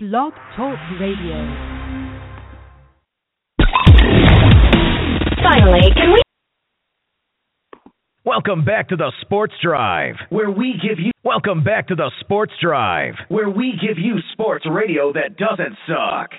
Blog Talk Radio. Finally, can we? Welcome back to the Sports Drive, where we give you. Welcome back to the Sports Drive, where we give you sports radio that doesn't suck.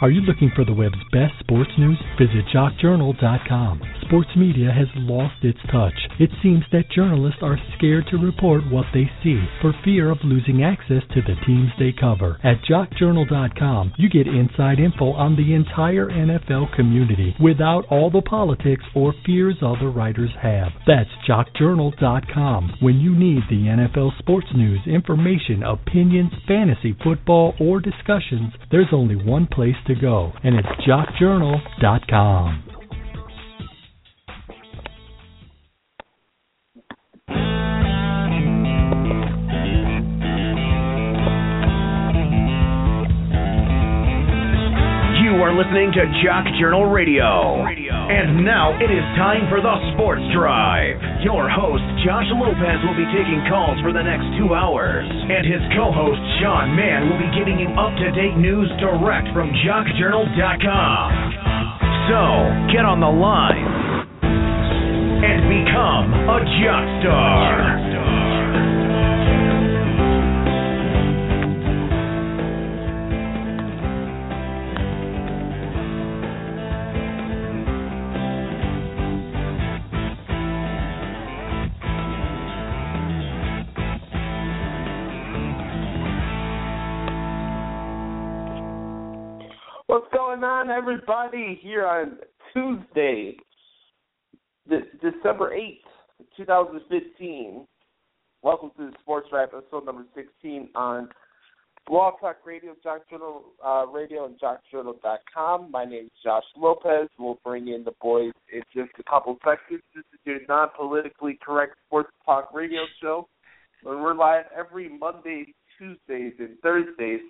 Are you looking for the web's best sports news? Visit jockjournal.com. Sports media has lost its touch. It seems that journalists are scared to report what they see for fear of losing access to the teams they cover. At jockjournal.com, you get inside info on the entire NFL community without all the politics or fears other writers have. That's jockjournal.com. When you need the NFL sports news, information, opinions, fantasy, football, or discussions, there's only one place to go, and it's jockjournal.com. listening to Jock Journal Radio. And now it is time for the Sports Drive. Your host, Josh Lopez, will be taking calls for the next two hours. And his co host, Sean Mahon, will be giving you up to date news direct from jockjournal.com. So, get on the line and become a Jock Star. Going on, everybody? Here on Tuesday, De- December 8th, 2015. Welcome to the Sports Drive, episode number 16 on Blog Talk Radio, Jock Journal uh, Radio, and JockJournal.com. My name is Josh Lopez. We'll bring in the boys in just a couple seconds. This is your non politically correct sports talk radio show. We're live every Monday, Tuesdays, and Thursdays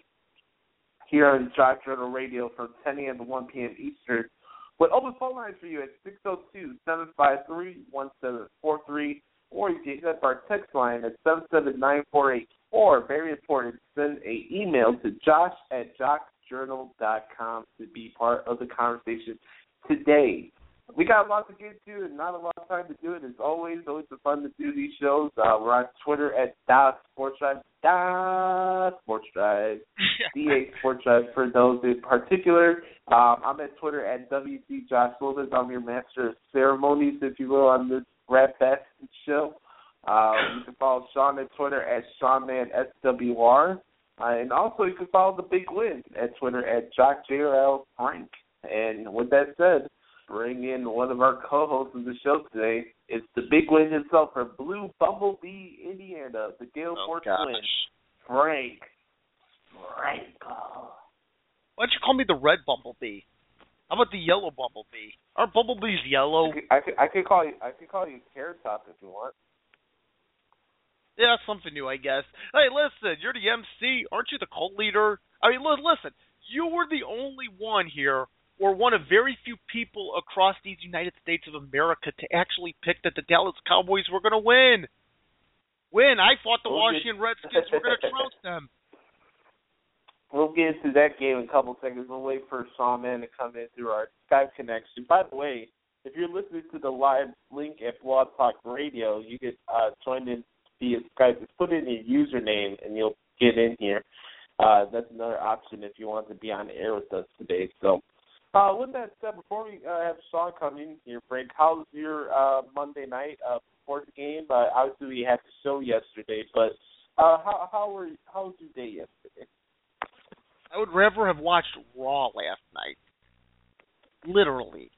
here on Jock Journal Radio from 10 a.m. to 1 p.m. Eastern with open phone lines for you at 602-753-1743 or you can hit up our text line at 77948 very important, send an email to josh at jockjournal.com to be part of the conversation today. We got a lot to get to and not a lot of time to do it. As always, always fun to do these shows. Uh, we're on Twitter at Da Sports Drive, Da Sports Drive, DA Sports Drive for those in particular. Um, I'm at Twitter at WC Josh. I'm your master of ceremonies, if you will, on this Rap Fest show. Uh, you can follow Sean at Twitter at SeanMahonSWR. Uh, and also, you can follow the Big Win at Twitter at JockJRL Frank. And with that said, bring in one of our co-hosts of the show today. It's the big win himself from Blue Bumblebee, Indiana, the Gale Oh, Force gosh. Frank. Franco. Why don't you call me the red bumblebee? How about the yellow bumblebee? Our bumblebee's yellow. I could, I could I could call you I could call you Carrot Top if you want. Yeah, something new, I guess. Hey, listen, you're the MC. Aren't you the cult leader? I mean, li- listen, you were the only one here, or one of very few people across these United States of America to actually pick that the Dallas Cowboys were going to win. Win. I thought the We'll get- Washington Redskins were going to trounce them. We'll get into that game in a couple seconds. We'll wait for Sean Mahon to come in through our Skype connection. By the way, if you're listening to the live link at Blog Talk Radio, you can uh, join in via Skype. Just put in your username and you'll get in here. Uh, that's another option if you want to be on air with us today. So, uh, with that said, before we uh, have Sean come in here, Frank, how's your uh, Monday night uh, before the game? Uh, obviously, we had the show yesterday, but uh, how how were how was your day yesterday? I would rather have watched Raw last night. Literally.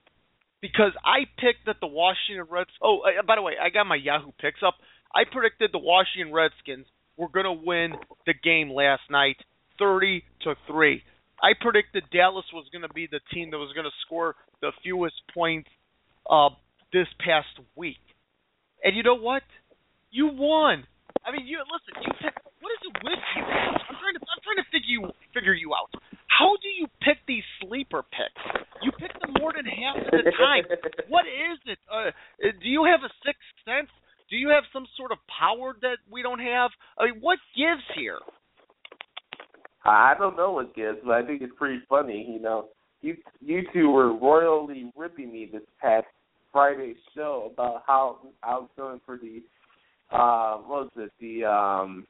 Because I picked that the Washington Reds. Oh, uh, by the way, I got my Yahoo picks up. I predicted the Washington Redskins were going to win the game last night, thirty to three. I predicted Dallas was going to be the team that was going to score the fewest points uh, this past week. And you know what? You won. I mean, you listen. You pick, what is it with you? I'm trying to. I'm trying to figure you figure you out. How do you pick these sleeper picks? You pick them more than half of the time. what is it? Uh, do you have a sixth sense? Do you have some sort of power that we don't have? I mean, what gives here? I don't know what gives, but I think it's pretty funny. You know, you you two were royally ripping me this past Friday show about how I was going for the uh what was it the um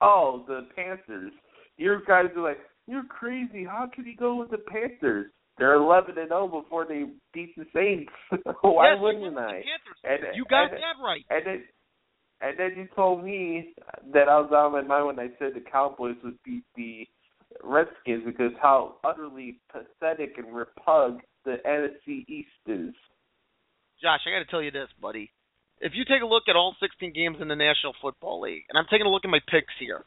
oh the Panthers. Your guys are like you're crazy. How could you go with the Panthers? They're eleven and zero before they beat the Saints. Why yes, wouldn't I? And, you got and, that right. And then and then you told me that I was out of my mind when I said the Cowboys would beat the Redskins because how utterly pathetic and repugnant the NFC East is. Josh, I got to tell you this, buddy. If you take a look at all 16 games in the National Football League, and I'm taking a look at my picks here,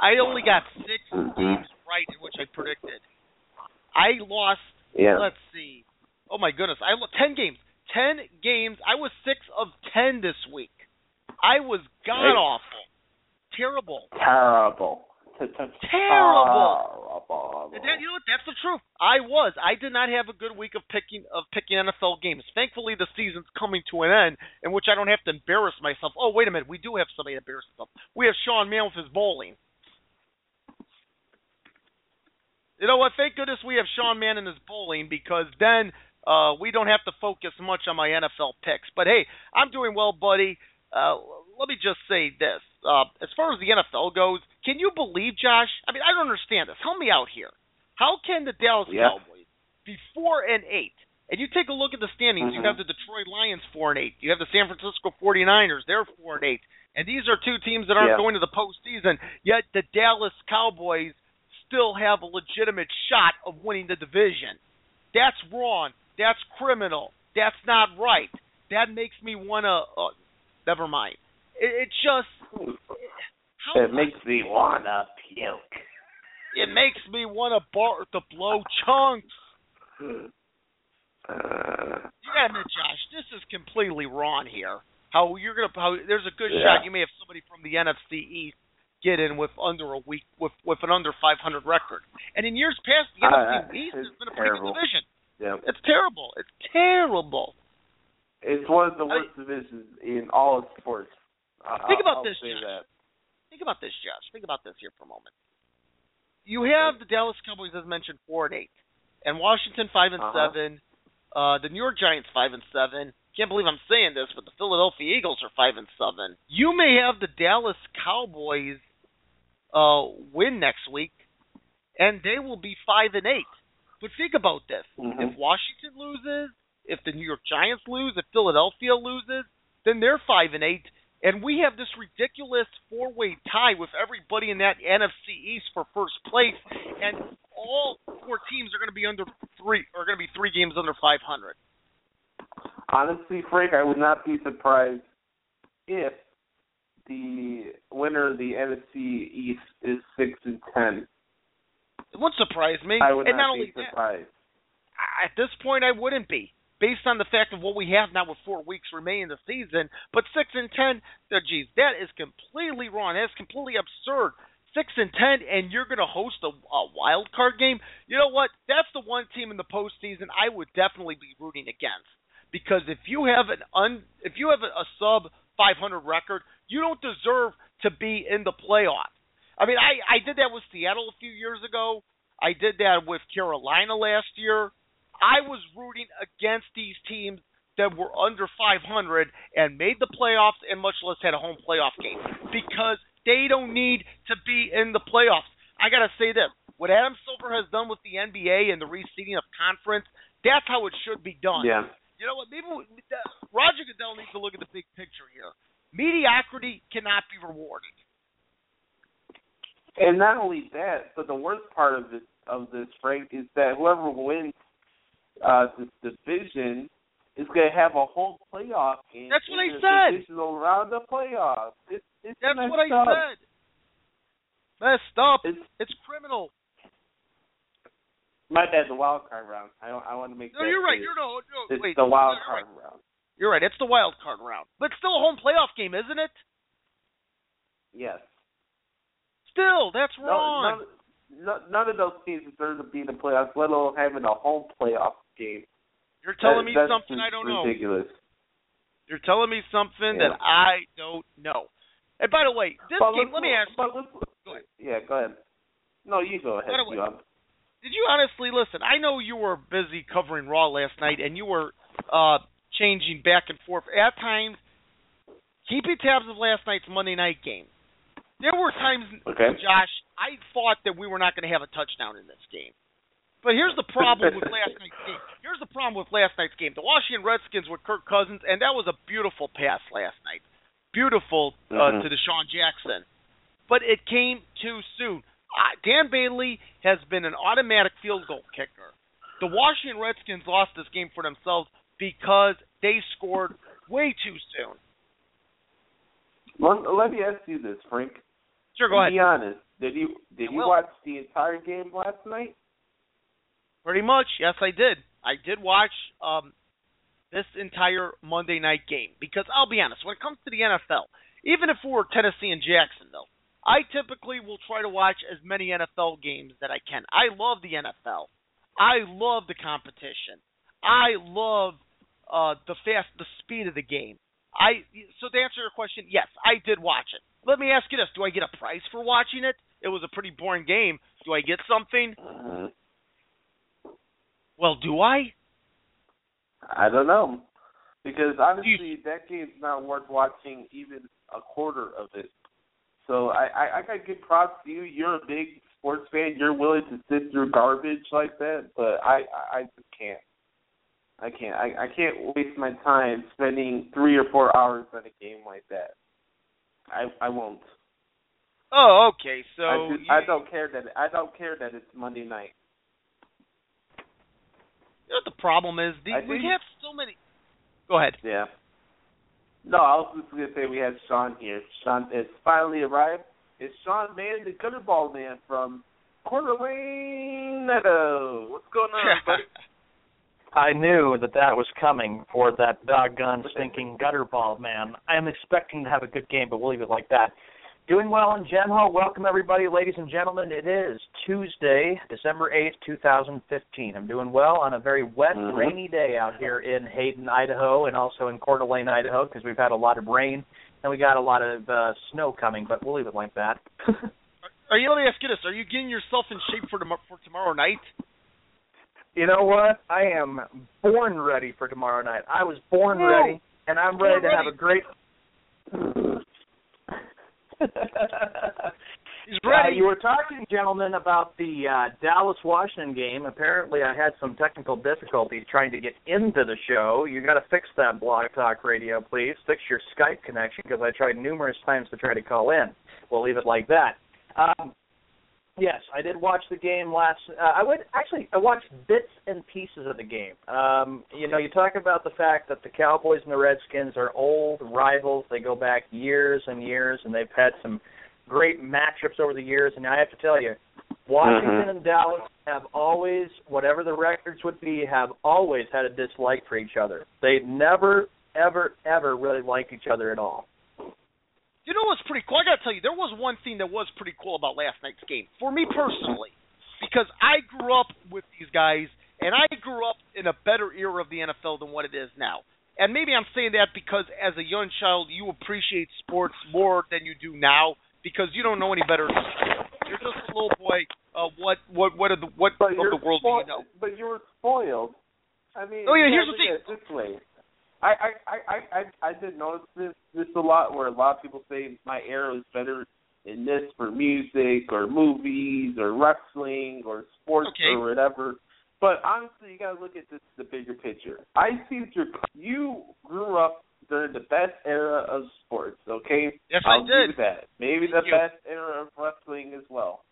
I only got 6 mm-hmm. games right in which I predicted. I lost. Yeah. Let's see. Oh my goodness, I lost 10 games. 10 games. I was six of 10 this week. I was god awful, terrible, terrible, terrible. And that, you know what? That's the truth. I was. I did not have a good week of picking of picking NFL games. Thankfully, the season's coming to an end, in which I don't have to embarrass myself. Oh, wait a minute, we do have somebody to embarrass himself. We have Sean Mahon with his bowling. You know what? Thank goodness we have Sean Mahon in his bowling because then uh, we don't have to focus much on my NFL picks. But hey, I'm doing well, buddy. Uh, let me just say this. Uh, as far as the NFL goes, can you believe, Josh? I mean, I don't understand this. Help me out here. How can the Dallas yeah. Cowboys be four and eight? And you take a look at the standings. Mm-hmm. You have the Detroit Lions four and eight. You have the San Francisco 49ers. They're four and eight. And these are two teams that aren't yeah. going to the postseason. Yet the Dallas Cowboys still have a legitimate shot of winning the division. That's wrong. That's criminal. That's not right. That makes me want to. Uh, never mind. It, it just. It, it makes me wanna puke. It makes me want to bar to blow chunks. Uh, you gotta admit, Josh, this is completely wrong here. How you're gonna? How there's a good yeah. shot you may have somebody from the NFC East get in with under a week with with an under 500 record. And in years past, the uh, NFC East has been a pretty terrible. good division. Yeah. It's terrible. It's terrible. It's one of the worst I, divisions in all of sports. Think about I'll this, say Josh. That. Think about this, Josh. Think about this here for a moment. You have the Dallas Cowboys, as mentioned, four and eight, and Washington five and Uh-huh. seven. Uh, the New York Giants five and seven. Can't believe I'm saying this, but the Philadelphia Eagles are five and seven. You may have the Dallas Cowboys uh, win next week, and they will be five and eight. But think about this: Mhm. if Washington loses, if the New York Giants lose, if Philadelphia loses, then they're five and eight, and we have this ridiculous four-way tie with everybody in that NFC East for first place, and all four teams are going to be under three, are going to be three games under 500. Honestly, Frank, I would not be surprised if the winner of the NFC East is six and ten. It wouldn't surprise me. I would and not not be only that, surprised. at this point, I wouldn't be, based on the fact of what we have now with four weeks remaining in the season. But six and ten, oh, geez, that is completely wrong. That's completely absurd. Six and ten, and you're going to host a, a wild card game. You know what? That's the one team in the postseason I would definitely be rooting against. Because if you have an un, if you have a, a sub 500 record, you don't deserve to be in the playoffs. I mean, I I did that with Seattle a few years ago. I did that with Carolina last year. I was rooting against these teams that were under 500 and made the playoffs and much less had a home playoff game because they don't need to be in the playoffs. I got to say this. What Adam Silver has done with the NBA and the reseeding of conference, that's how it should be done. Yeah. You know what? Maybe Roger Goodell needs to look at the big picture here. Mediocrity cannot be rewarded. And not only that, but the worst part of this of this, Frank, is that whoever wins uh, this division is going to have a whole playoff game. That's what in I said. Divisional round of playoffs. It's, it's That's what I up. said. Messed up. It's It's criminal. my bad. The wild card round. I don't, I want to make. No, you're right. clear. You're no, no. It's wait. the wild card Right. round. You're right. It's the wild card round, but it's still a home playoff game, isn't it? Yes. Still, that's No, wrong. none, none of those teams deserve to be in the playoffs, let alone having a home playoff game. You're telling That- me something I don't know. ridiculous. You're telling me something Yeah. that I don't know. And by the way, this But game. Let me ask. But let's, Go ahead. Yeah, go ahead. No, you go ahead. Way- You. Did you honestly listen? I know you were busy covering Raw last night, and you were uh changing back and forth at times, keeping tabs of last night's Monday night game. There were times, Okay. Josh, I thought that we were not going to have a touchdown in this game. But here's the problem with last night's game. Here's the problem with last night's game. The Washington Redskins with Kirk Cousins, and that was a beautiful pass last night. Beautiful uh, Mhm. to DeSean Jackson. But it came too soon. Uh, Dan Bailey has been an automatic field goal kicker. The Washington Redskins lost this game for themselves because they scored way too soon. Let, let me ask you this, Frank. Sure, go ahead. Be honest. Did you did you watch the entire game last night? Pretty much, yes, I did. I did watch um, this entire Monday night game because I'll be honest, when it comes to the NFL, even if we're Tennessee and Jacksonville, I typically will try to watch as many NFL games that I can. I love the NFL. I love the competition. I love uh, the fast, the speed of the game. I so to answer your question, yes, I did watch it. Let me ask you this: Do I get a price for watching it? It was a pretty boring game. Do I get something? Well, do I? I don't know. Because honestly, that game's not worth watching even a quarter of it. So I, I, I got good props to you. You're a big sports fan. You're willing to sit through garbage like that, but I, I, I just can't. I can't. I, I can't waste my time spending three or four hours on a game like that. I, I won't. Oh, okay. So I, just, you, I don't care that I don't care that it's Monday night. You know what the problem is? The, we think- have so many. Go ahead. Yeah. No, I was just gonna say we had Sean here. Sean has finally arrived. It's Sean Mahon, the Gutterball Man from Coeur d'Alene, Meadow. What's going on, buddy? I knew that that was coming for that doggone stinking gutterball man. I am expecting to have a good game, but we'll leave it like that. Doing well in general. Welcome everybody, ladies and gentlemen. It is Tuesday, December eighth, two thousand fifteen. I'm doing well on a very wet, Mhm. rainy day out here in Hayden, Idaho, and also in Coeur d'Alene, Idaho, because we've had a lot of rain and we got a lot of uh, snow coming. But we'll leave it like that. Are you? Let me ask you this: Are you getting yourself in shape for tomorrow for tomorrow night? You know what? I am born ready for tomorrow night. I was born Woo! ready, and I'm ready to have a great. He's Uh, you were talking, gentlemen, about the uh, Dallas Washington game. Apparently, I had some technical difficulties trying to get into the show. You got to fix that Blog Talk Radio, please. Fix your Skype connection because I tried numerous times to try to call in. We'll leave it like that. Um, yes, I did watch the game last. Uh, I would actually I watched bits and pieces of the game. Um, you know, you talk about the fact that the Cowboys and the Redskins are old rivals. They go back years and years, and they've had some great matchups over the years. And I have to tell you, Washington Mhm. and Dallas have always, whatever the records would be, have always had a dislike for each other. They never, ever, ever really liked each other at all. You know what's pretty cool? I gotta tell you, there was one thing that was pretty cool about last night's game for me personally, because I grew up with these guys, and I grew up in a better era of the NFL than what it is now. And maybe I'm saying that because as a young child, you appreciate sports more than you do now because you don't know any better. You're just a little boy. Uh, what what what of the what But of the world do you know? But you were spoiled. I mean, Oh, yeah, you the look at it This way, I I I I I I did notice this this a lot where a lot of people say my era is better in this for music or movies or wrestling or sports Okay. or whatever. But honestly, you gotta look at this the bigger picture. I see that you're you grew up during the best era of sports. Okay, Yes, I I'll did. do that. Maybe Thank the you. best era of wrestling as well.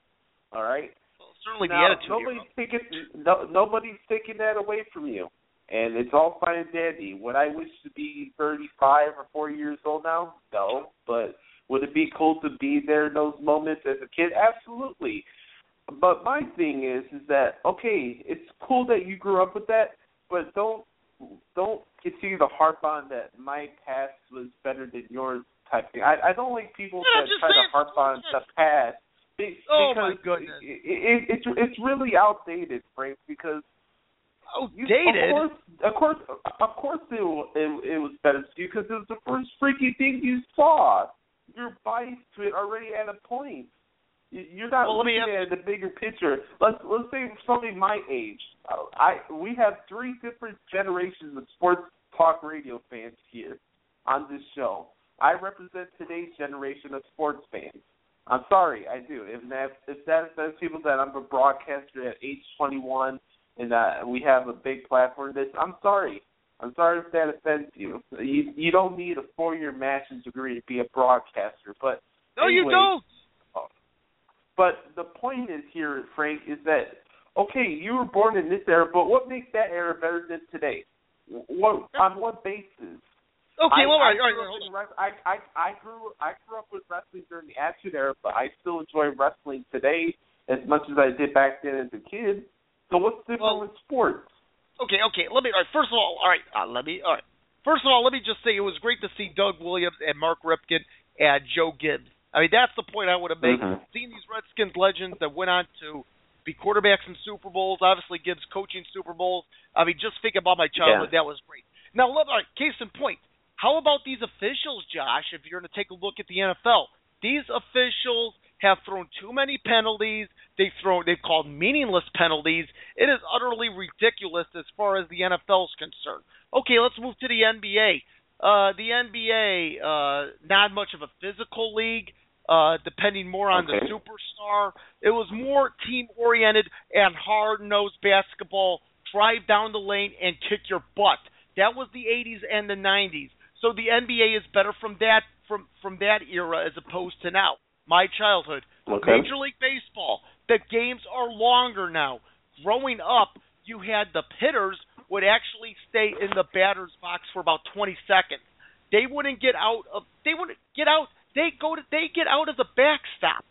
All right. Well, Certainly the Now, attitude. nobody's taking no, nobody's taking that away from you, and it's all fine and dandy. Would I wish to be 35 or 40 years old now? No, but would it be cool to be there in those moments as a kid? Absolutely. But my thing is, is that okay? It's cool that you grew up with that, but don't don't continue to harp on that my past was better than yours type thing. I I don't like people Yeah, that try to harp on the past. be- Oh, my because goodness. It, it, it's it's really outdated, Frank. Because Oh, you, dated. Of course, of course, of course, it, it, it was better to you because it was the first freaky thing you saw. You're biased to it already at a point. You're not well, looking at the bigger picture. Let's let's say somebody my age. I we have three different generations of sports talk radio fans here on this show. I represent today's generation of sports fans. I'm sorry, I do. If that if that offends people that I'm a broadcaster at age 21 and uh, we have a big platform, this I'm sorry. I'm sorry if that offends you. You you don't need a four year master's degree to be a broadcaster, but no, anyway, you don't. But the point is here, Frank, is that okay, you were born in this era, but what makes that era better than today? What on what basis? Okay, I, well, all right, all right, hold on. I, I I grew I grew up with wrestling during the Attitude Era, but I still enjoy wrestling today as much as I did back then as a kid. So what's different Well, with sports? Okay, okay. Let me. All right, first of all, all right. Uh, let me. All right. First of all, let me just say it was great to see Doug Williams and Mark Rypien and Joe Gibbs. I mean, that's the point I want to make. Mhm. Seeing these Redskins legends that went on to be quarterbacks in Super Bowls, obviously Gibbs coaching Super Bowls. I mean, just think about my childhood. That was great. Now, all right, case in point. How about these officials, Josh? If you're going to take a look at the NFL, these officials have thrown too many penalties. They've thrown, they've called meaningless penalties. It is utterly ridiculous as far as the NFL is concerned. Okay, let's move to the NBA. Uh, the NBA, uh, not much of a physical league, uh, depending more on Okay. the superstar. It was more team oriented and hard nosed basketball. Drive down the lane and kick your butt. That was the 80s and the 90s. So the NBA is better from that from from that era as opposed to now. My childhood. Okay. Major League Baseball. The games are longer now. Growing up, you had the hitters would actually stay in the batter's box for about 20 seconds. They wouldn't get out of. They wouldn't get out. They go to. They get out of the backstop.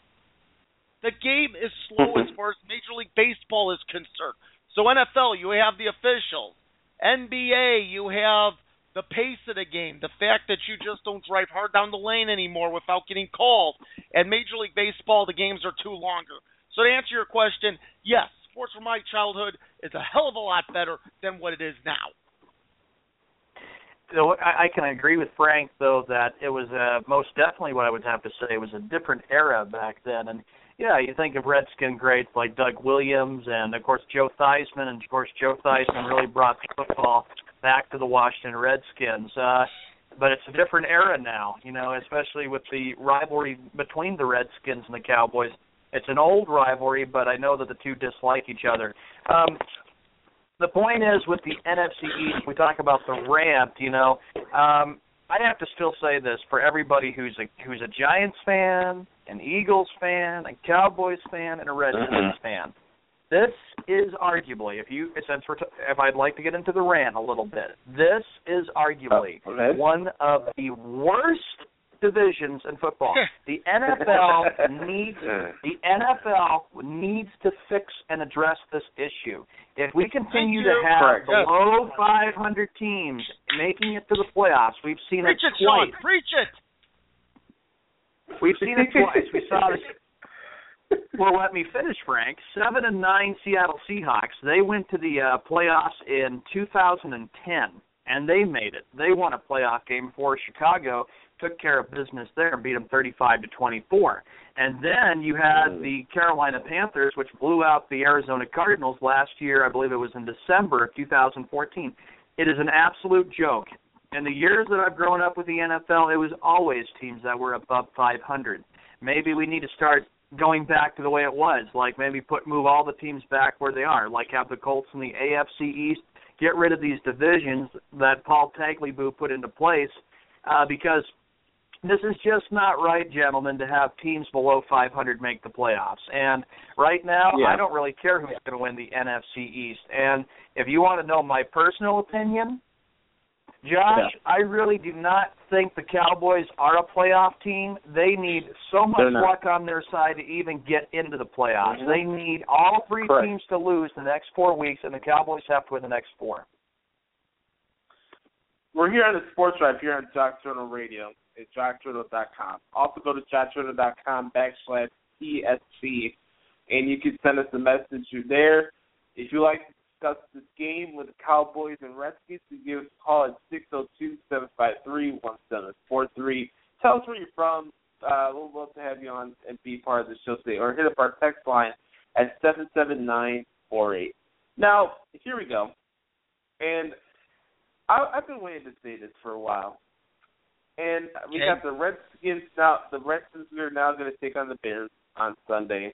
The game is slow as far as Major League Baseball is concerned. So NFL, you have the officials. NBA, you have the pace of the game, the fact that you just don't drive hard down the lane anymore without getting called. And Major League Baseball, the games are too longer. So to answer your question, yes, sports from my childhood is a hell of a lot better than what it is now. So I, can agree with Frank though that it was uh, most definitely what I would have to say was a different era back then. And yeah, you think of Redskin greats like Doug Williams and of course Joe Theismann, and of course Joe Theismann really brought football back to the Washington Redskins. Uh, but it's a different era now, you know, especially with the rivalry between the Redskins and the Cowboys. It's an old rivalry, but I know that the two dislike each other. Um, the point is with the NFC East, we talk about the ramp. You know, um, I have to still say this for everybody who's a who's a Giants fan, an Eagles fan, a Cowboys fan, and a Redskins Mhm. fan. This is arguably, if you since we're t- if I'd like to get into the rant a little bit, this is arguably Oh, okay. one of the worst divisions in football. The NFL needs the NFL needs to fix and address this issue. If we continue to have Correct. below 500 teams making it to the playoffs, we've seen Preach it it, Sean. twice. Preach it. We've seen it twice. We saw this. Well, let me finish, Frank. Seven and nine Seattle Seahawks. They went to the uh, playoffs in 2010, and they made it. They won a playoff game before Chicago took care of business there and beat them 35 to 24. And then you had the Carolina Panthers, which blew out the Arizona Cardinals last year. I believe it was in December of 2014. It is an absolute joke. In the years that I've grown up with the NFL, it was always teams that were above 500. Maybe we need to start going back to the way it was, like maybe put move all the teams back where they are, like have the Colts in the AFC East, get rid of these divisions that Paul Tagliabue put into place, uh, because this is just not right, gentlemen, to have teams below 500 make the playoffs. And right now, Yeah. I don't really care who's going to win the NFC East. And if you want to know my personal opinion, Josh, I really do not think the Cowboys are a playoff team. They need so much luck on their side to even get into the playoffs. Mhm. They need all three Correct. teams to lose the next four weeks, and the Cowboys have to win the next four. We're here on the Sports Drive here on Jock Journal Radio at jockjournal.com. Also go to jockjournal.com backslash ESC, and you can send us a message through there. If you like to discuss this game with the Cowboys and Redskins, you give us a call at 602-753-1743. Tell us where you're from. uh, we'd love to have you on and be part of the show today, or hit up our text line at seven seven nine four eight. Now, here we go, and I, I've been waiting to say this for a while. And we Okay. got the Redskins now. The Redskins are now going to take on the Bears on Sunday.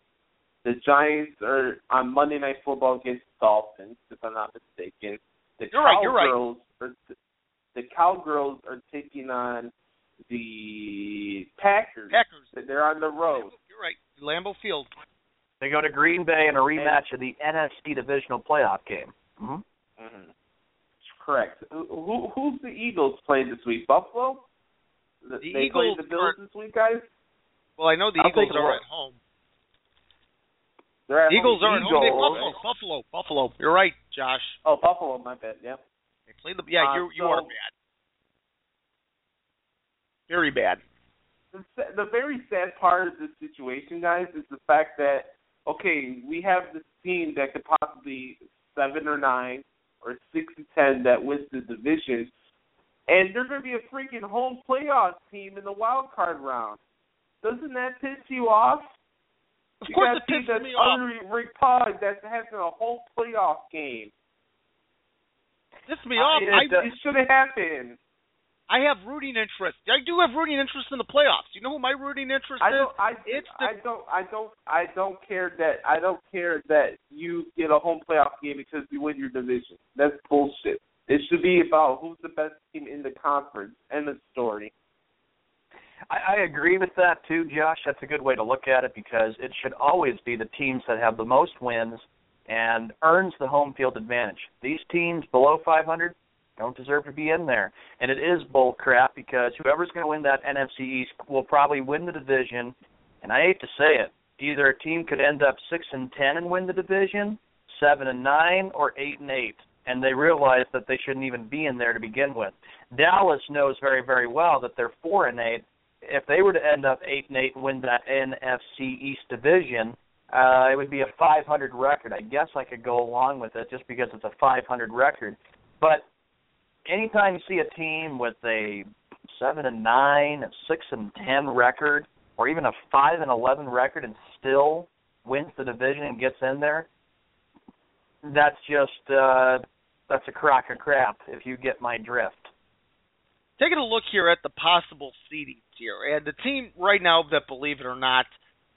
The Giants are on Monday Night Football against the Dolphins, if I'm not mistaken. The You're right, you're right. Cowgirls are the Cowgirls are taking on the Packers. Packers. They're on the road. You're right. Lambeau Field. They go to Green Bay in a rematch of the NFC divisional playoff game. hmm Mm-hmm. Correct. Who, who who's the Eagles playing this week? Buffalo. The they Eagles playing the Bills are- this week, guys. Well, I know the I'll Eagles are at home. Eagles are at home. They. Buffalo. Buffalo. Buffalo. You're right, Josh. Oh, Buffalo. My bad. Yep. They play the. Yeah, Uh, you you so- are bad. Very bad. the, the very sad part of this situation, guys, is the fact that okay, we have this team that could possibly seven or nine or six and ten that wins the division, and they're going to be a freaking home playoff team in the wild card round. Doesn't that piss you off? Of you course, it pisses me off. Rick that's having a whole playoff game. Pisses me off. it, I it should have happened. I have rooting interest. I do have rooting interest in the playoffs. You know who my rooting interest I is? don't. I, It's the- I don't. I don't. I don't care that. I don't care that you get a home playoff game because you win your division. That's bullshit. It should be about who's the best team in the conference. End of story. I, I agree with that too, Josh. That's a good way to look at it because it should always be the teams that have the most wins and earns the home field advantage. These teams below 500 don't deserve to be in there, and it is bull crap because whoever's going to win that NFC East will probably win the division. And I hate to say it, either a team could end up six and ten and win the division, seven and nine, or eight and eight, and they realize that they shouldn't even be in there to begin with. Dallas knows very, very well that they're four and eight. If they were to end up eight and eight and win that NFC East division, uh, it would be a 500 record. I guess I could go along with it just because it's a 500 record. But anytime you see a team with a seven and nine, a six and ten record, or even a five and eleven record, and still wins the division and gets in there, that's just uh, that's a crock of crap. If you get my drift. taking a look here at the possible seedings here, and the team right now that, believe it or not,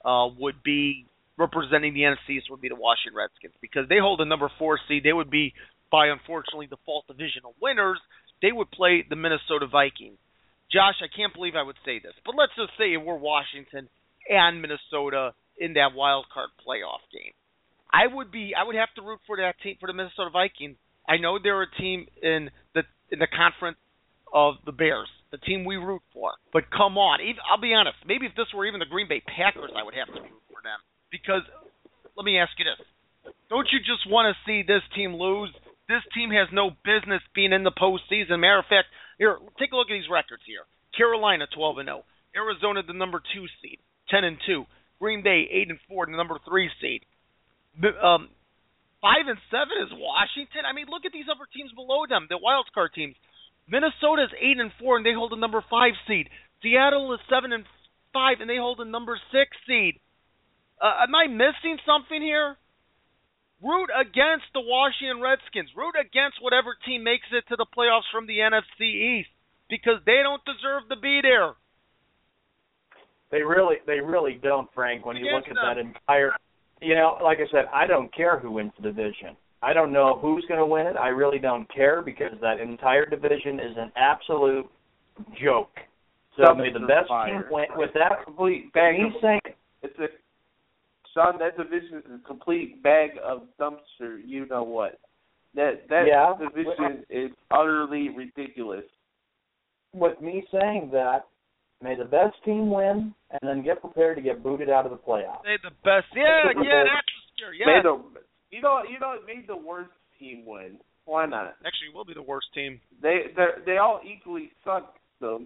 uh, would be representing the NFC would be the Washington Redskins because they hold a number four seed. They would be, by unfortunately default, divisional winners. They would play the Minnesota Vikings. Josh, I can't believe I would say this, but let's just say we're Washington and Minnesota in that wild card playoff game. I would be I would have to root for that team for the Minnesota Vikings. I know they're a team in the in the conference of the Bears, the team we root for. But come on, even, I'll be honest. Maybe if this were even the Green Bay Packers, I would have to root for them because let me ask you this: Don't you just want to see this team lose? This team has no business being in the postseason. Matter of fact, here, take a look at these records here. Carolina 12 and 0, Arizona the number two seed, 10 and 2, Green Bay 8 and 4, the number three seed. Um, five and seven is Washington. I mean, look at these other teams below them, the wild card teams. Minnesota's eight and four, and they hold the number five seed. Seattle is seven and five, and they hold the number six seed. Uh, am I missing something here? Root against the Washington Redskins. Root against whatever team makes it to the playoffs from the NFC East because they don't deserve to be there. They really, they really don't, Frank. When you look Against at that entire, you know, like I said, I don't care who wins the division. I don't know who's going to win it. I really don't care because that entire division is an absolute joke. So may the best fire. team win with that. Complete bag Me of, saying, it's a Sean. That division is a complete bag of dumpster. You know what? That that Yeah. division is utterly ridiculous. with me saying that, may the best team win, and then get prepared to get booted out of the playoffs. They the best. Yeah, yeah, that's scary. Yeah. Made the, you know, you know, it made the worst team win. Why not? Actually, it will be the worst team. They they they all equally suck. So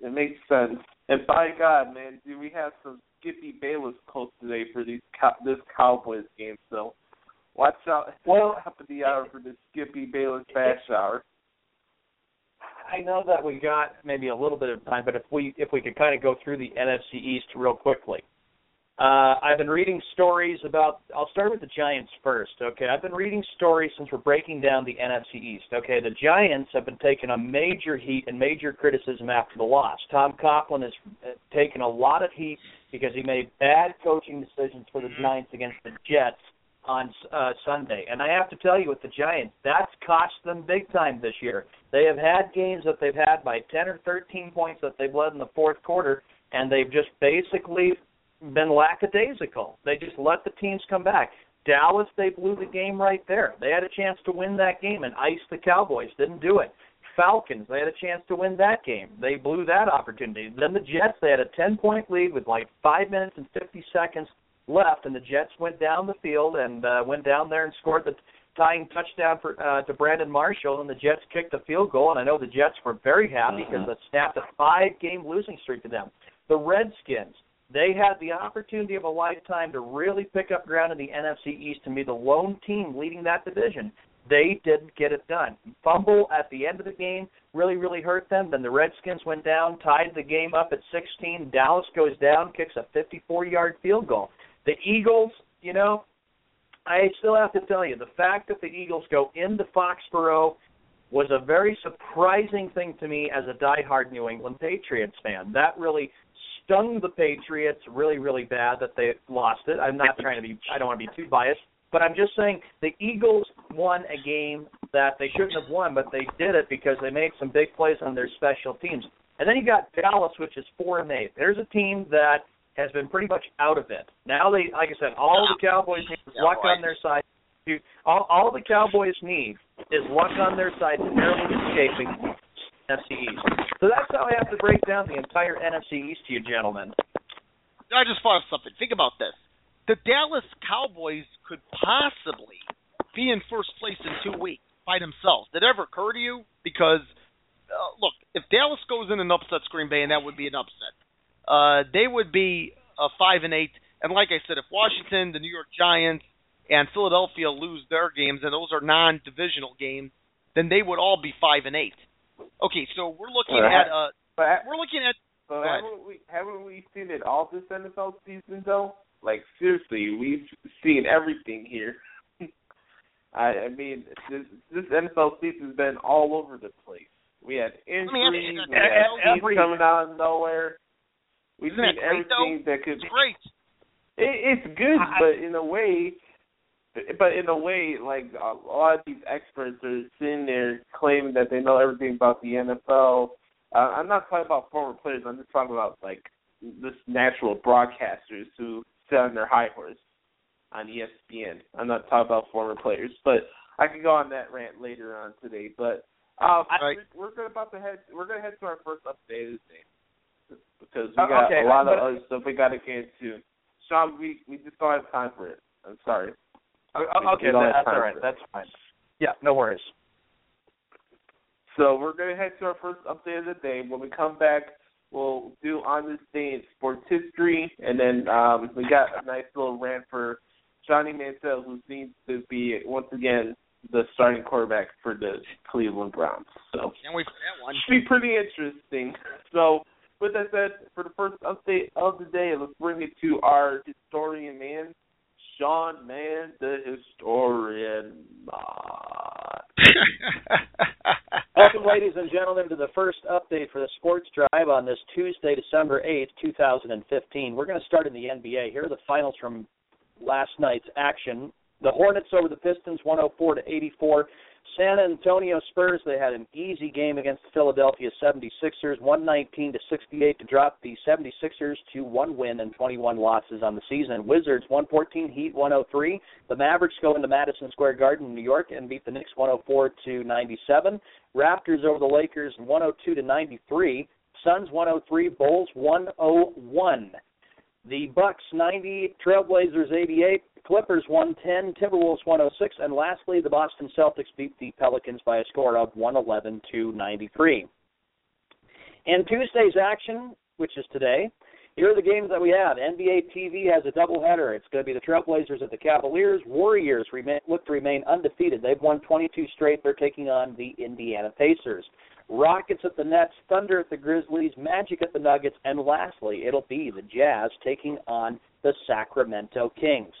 it makes sense. And by God, man, do we have some Skippy Bayless quotes today for these this Cowboys game? So watch out. Well, top of the hour for the Skippy Bayless bash hour. I know that we got maybe a little bit of time, but if we if we could kind of go through the NFC East real quickly. Uh, I've been reading stories about. I'll start with the Giants first. Okay, I've been reading stories since we're breaking down the NFC East. Okay, the Giants have been taking a major heat and major criticism after the loss. Tom Coughlin has uh, taken a lot of heat because he made bad coaching decisions for the Giants against the Jets on uh, Sunday. And I have to tell you, with the Giants, that's cost them big time this year. They have had games that they've had by 10 or 13 points that they've led in the fourth quarter, and they've just basically been lackadaisical. They just let the teams come back. Dallas, they blew the game right there. They had a chance to win that game and ice the Cowboys. Didn't do it. Falcons, they had a chance to win that game. They blew that opportunity. Then the Jets, they had a 10 point lead with like 5 minutes and 50 seconds left, and the Jets went down the field and uh, went down there and scored the tying touchdown for uh, to Brandon Marshall, and the Jets kicked a field goal. And I know the Jets were very happy because it snapped a five game losing streak to them. The Redskins, they had the opportunity of a lifetime to really pick up ground in the NFC East and be the lone team leading that division. They didn't get it done. Fumble at the end of the game really, really hurt them. Then the Redskins went down, tied the game up at 16. Dallas goes down, kicks a 54 yard field goal. The Eagles, you know, I still have to tell you, the fact that the Eagles go into Foxborough was a very surprising thing to me as a diehard New England Patriots fan. That really stung the Patriots really, really bad that they lost it. I'm not trying to be, I don't want to be too biased, but I'm just saying the Eagles won a game that they shouldn't have won, but they did it because they made some big plays on their special teams. And then you got Dallas, which is four and eight. There's a team that has been pretty much out of it. Now they, like I said, all the Cowboys need is luck on their side. All, all the Cowboys need is luck on their side to narrowly escaping NFC East. So that's how I have to break down the entire NFC East to you, gentlemen. I just thought of something. Think about this: the Dallas Cowboys could possibly be in first place in two weeks by themselves. Did it ever occur to you? Because uh, look, if Dallas goes in and upsets Green Bay, and that would be an upset, uh, they would be a five and eight. And like I said, if Washington, the New York Giants, and Philadelphia lose their games, and those are non-divisional games, then they would all be five and eight. Okay, so we're looking at uh, But, we're looking at but haven't we haven't we seen it all this NFL season though? Like seriously, we've seen everything here. I, I mean, this, this NFL season's been all over the place. We had Let me ask you, injuries, we had every- coming out of nowhere. We've seen great, though? everything that could. it's great. It, it's good, I- but in a way, but in a way, like a lot of these experts are sitting there claiming that they know everything about the NFL. Uh, I'm not talking about former players. I'm just talking about like this natural broadcasters who sit on their high horse on ESPN. I'm not talking about former players, but I can go on that rant later on today. But uh, Right. we're, we're gonna about to head. We're gonna head to our first update of the day because Uh, we got okay, a lot of other stuff we got to get into. Sean, we we just don't have time for it. I'm sorry. Okay, we that's all right. That's fine. Yeah, no worries. So we're gonna head to our first update of the day. When we come back, we'll do on this day in sports history, and then um, we got a nice little rant for Johnny Manziel, who seems to be once again the starting quarterback for the Cleveland Browns. So Can't wait for that one. should be pretty interesting. So, with that said, for the first update of the day, let's bring it to our historian man, Sean Mahon, the historian. Welcome, ladies and gentlemen, to the first update for the Sports Drive on this Tuesday, December 8th, 2015. We're going to start in the NBA. Here are the finals from last night's action. The Hornets over the Pistons, 104 to 84. San Antonio Spurs, they had an easy game against the Philadelphia 76ers, 119 to 68 to drop the 76ers to one win and 21 losses on the season. Wizards 114, Heat 103. The Mavericks go into Madison Square Garden in New York and beat the Knicks 104 to 97. Raptors over the Lakers 102 to 93. Suns 103, Bulls 101. The Bucks 90, Trailblazers 88, Clippers 110, Timberwolves 106, and lastly the Boston Celtics beat the Pelicans by a score of 111 to 93. In Tuesday's action, which is today, here are the games that we have. NBA TV has a doubleheader. It's going to be the Trailblazers at the Cavaliers. Warriors remain, look to remain undefeated. They've won 22 straight. They're taking on the Indiana Pacers. Rockets at the Nets, Thunder at the Grizzlies, Magic at the Nuggets, and lastly, it'll be the Jazz taking on the Sacramento Kings.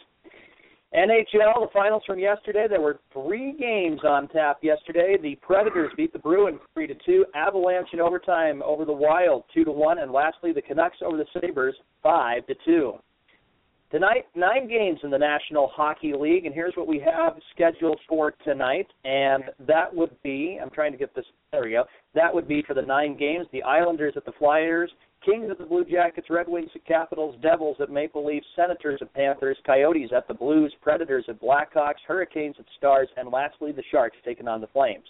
NHL, the finals from yesterday. There were three games on tap yesterday. The Predators beat the Bruins three to two. Avalanche in overtime over the Wild two to one, and lastly the Canucks over the Sabres five to two. Tonight, nine games in the National Hockey League, and here's what we have scheduled for tonight. And that would be, I'm trying to get this, there we go. That would be for the nine games the Islanders at the Flyers, Kings at the Blue Jackets, Red Wings at Capitals, Devils at Maple Leafs, Senators at Panthers, Coyotes at the Blues, Predators at Blackhawks, Hurricanes at Stars, and lastly the Sharks taking on the Flames.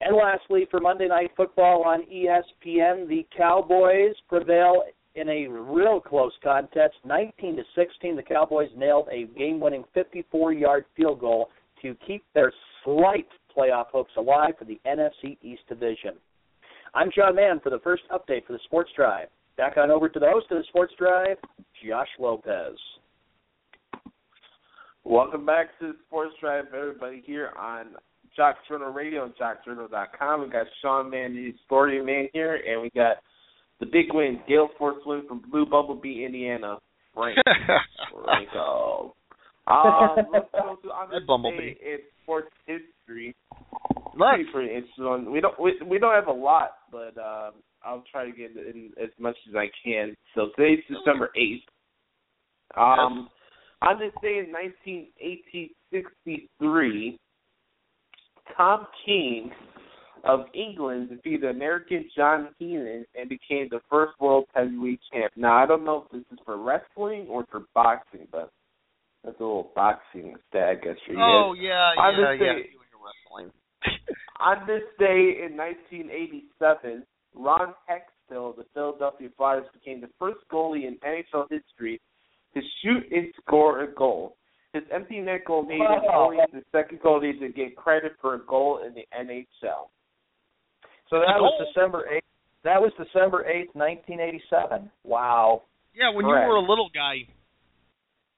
And lastly, for Monday Night Football on ESPN, the Cowboys prevail in a real close contest, 19 to 16. The Cowboys nailed a game-winning 54-yard field goal to keep their slight playoff hopes alive for the NFC East Division. I'm John Mann for the first update for the Sports Drive. Back on over to the host of the Sports Drive, Josh Lopez. Welcome back to the Sports Drive, everybody here on Jock Journal Radio and JockJournal.com. We got Sean Mahon, the historian man here, and we got the big win, Gale Force win from Blue Bumblebee, Indiana. Frank. Franco. Um, let's go to this Bumblebee. in sports history. Let's. Pretty, pretty interesting. We don't we, we don't have a lot, but um, I'll try to get in as much as I can. So today's December eighth. Um, on this day in 1863, Tom King of England defeated American John Heenan and became the first world heavyweight champ. Now I don't know if this is for wrestling or for boxing, but that's a little boxing stat, I guess for you. Oh yeah, On yeah, this yeah. day- wrestling. On this day in 1987, Ron Hextall of the Philadelphia Flyers became the first goalie in NHL history to shoot and score a goal. His empty net goal made him only the second goalie to get credit for a goal in the NHL. So that was December 8th. That was December 8th, 1987. Wow. Yeah, when Correct. you were a little guy.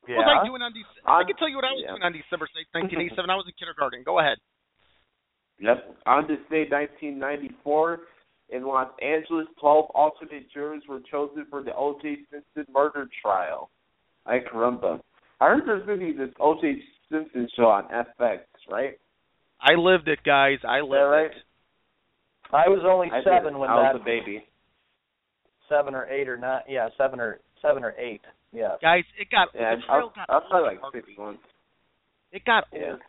Yeah. What was I doing on December? I On- can tell you what I was yeah. doing on December eighth, 1987. I was in kindergarten. Go ahead. Yep. On this day, 1994, in Los Angeles, 12 alternate jurors were chosen for the O.J. Simpson murder trial. I caramba. I heard there's going to be this O.J. Simpson show on FX, right? I lived it, guys. I lived that right? it. I was only I seven did. when I was a baby. seven or eight or not. Yeah, seven or seven or eight. Yeah. Guys, it got Yeah, the I trail was, got I was probably like six months. It got Yeah. old.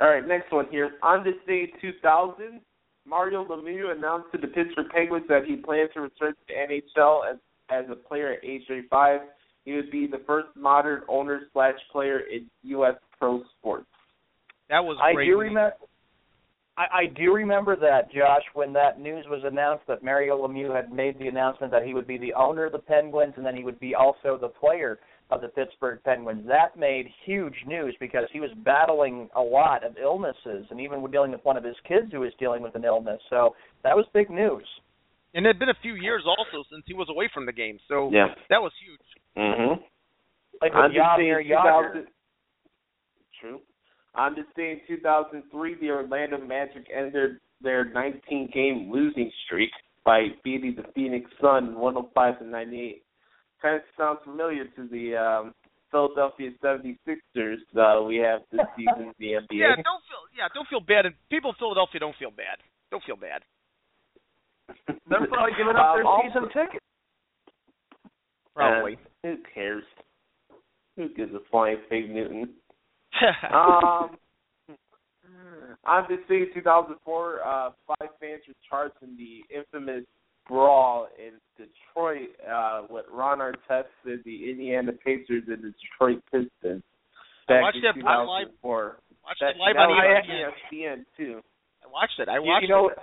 All right, next one here. On this day, 2000, Mario Lemieux announced to the Pittsburgh Penguins that he plans to return to the NHL as as a player at age 35. He would be the first modern owner slash player in U.S. pro sports. That was I great. do remember. I, I do remember that, Josh, when that news was announced that Mario Lemieux had made the announcement that he would be the owner of the Penguins and then he would be also the player of the Pittsburgh Penguins. That made huge news because he was battling a lot of illnesses and even dealing with one of his kids who was dealing with an illness. So that was big news. And it had been a few years also since he was away from the game, so Yeah. that was huge. Mm-hmm. Like On with Jaromir Jagr. 2000, true. On this day in 2003, the Orlando Magic ended their 19-game losing streak by beating the Phoenix Sun 105 to 98. Kind of sounds familiar to the um, Philadelphia 76ers uh, we have this season in the NBA. Yeah, don't feel yeah, don't feel bad. And people in Philadelphia don't feel bad. Don't feel bad. They're probably giving up their Um, season ticket. Probably. Uh, who cares? Who gives a flying fig Newton? Um, on this day, 2004, uh, five fans were charged in the infamous brawl in Detroit uh, with Ron Artest and the Indiana Pacers and the Detroit Pistons. I Back watched in that live. 2004. watched That, it live on was ESPN. on ESPN too. I watched it. I You, watched you know, it.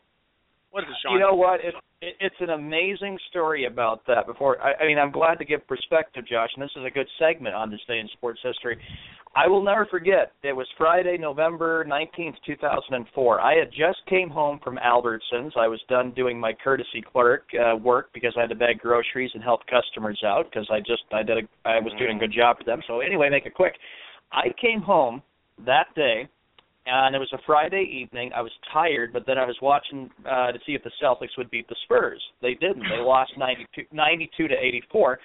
What is it, Sean? You know what? It, it, it's an amazing story about that. Before I, I mean, I'm glad to give perspective, Josh, and this is a good segment on this day in sports history. I will never forget. It was Friday, November 19th, 2004. I had just came home from Albertsons. I was done doing my courtesy clerk uh, work because I had to bag groceries and help customers out because I just I did a, I was doing a good job for them. So anyway, make it quick. I came home that day and it was a Friday evening. I was tired, but then I was watching uh, to see if the Celtics would beat the Spurs. They didn't. They lost 92, 92 to 84.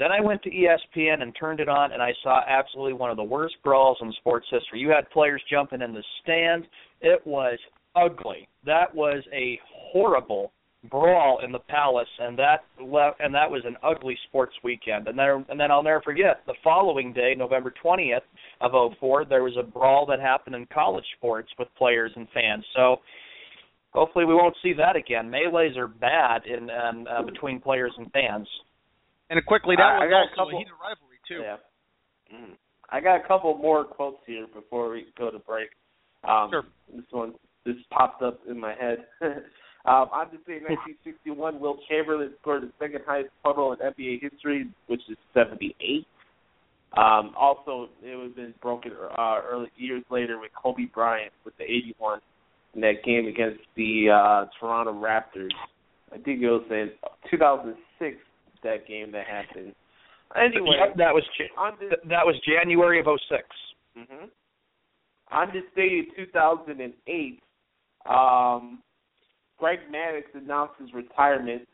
Then I went to ESPN and turned it on, and I saw absolutely one of the worst brawls in sports history. You had players jumping in the stands. It was ugly. That was a horrible brawl in the Palace, and that left, and that was an ugly sports weekend. And then, and then I'll never forget the following day, November 20th of '04, there was a brawl that happened in college sports with players and fans. So hopefully we won't see that again. Melees are bad in um, uh, between players and fans. And quickly, that I- was I got a couple- a heated rivalry too. Yeah. Mm. I got a couple more quotes here before we go to break. Um, Sure. This one this popped up in my head. um, I'm just saying, 1961, Wilt Chamberlain scored the second highest total in NBA history, which is 78. Um, also, it was been broken uh, early years later with Kobe Bryant with the 81 in that game against the uh, Toronto Raptors. I think it was in 2006 that game that happened. Anyway, Yep, that was this, that was January of '06. hmm On this day in 2008, um, Greg Maddux announced his retirement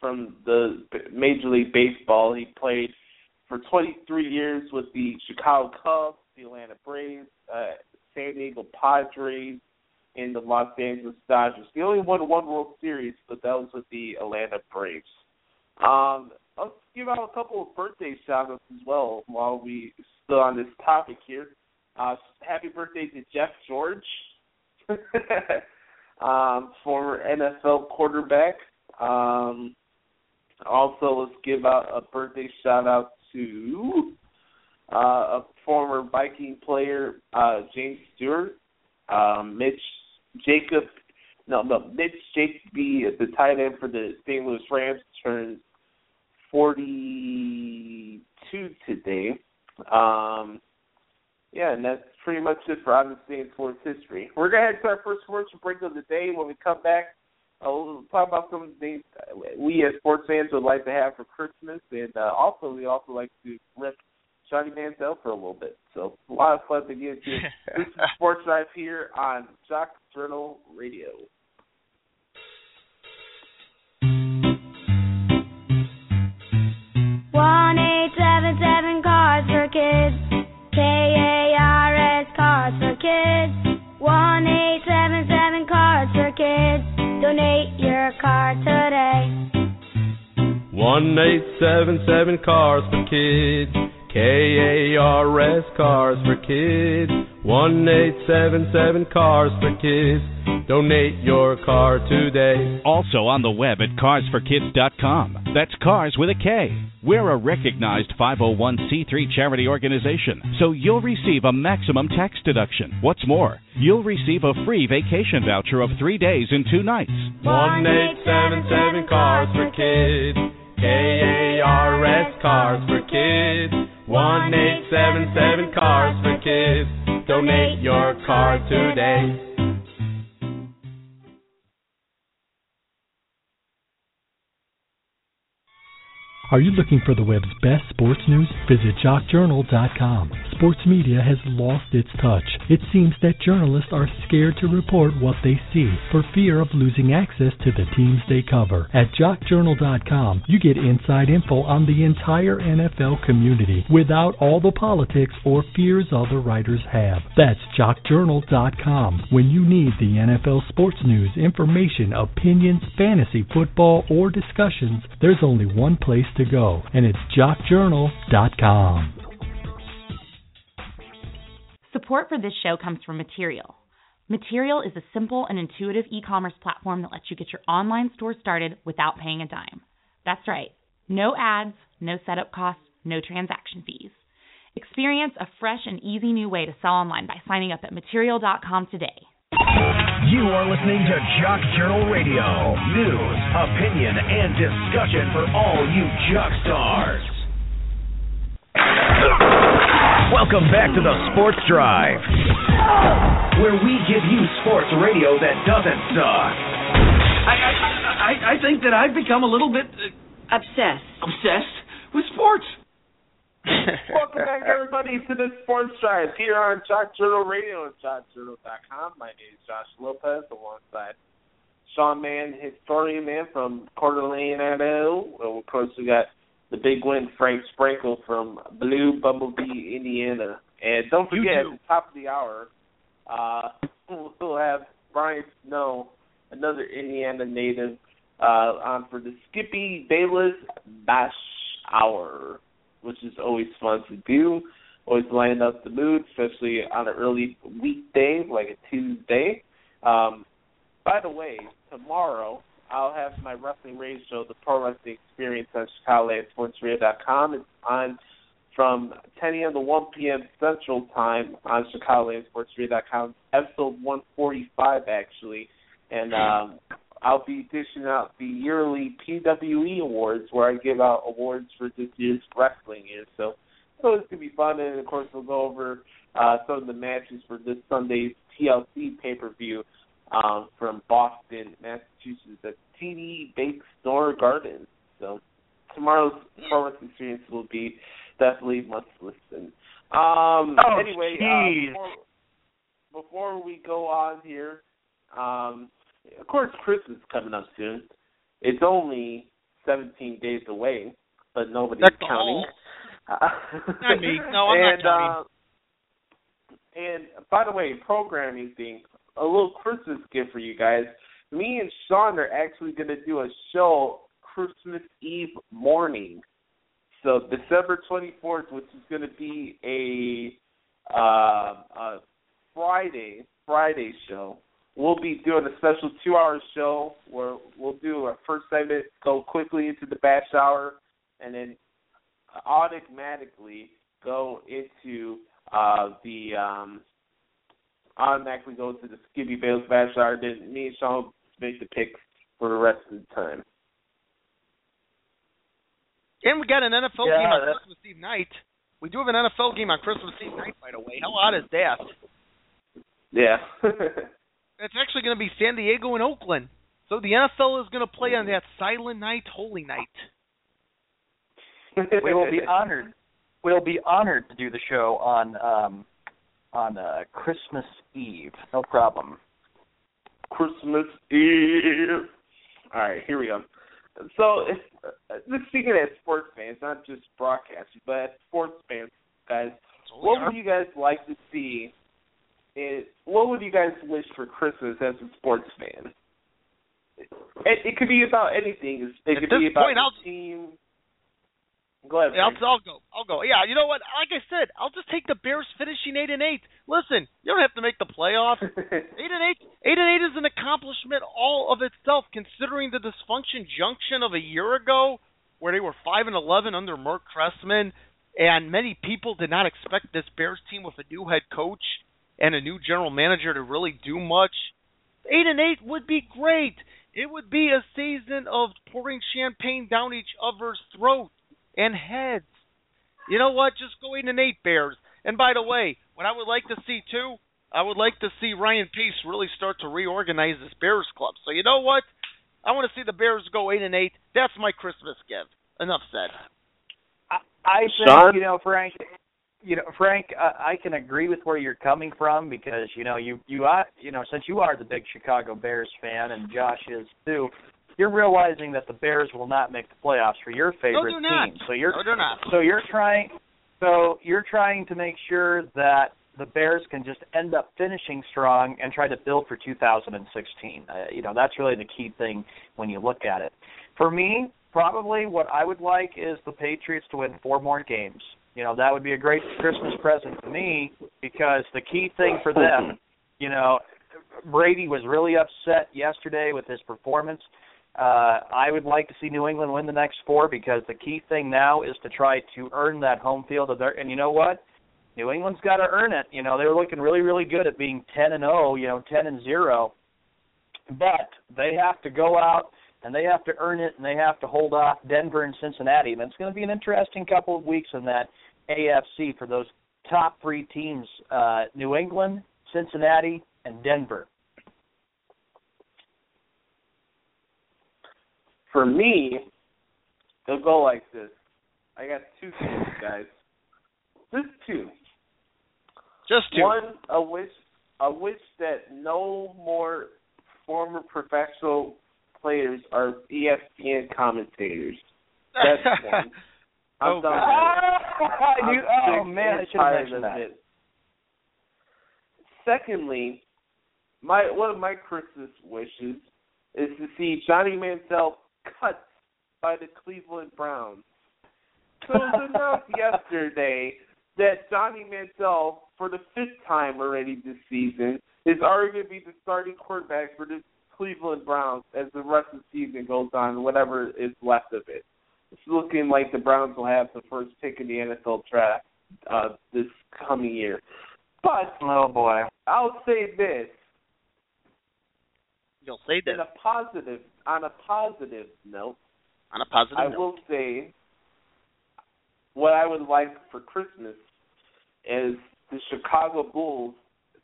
from the Major League Baseball. He played for 23 years with the Chicago Cubs, the Atlanta Braves, uh, San Diego Padres, and the Los Angeles Dodgers. He only won one World Series, but that was with the Atlanta Braves. Um, let's give out a couple of birthday shout outs as well while we still on this topic here. Uh, happy birthday to Jeff George, um, former NFL quarterback. Um, also, let's give out a birthday shout out to uh, a former Viking player, uh, James Stewart, um, Mitch Jacob. No, no, Mitch Jacob, the tight end for the St. Louis Rams, turns 42 today. Um, yeah, and that's pretty much it for in Sports History. We're going to head to our first commercial break of the day. When we come back, uh, we'll talk about some of the things we as sports fans would like to have for Christmas, and uh, also we also like to rip Johnny Manziel for a little bit. So a lot of fun to get into. this is Sports Drive here on Jock Journal Radio. 1877 Cars for Kids. K A R S Cars for Kids. 1877 Cars for Kids. Donate your car today. Also on the web at carsforkids.com. That's cars with a K. We're a recognized 501c3 charity organization, so you'll receive a maximum tax deduction. What's more, you'll receive a free vacation voucher of three days and two nights. 1877 Cars for Kids. K A R S Cars for Kids. 1877 Cars for Kids. Donate your car today. Are you looking for the web's best sports news? Visit jockjournal.com. Sports media has lost its touch. It seems that journalists are scared to report what they see for fear of losing access to the teams they cover. At jockjournal.com, you get inside info on the entire NFL community without all the politics or fears other writers have. That's jockjournal.com. When you need the NFL sports news, information, opinions, fantasy, football, or discussions, there's only one place to go, and it's jockjournal.com. Support for this show comes from Material. Material is a simple and intuitive e commerce platform that lets you get your online store started without paying a dime. That's right, no ads, no setup costs, no transaction fees. Experience a fresh and easy new way to sell online by signing up at material.com today. You are listening to Jock Journal Radio. News, opinion, and discussion for all you jock stars. Welcome back to the Sports Drive, where we give you sports radio that doesn't suck. I, I, I, I think that I've become a little bit uh, Obsessed. obsessed with sports. Welcome back, everybody, to the Sports Drive here on Jock Journal Radio and JockJournal.com. My name is Josh Lopez, alongside Sean Mahon, historian man from Coeur d'Alene, Idaho. Well, of course, we got the big win, Frank Sprankle from Blue Bumblebee, Indiana. And don't forget, at the top of the hour, uh, we'll have Brian Snow, another Indiana native, uh, on for the Skippy Bayless Bash Hour, which is always fun to do. Always lighten up the mood, especially on an early weekday like a Tuesday. Um, by the way, tomorrow I'll have my wrestling radio The Pro Wrestling Experience, on ChicagolandSportsRadio.com. It's on from 10 a.m. to 1 p.m. Central Time on ChicagolandSportsRadio.com. Episode 145, actually. And um, I'll be dishing out the yearly PWE awards, where I give out awards for this year's wrestling year. So, so it's gonna be fun, and of course we'll go over uh, some of the matches for this Sunday's TLC pay-per-view um, from Boston, Massachusetts, at TD Bake Store Gardens. So tomorrow's performance experience will be definitely must listen. Um, Oh, anyway, uh, before, before we go on here, um, of course, Christmas is coming up soon. It's only 17 days away, but nobody's That's counting. Not me. No, I'm not counting. Uh, and by the way, programming thing, a little Christmas gift for you guys. Me and Sean are actually going to do a show Christmas Eve morning. So December 24th, which is going to be a, uh, a Friday Friday show. We'll be doing a special two-hour show where we'll do our first segment, go quickly into the bash hour, and then automatically go into uh, the um, automatically go to the Skippy Bayless bash hour. Then me and Sean make the picks for the rest of the time. And we got an NFL Yeah, game on that's- Christmas Eve night. We do have an NFL game on Christmas Eve night, by the way. How odd is that? Yeah. It's actually going to be San Diego and Oakland. So the NFL is going to play on that silent night, holy night. we will be honored. We'll be honored to do the show on um, on uh, Christmas Eve. No problem. Christmas Eve. All right, here we go. So, if, uh, speaking as sports fans, not just broadcasters, but as sports fans, guys, what would you guys like to see? It, what would you guys wish for Christmas as a sports fan? It, it could be about anything. It At could be about point, your I'll- team. Go ahead. Yeah, I'll, I'll go. I'll go. Yeah, you know what? Like I said, I'll just take the Bears finishing eight and eight. Listen, you don't have to make the playoffs. eight and eight. Eight and eight is an accomplishment all of itself, considering the dysfunction junction of a year ago, where they were five and eleven under Mark Trestman, and many people did not expect this Bears team with a new head coach and a new general manager to really do much. Eight and eight would be great. It would be a season of pouring champagne down each other's throats and heads. You know what? Just go eight and eight Bears. And by the way, what I would like to see too, I would like to see Ryan Pace really start to reorganize this Bears club. So you know what? I want to see the Bears go eight and eight. That's my Christmas gift. Enough said. I I think Sean? you know, Frank. You know, Frank, uh, I can agree with where you're coming from because you know you you are you know since you are the big Chicago Bears fan and Josh is too. You're realizing that the Bears will not make the playoffs for your favorite they're team. So you're No, they're not. so you're trying so you're trying to make sure that the Bears can just end up finishing strong and try to build for 2016. Uh, you know, that's really the key thing when you look at it. For me, probably what I would like is the Patriots to win four more games. You know, that would be a great Christmas present to me because the key thing for them, you know, Brady was really upset yesterday with his performance. Uh, I would like to see New England win the next four because the key thing now is to try to earn that home field. And you know what? New England's got to earn it. You know, they were looking really, really good at being 10 and 0, you know, 10 and 0. But they have to go out and they have to earn it and they have to hold off Denver and Cincinnati. And it's going to be an interesting couple of weeks in that AFC for those top three teams uh, New England, Cincinnati, and Denver. For me, they'll go like this. I got two teams, guys. Just two. Just two. One, a wish, a wish that no more former professional players are ESPN commentators. That's one. I'm Oh, done God. with it. I knew- I'm oh man, I should have mentioned that. it. Secondly, my one of my Christmas wishes is to see Johnny Manziel cut by the Cleveland Browns. So it was announced yesterday that Johnny Manziel, for the fifth time already this season, is already going to be the starting quarterback for the Cleveland Browns as the rest of the season goes on, whatever is left of it. It's looking like the Browns will have the first pick in the NFL draft uh, this coming year. But Oh boy. I'll say this You'll say this in a positive on a positive note. on a positive I note. will say what I would like for Christmas is the Chicago Bulls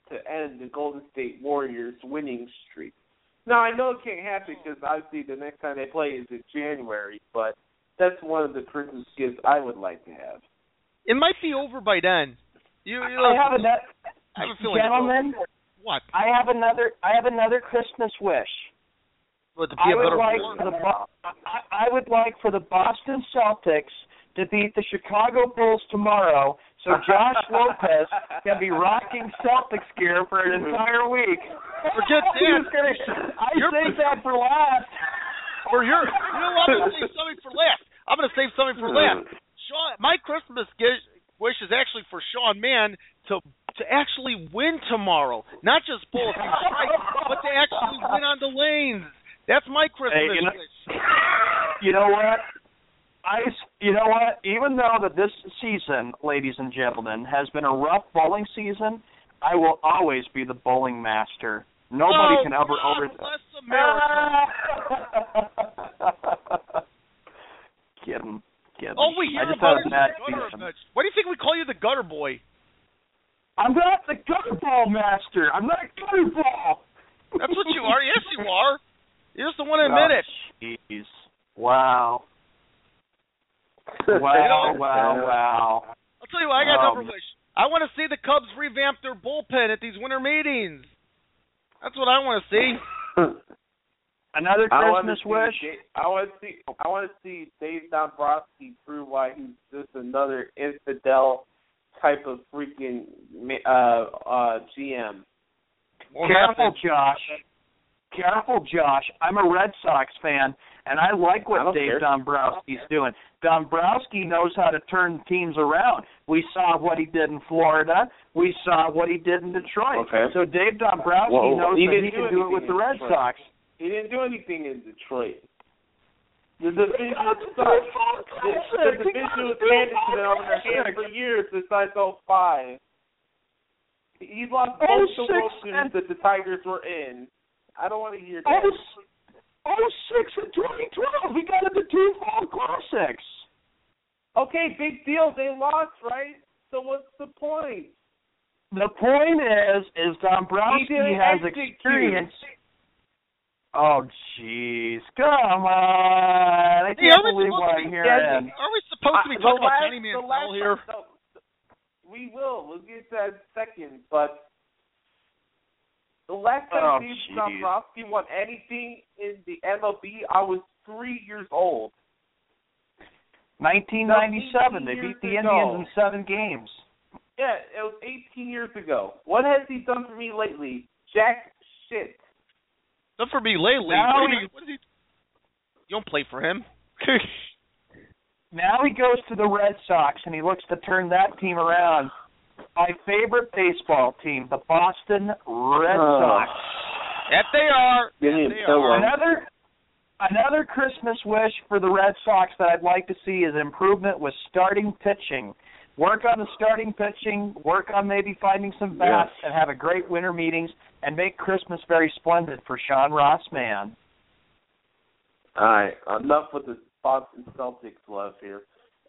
to end the Golden State Warriors winning streak. Now I know it can't happen because obviously the next time they play is in January, but that's one of the Christmas gifts I would like to have. It might be over by then. You, you I have another I have a feeling gentlemen. What? I have another. I have another Christmas wish. Be I would like for the I, I would like for the Boston Celtics to beat the Chicago Bulls tomorrow, so Josh Lopez can be rocking Celtics gear for an mm-hmm. entire week. Forget that. gonna- I You're- saved that for last. For your, you know? I'm gonna save something for last. I'm gonna save something for last. Mm-hmm. Sean, my Christmas gish, wish is actually for Sean Mahon to to actually win tomorrow, not just pull a few strikes, but to actually win on the lanes. That's my Christmas Hey, you know- wish. You know what? I, you know what? Even though that this season, ladies and gentlemen, has been a rough bowling season, I will always be the bowling master. Nobody oh, can ever God over. bless America. kidding, kidding. All we hear I just about a bad gutter season. Why do you think we call you the gutter boy? I'm not the gutter ball master. I'm not a gutter ball. That's what you are. Yes, you are. You're just the one to Oh, admit it. Jeez. Wow. Wow, wow, wow. I'll tell you what. I got another wish. I want to see the Cubs revamp their bullpen at these winter meetings. That's what I want to see. Another I want to Christmas see wish? Da- I want to see. I want to see Dave Dombrowski prove why he's just another infidel type of freaking uh uh GM. Won't Careful. Josh. Careful, Josh. I'm a Red Sox fan, and I like what don't Dave care. Dombrowski's doing. Dombrowski knows how to turn teams around. We saw what he did in Florida. We saw what he did in Detroit. Okay. So Dave Dombrowski Well, knows he that he can do it with the Red Detroit. Sox. He didn't do anything in Detroit. The division the sucks. three fall The, division was handed to them in their hands for years since I saw five. He lost Oh, both the World Series that the Tigers were in. I don't want to hear Oh, that. s- oh, six and 2012. We got into two fall classics. Okay, big deal. They lost, right? So what's the point? The point is, is Dombrowski He has execute. experience. Oh, jeez. Come on. I Hey, can't are believe what I'm be- hearing. Are we supposed to be Uh, talking about last- Johnny the Manziel last- here? no, we will. We'll get to that in a second. But the last time Oh, Dave jeez. Dombrowski won anything in the MLB, I was three years old. 1997. They beat the years Indians in seven games. Yeah, it was 18 years ago. What has he done for me lately? Jack shit. Not for me lately. Now What he- mean? What is he? You don't play for him. Now he goes to the Red Sox and he looks to turn that team around. My favorite baseball team, the Boston Red Oh. Sox. that they are. Give That me a they pillow. are. Another another Christmas wish for the Red Sox that I'd like to see is improvement with starting pitching. Work on the starting pitching, work on maybe finding some bats Yes. and have a great winter meetings and make Christmas very splendid for Sean Ross man. All right, enough with the Boston Celtics love here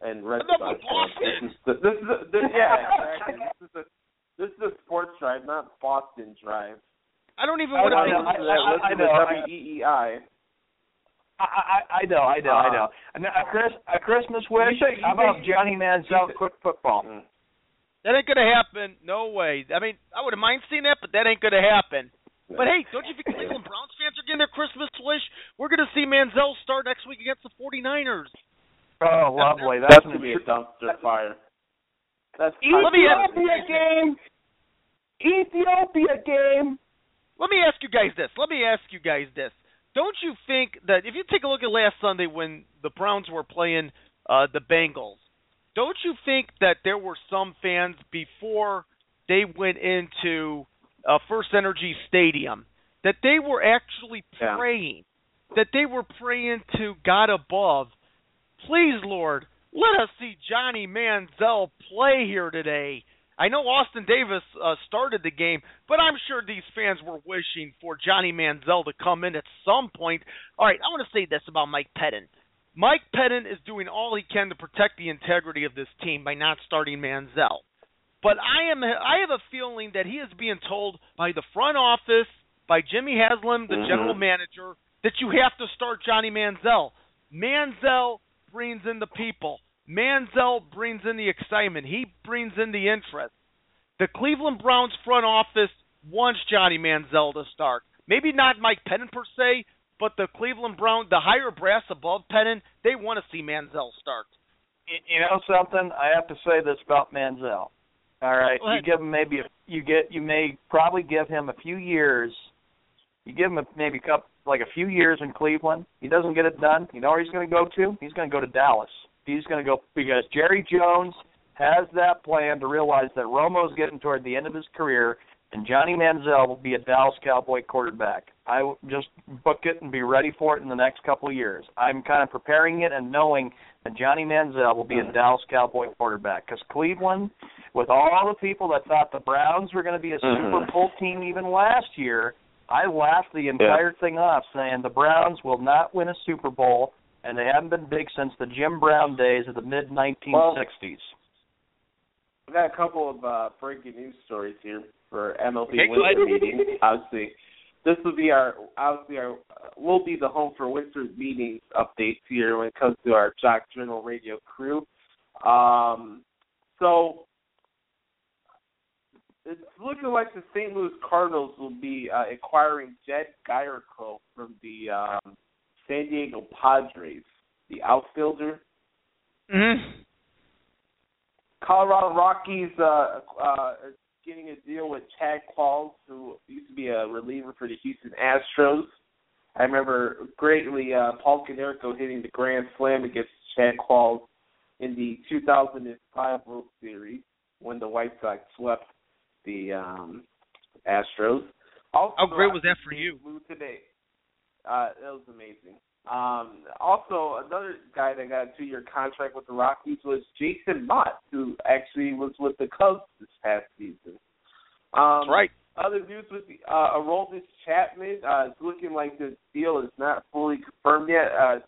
and Red Sox. with Boston. This is the, this is the, this, yeah, exactly. This is a this is a sports drive, not Boston drive. I don't even want know, to I think. know, I- I- I know, I- Listen to WEEI. I, I, I know, I know, I know. And a, Chris, a Christmas wish. You say- you how about say- Johnny Manziel you quick football? Mm. That ain't gonna happen. No way. I mean, I would have mind seeing that, but that ain't gonna happen. But hey, don't you think Cleveland Browns fans are getting their Christmas wish? We're gonna see Manziel start next week against the 49ers. Oh, lovely. That's That's, gonna be a dumpster fire. That's Let me Ethiopia game. Ethiopia game. Let me ask you guys this. Let me ask you guys this. Don't you think that if you take a look at last Sunday when the Browns were playing uh, the Bengals, don't you think that there were some fans before they went into uh, First Energy Stadium that they were actually Yeah. praying, that they were praying to God above, please Lord, let us see Johnny Manziel play here today. I know Austin Davis uh, started the game, but I'm sure these fans were wishing for Johnny Manziel to come in at some point. All right, I want to say this about Mike Pettine. Mike Pettine is doing all he can to protect the integrity of this team by not starting Manziel. But I am I have a feeling that he is being told by the front office, by Jimmy Haslam, the Mhm. general manager, that you have to start Johnny Manziel. Manziel brings in the people. Manziel brings in the excitement. He brings in the interest. The Cleveland Browns front office wants Johnny Manziel to start. Maybe not Mike Pettine per se, but the Cleveland Browns, the higher brass above Pettine, they want to see Manziel start. you you know something? I have to say this about Manziel. All right, you give him maybe a, you get you may probably give him a few years. You give him a, maybe a couple like a few years in Cleveland. He doesn't get it done. You know where he's going to go to? He's going to go to Dallas. He's going to go because Jerry Jones has that plan to realize that Romo's getting toward the end of his career, and Johnny Manziel will be a Dallas Cowboy quarterback. I will just book it and be ready for it in the next couple of years. I'm kind of preparing it and knowing that Johnny Manziel will be a Dallas Cowboy quarterback because Cleveland, with all the people that thought the Browns were going to be a Mhm. Super Bowl team even last year, I laughed the entire thing off, saying the Browns will not win a Super Bowl, and they haven't been big since the Jim Brown days of the mid 1960s. I've got a couple of uh, breaking news stories here for MLB Okay, go winter ahead. meetings. Obviously, this will be our obviously our will be the home for winter meetings updates here when it comes to our Jock Journal Radio crew. Um, so it's looking like the St. Louis Cardinals will be uh, acquiring Jedd Gyorko from the um, San Diego Padres, the outfielder. Mm-hmm. Colorado Rockies uh, uh, getting a deal with Chad Qualls, who used to be a reliever for the Houston Astros. I remember greatly uh, Paul Konerko hitting the grand slam against Chad Qualls in the 2005 World Series when the White Sox swept the um, Astros. Also, How great was that for you? Today. Uh, that was amazing. Um, also, another guy that got a two-year contract with the Rockies was Jason Motte, who actually was with the Cubs this past season. Um, That's right. Other news with the, uh, Aroldis Chapman. Uh, it's looking like the deal is not fully confirmed yet. Uh,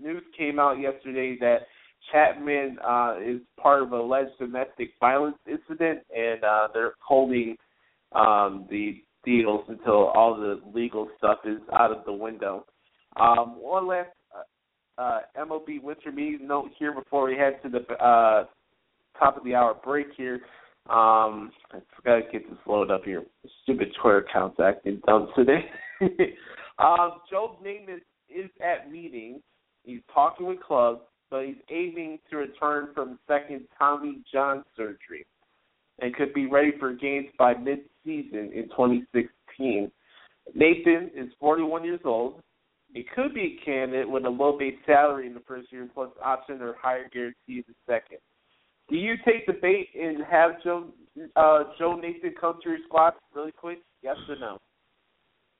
news came out yesterday that Chapman uh, is part of a alleged domestic violence incident, and uh, they're holding um, the deals until all the legal stuff is out of the window. Um, one last uh, uh, MLB winter meeting note here before we head to the uh, top of the hour break here. Um, I forgot to get this loaded up here. Stupid Twitter account's acting dumb today. um, Joe Nathan is at meetings. He's talking with clubs, but he's aiming to return from second Tommy John surgery and could be ready for games by mid-season in 2016. Nathan is 41 years old. He could be a candidate with a low base salary in the first year plus option or higher guarantee in the second. Do you take the bait and have Joe uh, Joe Nathan come to your squad really quick? Yes or no?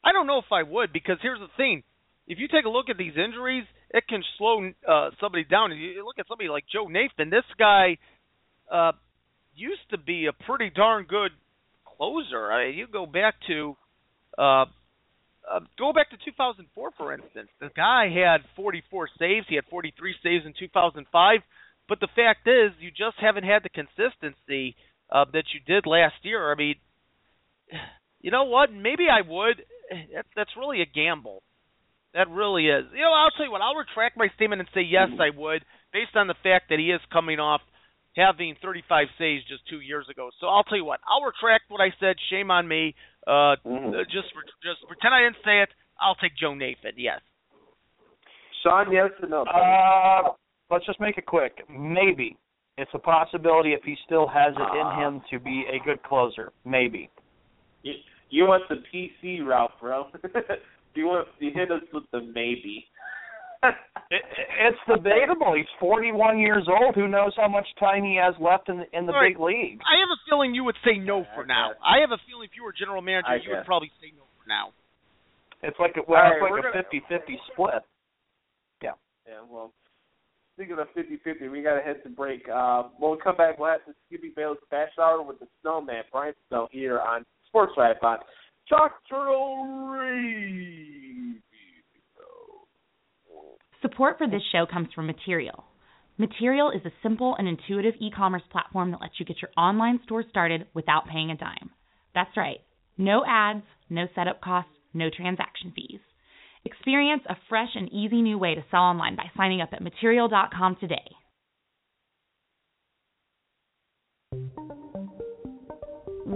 I don't know if I would because here's the thing: if you take a look at these injuries, it can slow uh, somebody down. You look at somebody like Joe Nathan. This guy uh, used to be a pretty darn good closer. I mean, you go back to uh, uh, go back to 2004, for instance. The guy had 44 saves. He had 43 saves in 2005. But the fact is, you just haven't had the consistency uh, that you did last year. I mean, you know what? Maybe I would. That's that's really a gamble. That really is. You know, I'll tell you what. I'll retract my statement and say yes, I would, based on the fact that he is coming off having 35 saves just two years ago. So I'll tell you what, I'll retract what I said. Shame on me. Uh, Mhm. uh, just just pretend I didn't say it. I'll take Joe Nathan. Yes. Sean, yes or no? buddy? Uh, let's just make it quick. Maybe it's a possibility if he still has it in Ah. him to be a good closer. Maybe. you, you want the PC route, bro? you want you hit us with the maybe? It, it's debatable. He's 41 years old. Who knows how much time he has left in the, in the All right. big league? I have a feeling you would say no for now. I have a feeling if you were general manager, I you would probably say no for now. It's like a, well, All it's right, like a gonna- 50-50 split. Yeah, Yeah. well, speaking of 50-50, we got to head to break. Uh, when we come back, we'll have the Skippy Bayless Bash Hour with the Snowman, Brian Snow, here on Sports Drive on Radio. Support for this show comes from Material. Material is a simple and intuitive e commerce platform that lets you get your online store started without paying a dime. That's right, no ads, no setup costs, no transaction fees. Experience a fresh and easy new way to sell online by signing up at material.com today.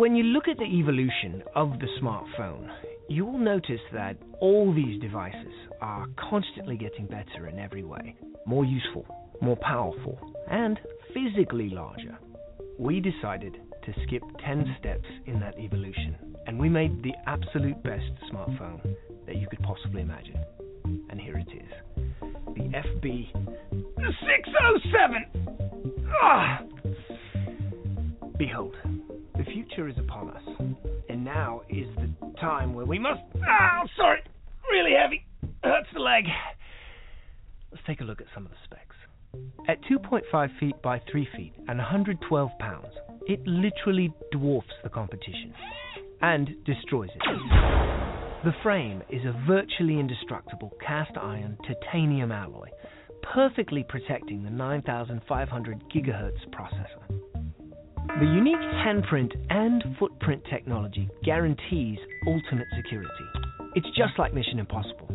When you look at the evolution of the smartphone, you will notice that all these devices are constantly getting better in every way more useful, more powerful, and physically larger. We decided to skip 10 steps in that evolution, and we made the absolute best smartphone that you could possibly imagine. And here it is the FB 607! Ah! Behold, future is upon us, and now is the time where we must. Ah, sorry, really heavy. Hurts the leg. Let's take a look at some of the specs. At 2.5 feet by 3 feet and 112 pounds, it literally dwarfs the competition and destroys it. The frame is a virtually indestructible cast iron titanium alloy, perfectly protecting the 9500 gigahertz processor. The unique handprint and footprint technology guarantees ultimate security. It's just like Mission Impossible,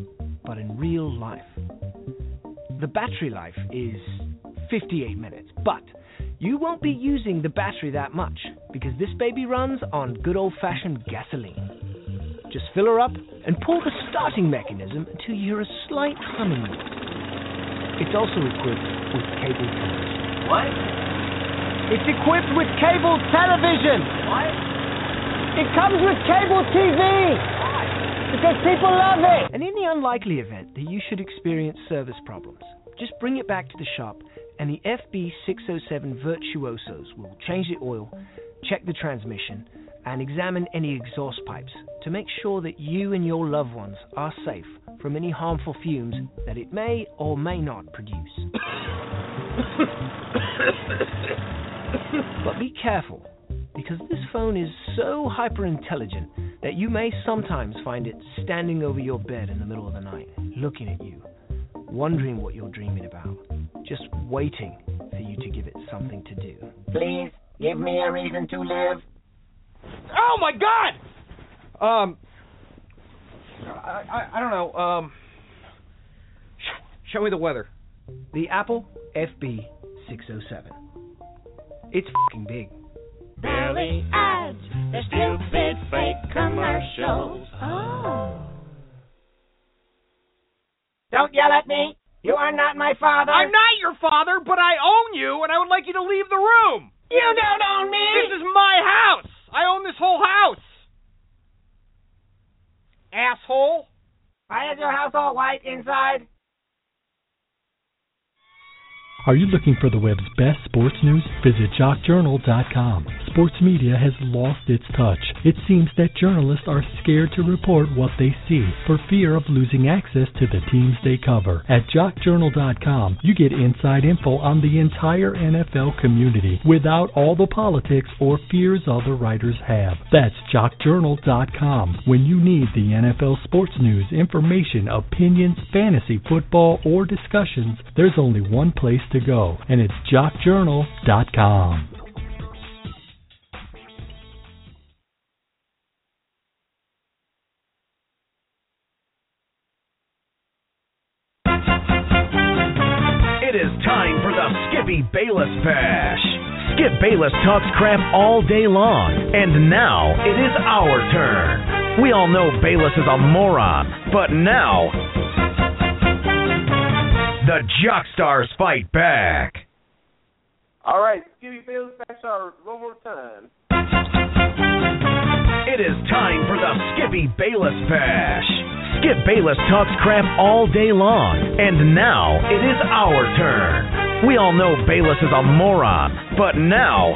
but in real life. The battery life is 58 minutes, but you won't be using the battery that much because this baby runs on good old fashioned gasoline. Just fill her up and pull the starting mechanism until you hear a slight humming noise. It's also equipped with cable television. What? It's equipped with cable television. What? It comes with cable TV. Because people love it. And in the unlikely event that you should experience service problems, just bring it back to the shop and the FB607 Virtuosos will change the oil, check the transmission, and examine any exhaust pipes to make sure that you and your loved ones are safe from any harmful fumes that it may or may not produce. But be careful, because this phone is so hyper intelligent that you may sometimes find it standing over your bed in the middle of the night, looking at you, wondering what you're dreaming about, just waiting for you to give it something to do. Please give me a reason to live. Oh my God! Um, I I, I don't know. Um, sh- show me the weather. The Apple FB607. It's fing big. Barely ads, the stupid fake commercials. Oh. Don't yell at me. You are not my father. I'm not your father, but I own you, and I would like you to leave the room. You don't own me. This is my house. I own this whole house. Asshole. Why is your house all white inside? Are you looking for the web's best sports news? Visit jockjournal.com. Sports media has lost its touch. It seems that journalists are scared to report what they see for fear of losing access to the teams they cover. At jockjournal.com, you get inside info on the entire NFL community without all the politics or fears other writers have. That's jockjournal.com. When you need the NFL sports news, information, opinions, fantasy football, or discussions, there's only one place to go, and it's jockjournal.com. It is time for the Skippy Bayless Bash. Skip Bayless talks crap all day long, and now it is our turn. We all know Bayless is a moron, but now the Jockstars fight back. All right, Skippy Bayless back hour one more time. It is time for the Skippy Bayless Bash. Skip Bayless talks crap all day long, and now it is our turn. We all know Bayless is a moron, but now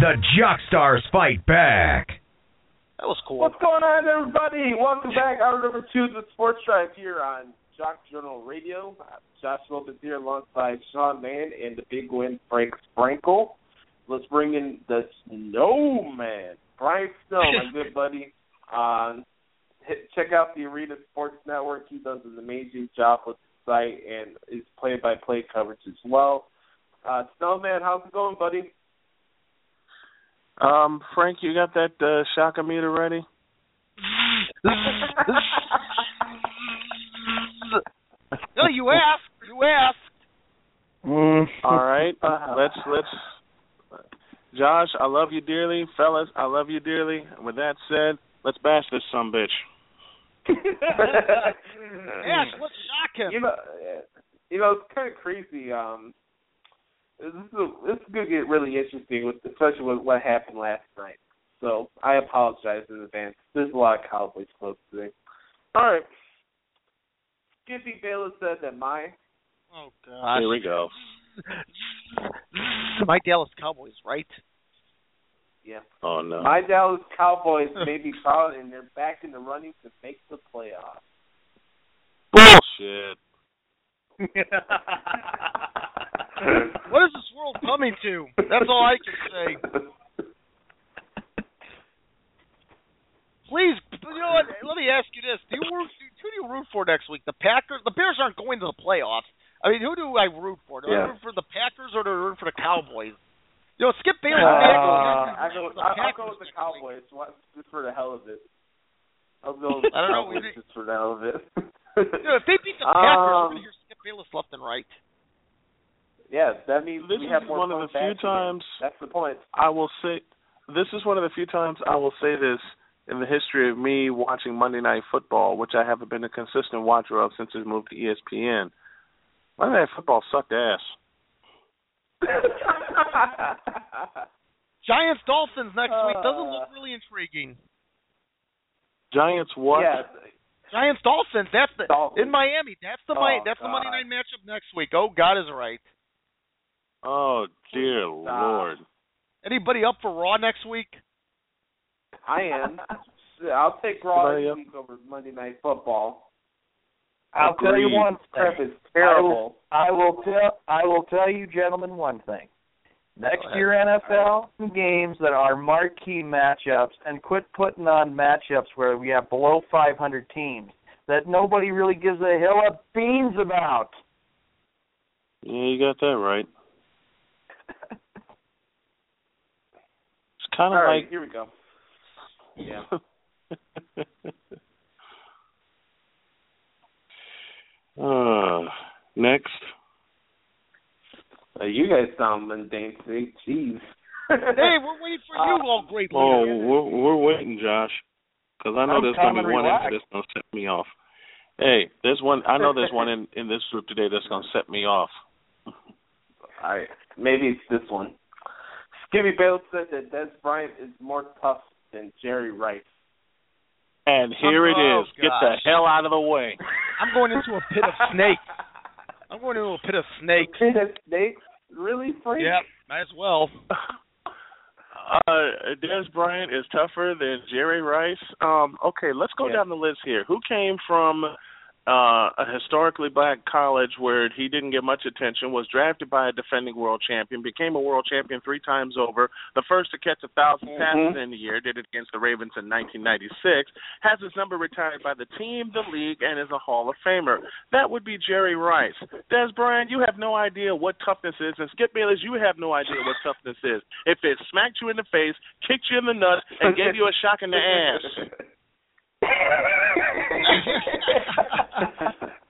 the Jockstars fight back. That was cool. What's going on, everybody? Welcome back. Hour number two of the Sports Drive here on Jock Journal Radio. Uh, Josh Lopez here alongside Sean Mahon and the big win, Frank Sprankle. Let's bring in the snowman, Brian Snow, my good buddy. Um, hit, check out the Arena Sports Network. He does an amazing job with the site and is play-by-play coverage as well. Uh, Snowman, how's it going, buddy? Um, Frank, you got that uh, shocker meter ready? no, you asked. You asked. Mm. All right, let's let's. Josh, I love you dearly, fellas. I love you dearly. With that said, let's bash this some bitch. Ash, let's shock him. You know, you know, it's kind of crazy. Um, this is a, this is gonna get really interesting, with especially with what happened last night. So I apologize in advance. There's a lot of Cowboys close today. All right. Skippy Bayless said that my Oh gosh. Here we go. My Dallas Cowboys, right? Yeah. Oh no. My Dallas Cowboys may be proud and they're back in the running to make the playoffs. Bullshit. what is this world coming to? That's all I can say. Please, you know what? Let me ask you this: Do you root, who do you root for next week? The Packers. The Bears aren't going to the playoffs. I mean, who do I root for? Do Yeah. I root for the Packers or do I root for the Cowboys? You know, Skip Bayless. Uh, I go, the I, I'll Packers go with the. Cowboys just for the hell of it. I'll go with the I don't know, Cowboys we- just for the hell of it. You know, if they beat the Packers, we're Um, going to hear Skip Bayless left and right. yeah, that means This we is have more one of the few bashing it. times That's the point. I will say this is one of the few times I will say this in the history of me watching Monday Night Football, which I haven't been a consistent watcher of since it moved to ESPN. Monday Night Football sucked ass. Giants Dolphins next week doesn't Uh. look really intriguing. Giants what? yeah, Giants Dolphins. That's the Dolphins. in Miami. That's the Mi- Oh, that's the Monday night matchup next week. Oh, God is right. Oh dear Stop. lord. Anybody up for Raw next week? I am. I'll take Raw this week over Monday Night Football. I'll tell you Agreed. one thing. is terrible. I will tell I will tell you gentlemen one thing. Next year NFL games that are marquee matchups and quit putting on matchups where we have below 500 teams that nobody really gives a hill of beans about. Yeah, you got that right. It's kind of right, like here we go. Yeah. uh, next. Uh, you guys sound mundane today. Jeez. hey, we're waiting for you, all great Oh, we're we're waiting, Josh, because I know I'm there's gonna be and one in that's gonna set me off. Hey, there's one. I know there's one in in this group today that's gonna set me off. All right, maybe it's this one. Skippy Bayless said that Dez Bryant is more tough than Jerry Rice. And here it Oh, is. Get the hell out of the way. I'm going into a pit of snakes. I'm going into a pit of snakes. Pit of snakes? Really, Frank? Yep, might as well. Uh, Dez Bryant is tougher than Jerry Rice. Um, okay, let's go Yeah. down the list here. Who came from uh, a historically black college where he didn't get much attention, was drafted by a defending world champion, became a world champion three times over, the first to catch a 1000 Mhm. passes in a year, did it against the Ravens in 1996, has his number retired by the team, the league, and is a Hall of Famer. That would be Jerry Rice. Dez Bryant, you have no idea what toughness is, and Skip Bayless, you have no idea what toughness is. If it smacked you in the face, kicked you in the nuts, and gave you a shock in the ass.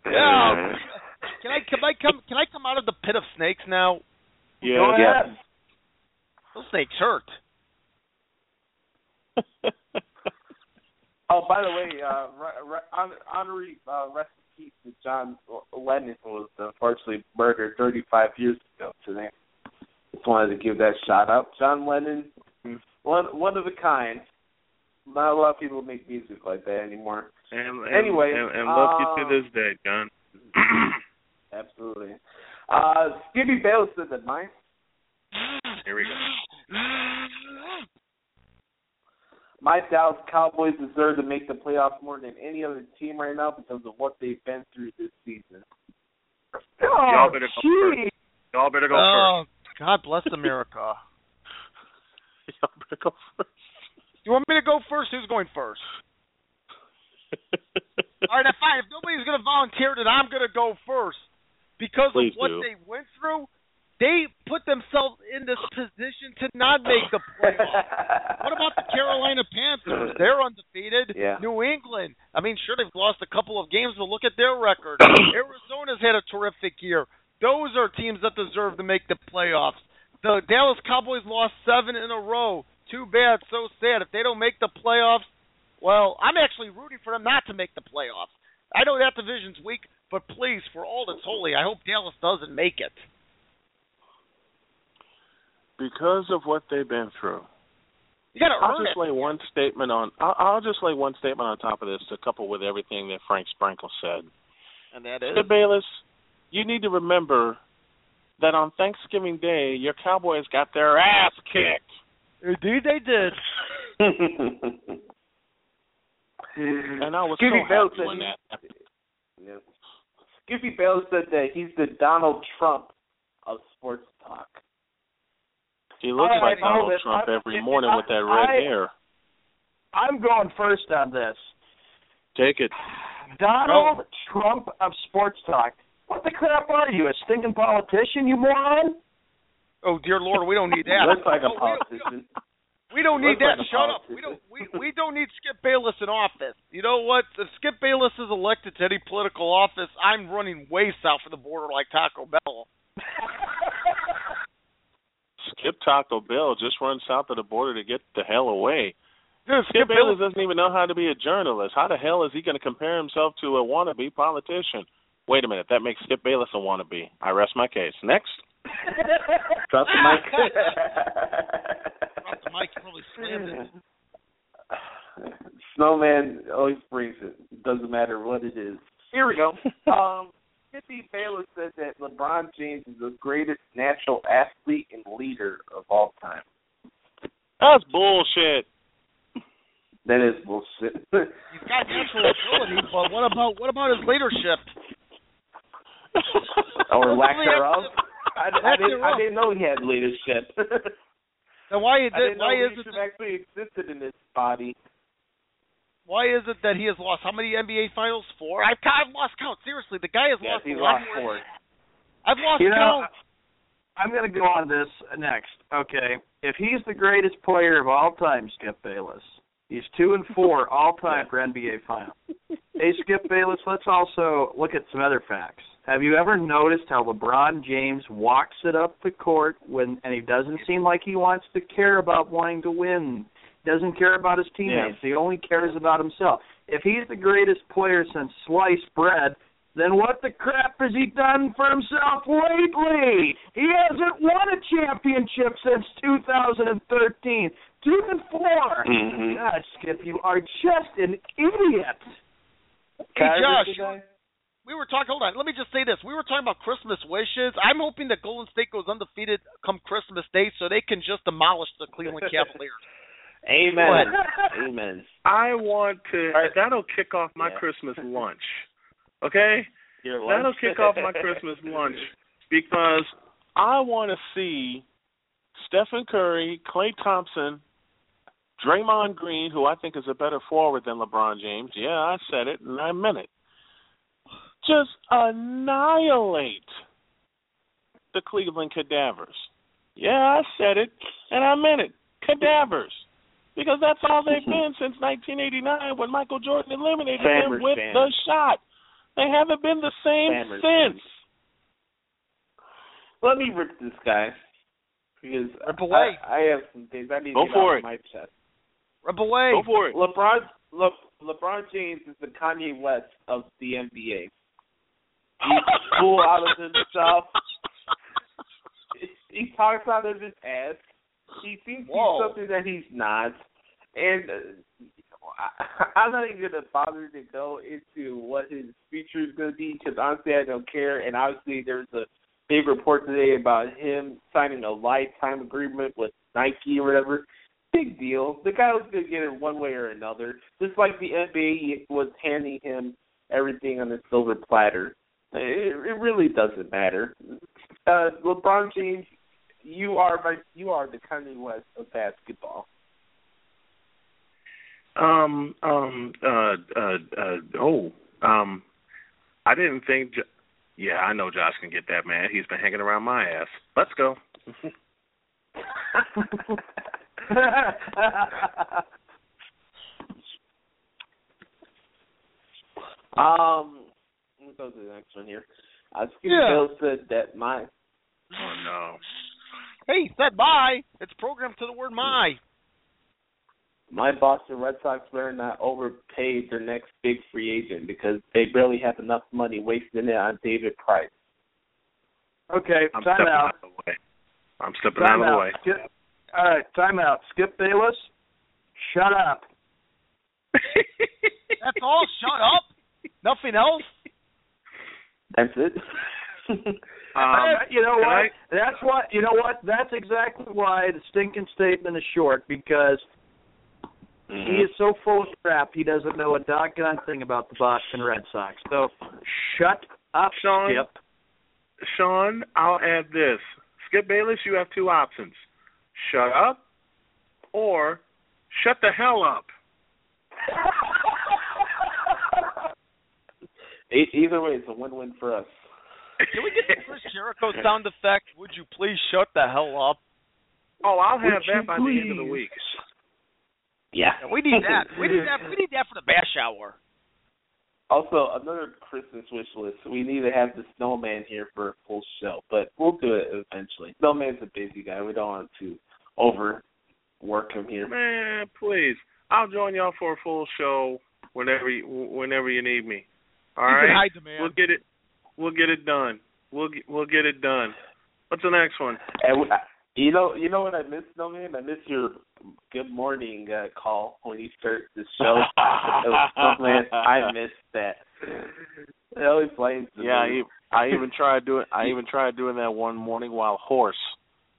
Yeah. Can I can I come can I come out of the pit of snakes now? Yeah. Go ahead. Those snakes hurt. Oh, by the way, uh, re- re- hon- honorary uh, rest in peace to John Lennon was unfortunately murdered 35 years ago today. Just wanted to give that shout out. John Lennon, one one of a kind. Not a lot of people make music like that anymore. And, and Anyway, and, and love you uh, to this day, John. Absolutely. Uh, Skippy Bayless said that mine. Here we go. My Dallas Cowboys deserve to make the playoffs more than any other team right now because of what they've been through this season. Y'all better go gee. first. Y'all better go oh, God bless America. Y'all better go first. You want me to go first? Who's going first? All right, fine. If nobody's going to volunteer, then I'm going to go first because Please of what do. they went through. They put themselves in this position to not make the playoffs. what about the Carolina Panthers? They're undefeated. Yeah. New England. I mean, sure they've lost a couple of games, but look at their record. Arizona's had a terrific year. Those are teams that deserve to make the playoffs. The Dallas Cowboys lost seven in a row. Too bad, so sad. If they don't make the playoffs, well, I'm actually rooting for them not to make the playoffs. I know that division's weak, but please, for all that's holy, I hope Dallas doesn't make it. Because of what they've been through. You got to I'll just it. lay one statement on. I'll, I'll just lay one statement on top of this to couple with everything that Frank Sprankle said. And that is. Skip Bayless, you need to remember that on Thanksgiving Day, your Cowboys got their ass kicked. Indeed, they did. And I was Skippy so Bayless happy when said that he- happened. Yeah. Skippy Bayless said that he's the Donald Trump of sports talk. He looks All like right, Donald Elvis, Trump I- every I- morning with that red I- hair. I'm going first on this. Take it. Donald Trump of sports talk. What the crap are you, a stinking politician, you moron? Oh dear Lord, we don't need that. Looks like a Oh, we- politician. We don't need that. like a Shut up. We don't. We we don't need Skip Bayless in office. You know what? If Skip Bayless is elected to any political office, I'm running way south of the border like Taco Bell. Skip Taco Bell just run south of the border to get the hell away. Dude, Skip Bayless doesn't even know how to be a journalist. How the hell is he going to compare himself to a wannabe politician? Wait a minute, that makes Skip Bayless a wannabe. I rest my case. Next. Drop the mic. Drop the mic, you probably slammed it. Snowman always brings it. It doesn't matter what it is. Here we go. Um, Skippy Bayless said that LeBron James is the greatest natural athlete and leader of all time. That's bullshit. That is bullshit. He's got natural ability, but what about what about his leadership? or lack thereof. I, I, didn't, I didn't know he had leadership. Then why is it why is it actually existed in this body. why is it that he has lost how many NBA finals? Four? I've, I've lost count. Seriously, the guy has Yes, lost he a lot lost four. I've lost You know, count. I'm going to go on this next. Okay, if he's the greatest player of all time, Skip Bayless, he's two and four all time for NBA Finals. Hey, Skip Bayless, let's also look at some other facts. Have you ever noticed how LeBron James walks it up the court when, and he doesn't seem like he wants to care about wanting to win. Doesn't care about his teammates. He only cares about himself. If he's the greatest player since sliced bread, then what the crap has he done for himself lately? He hasn't won a championship since 2013. Two and 4 Mhm. God, Skip, you are just an idiot. Hey, Josh? We were talking. Hold on, let me just say this. We were talking about Christmas wishes. I'm hoping that Golden State goes undefeated come Christmas Day, so they can just demolish the Cleveland Cavaliers. Amen. Amen. I want to. That'll kick off my Yeah. Christmas lunch. Okay? Your That'll kick off my Christmas lunch because I want to see Stephen Curry, Klay Thompson, Draymond Green, who I think is a better forward than LeBron James. Yeah, I said it and I meant it. Just annihilate the Cleveland Cadavers. Yeah, I said it and I meant it. Cadavers. Because that's all they've mm-hmm. been since 1989 when Michael Jordan eliminated Spammers, them with spammers. the shot. They haven't been the same Spammers, since. Let me rip this guy. because Rip away. I, I have some things I need Go to get for off it. my chest. Rip away. Go for it. LeBron Le, LeBron James is the Kanye West of the NBA. He's full out of himself. He talks out of his ass. He thinks Whoa. he's something that he's not. And uh, I, I'm not even going to bother to go into what his future is going to be because honestly, I don't care. And obviously, there's a big report today about him signing a lifetime agreement with Nike or whatever. Big deal. The guy was going to get it one way or another. Just like the NBA was handing him everything on a silver platter. It, it really doesn't matter. Uh, LeBron James, you are my, you are the Kanye West of basketball. Um. Um. Uh. Uh. uh oh. Um. I didn't think. Jo- yeah, I know Josh can get that man. He's been hanging around my ass. Let's go. um, let me go to the next one here. Uh, Skinny Yeah. Bill said that my Oh no. Hey, said bye. It's programmed to the word my. my Boston Red Sox better not overpay their next big free agent because they barely have enough money wasting it on David Price. Okay, I'm time stepping out. out of the way. I'm stepping Time out of the out. way. Skip, all right, time out. Skip Bayless, shut up. That's all. Shut up. Nothing else. That's it. Um, you know what? I- That's what. You know what? That's exactly why the stinking statement is short because Mm-hmm. he is so full of crap. He doesn't know a doggone thing about the Boston Red Sox. So shut up, Sean, Skip. Sean, I'll add this. Skip Bayless, you have two options. Shut up or shut the hell up. E- Either way, it's a win-win for us. Can we get the Chris Jericho sound effect? Would you please shut the hell up? Oh, I'll have Would that by the end of the week. Yeah. Yeah, we need that. We need that. We need that for the bash hour. Also, another Christmas wish list. We need to have the snowman here for a full show, but we'll do it eventually. Snowman's a busy guy. We don't want to overwork him here. Man, please. I'll join y'all for a full show whenever you, whenever you need me. All He's in right. high demand. We'll get it. We'll get it done. We'll get, we'll get it done. What's the next one? And we, you know, you know what I miss, Snowman? I miss your good morning uh, call when you start the show. It was- Snowman, I miss that. It always plays. to Yeah, I, me. e- I even tried doing I even tried doing that one morning while hoarse.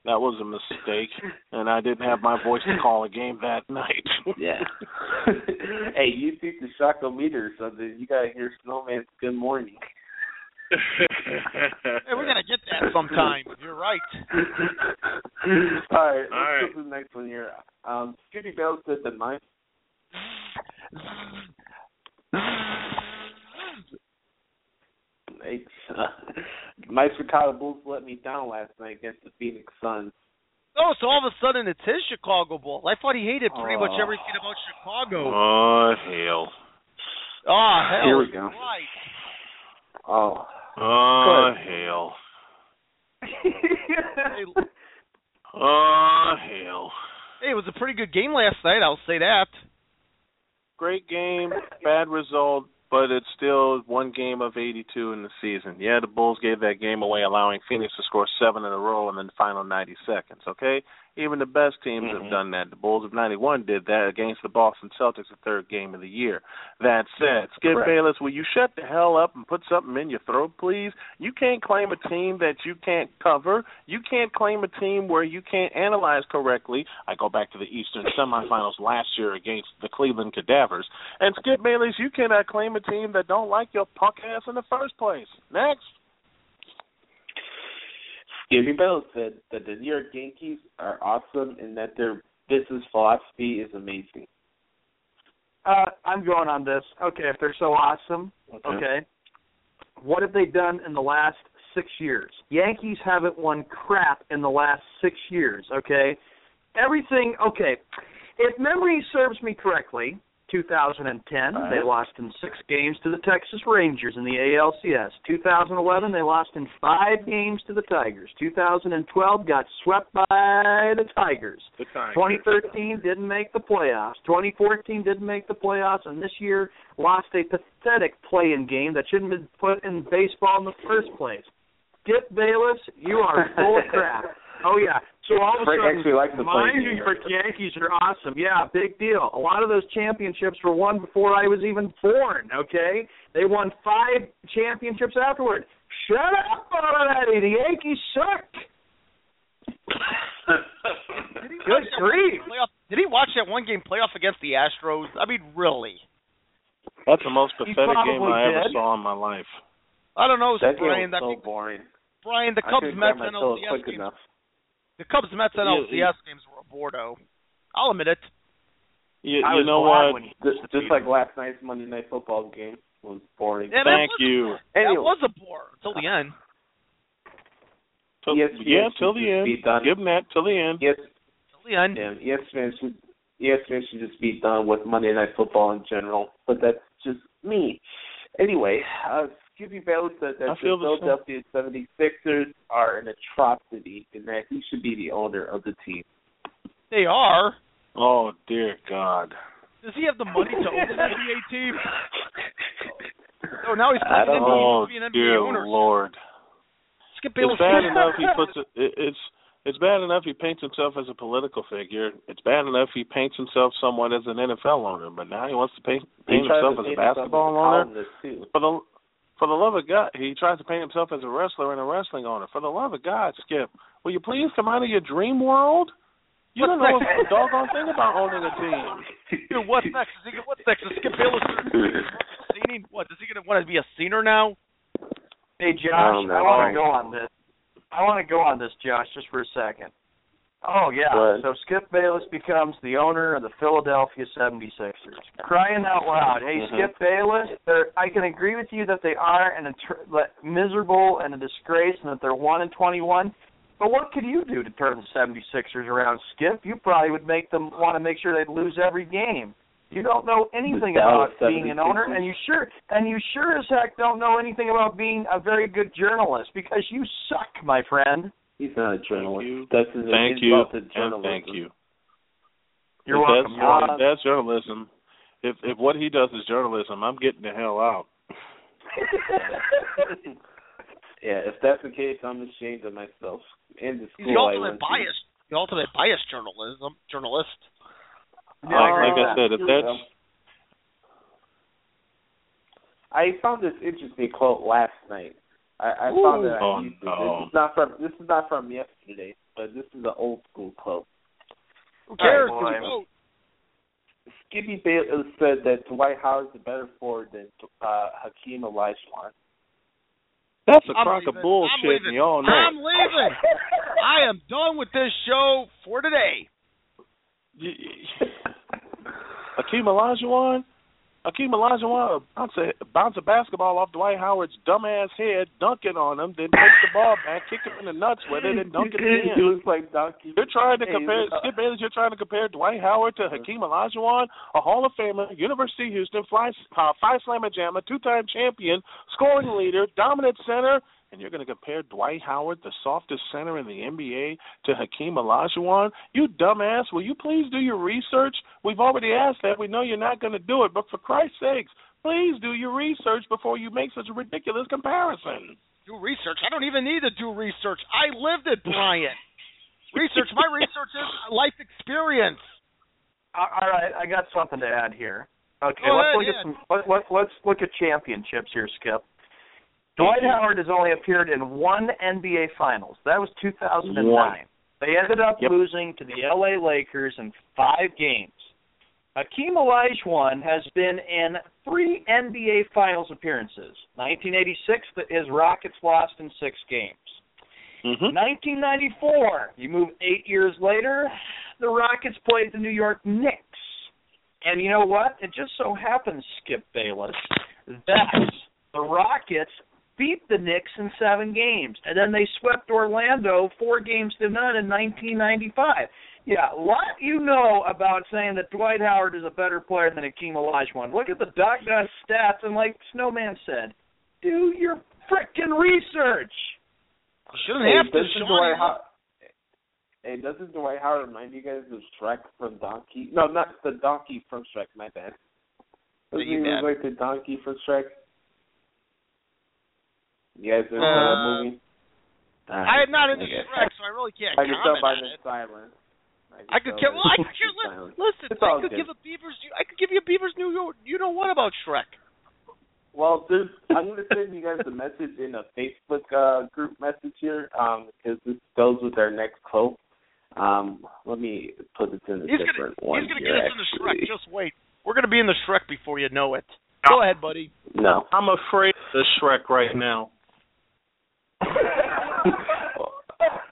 That was a mistake, and I didn't have my voice to call a game that night. Yeah. hey, you beat the Shock-O-Meter, so that you gotta hear Snowman's good morning. Hey, we're gonna get that sometime. You're right. All right, let's All right. go to the next one here. Um, Scooty Bell said that my Hey, my Chicago Bulls let me down last night against the Phoenix Suns. Oh, so all of a sudden it's his Chicago Bulls. I thought he hated pretty much Oh. everything about Chicago. oh hell! Oh, hell. Here we go. Right. Oh, Oh hell! Hey, Oh ah, hell! hey, it was a pretty good game last night. I'll say that. Great game, bad result, but it's still one game of 82 in the season. Yeah, the Bulls gave that game away, allowing Phoenix to score seven in a row in the final 90 seconds. Okay, even the best teams Mhm. have done that. The Bulls of '91 did that against the Boston Celtics, the third game of the year. That said, Skip Correct. Bayless, will you shut the hell up and put something in your throat, please? You can't claim a team that you can't cover. You can't claim a team where you can't analyze correctly. I go back to the Eastern semifinals last year against the Cleveland Cadavers. And Skip Bayless, you cannot claim a team that don't like your punk ass in the first place. Next. Scooty Bell said that the New York Yankees are awesome and that their business philosophy is amazing. Uh, I'm going on this. Okay, if they're so awesome, Okay. okay. What have they done in the last six years? Yankees haven't won crap in the last six years, okay? Everything, okay. If memory serves me correctly, 2010, they lost in six games to the Texas Rangers in the ALCS. 2011, they lost in five games to the Tigers. 2012, got swept by the Tigers. The Tigers. 2013 didn't make the playoffs. 2014 didn't make the playoffs, and this year lost a pathetic play-in game that shouldn't have been put in baseball in the first place. Skip Bayless, you are full of crap. Oh yeah. So all of a Frank sudden, actually likes the my play-in New. York Yankees are awesome. Yeah, big deal. A lot of those championships were won before I was even born. Okay, they won five championships afterward. Shut up already. The Yankees suck. Good grief. Did he watch that one game playoff against the Astros? I mean, really? That's the most pathetic game probably I ever saw in my life. I don't know, That game Brian. was I so think boring. Brian, the Cubs couldn't Mets grab my NLCS quick games. enough. The Cubs Mets You- NLCS games were a Bordeaux. I'll admit it. You, you know what? Just, just like last night's Monday Night Football game was boring. Yeah, Thank was- you. That Anyway. was a bore until the end. Till, ESPN yeah, till the end. be. Give them that till the end. Yes, Till the end. yeah, ESPN should ESPN should just be done with Monday Night Football in general. But that's just me. Anyway, uh, Skippy Bayless said that the feel the same. Philadelphia 76ers are an atrocity and that he should be the owner of the team. They are. Oh dear God. Does he have the money to own an NBA team? Oh, now he's I playing don't NBA, Oh to be an NBA dear owner. Lord. Skip Bayless. It's bad enough he puts it. it- It's it's bad enough he paints himself as a political figure. It's bad enough he paints himself somewhat as an NFL owner. But now he wants to paint paint himself to as a basketball owner. For the for the love of God, he tries to paint himself as a wrestler and a wrestling owner. For the love of God, Skip, will you please come out of your dream world? You don't know a doggone thing about owning a team. Dude, what's next? Is he, what's next? Is Skip Bayless scening? What is he gonna want to be a scener now? Hey Josh, I I, want to go on this. I want to go on this, Josh, just for a second. Oh yeah. Ahead. So Skip Bayless becomes the owner of the Philadelphia 76ers. Crying out loud. Hey, Mhm. Skip Bayless, I can agree with you that they are an miserable and a disgrace and that they're 1 and 21. But what could you do to turn the 76ers around, Skip? You probably would make them want to make sure they'd lose every game. You don't know anything about being an owner, and you sure and you sure as heck don't know anything about being a very good journalist because you suck, my friend. He's not a journalist. you. That's his Thank you and thank you. You're if welcome. That's, You're if that's journalism. If if what he does is journalism, I'm getting the hell out. yeah, if that's the case, I'm ashamed of myself and the school the I ultimate went to. bias. The ultimate bias journalism journalist. Yeah, I agree like I said, if that's I found this interesting quote last night. I, I found it Oh, on YouTube. no. This is not from this is not from yesterday, but this is an old school quote. Who cares? All right, Who boy. Skippy Bayless said that Dwight Howard's a better forward than uh, Hakeem Olajuwon. that's a I'm crock leaving. of bullshit, I'm leaving. and y'all know I'm leaving. I am done with this show for today. Y- y- Hakeem Olajuwon, Hakeem Olajuwon bounce a, bounce a basketball off Dwight Howard's dumbass head, dunk it on him, then take the ball back, kick him in the nuts with it, and dunk it he again. looks like Donkey. You're trying to compare uh, Skip Bayless. You're trying to compare Dwight Howard to Hakeem Olajuwon, a Hall of Famer, University of Houston, fly, uh, Phi Slama Jama, two-time champion, scoring leader, dominant center, and you're going to compare Dwight Howard, the softest center in the NBA, to Hakeem Olajuwon? You dumbass! Will you please do your research? We've already asked that. We know you're not going to do it, but for Christ's sakes, please do your research before you make such a ridiculous comparison. Do research. I don't even need to do research. I lived it, Brian. research. My research is life experience. All all right, I got something to add here. Okay, Go let's ahead, look yeah. at some. Let, let, let's look at championships here, Skip. Dwight Howard has only appeared in one NBA Finals. That was 2009. One. They ended up Yep. losing to the LA Lakers in five games. Hakeem Olajuwon has been in three NBA Finals appearances. 1986, his Rockets lost in six games. Mm-hmm. 1994, you move eight years later, the Rockets played the New York Knicks. And you know what? It just so happens, Skip Bayless, that the Rockets beat the Knicks in seven games, and then they swept Orlando four games to none in 1995. Yeah, what you know about saying that Dwight Howard is a better player than Akeem Olajuwon? Look at the doggone stats, and like Snowman said, do your frickin' research. You shouldn't Hey, have to, doesn't Dwight How- Hey, doesn't Dwight Howard remind you guys of Shrek from Donkey? No, not the donkey from Shrek. My bad. Doesn't he look like the donkey from Shrek? You guys ever Uh, that movie? I am not into Okay. Shrek, so I really can't I can tell comment by on the it. silence. I could tell care. by Well, I could care. li- silence. Listen, It's I could good. give a Beavers. I could give you a Beavers New York. You know what about Shrek? Well, there's, I'm going to send you guys a message in a Facebook uh, group message here um, because this goes with our next quote. Um, let me put this in a He's gonna. different one He's gonna get us in the Shrek. Just wait. We're gonna be in the Shrek before you know it. Go ahead, buddy. No. I'm afraid of the Shrek right now.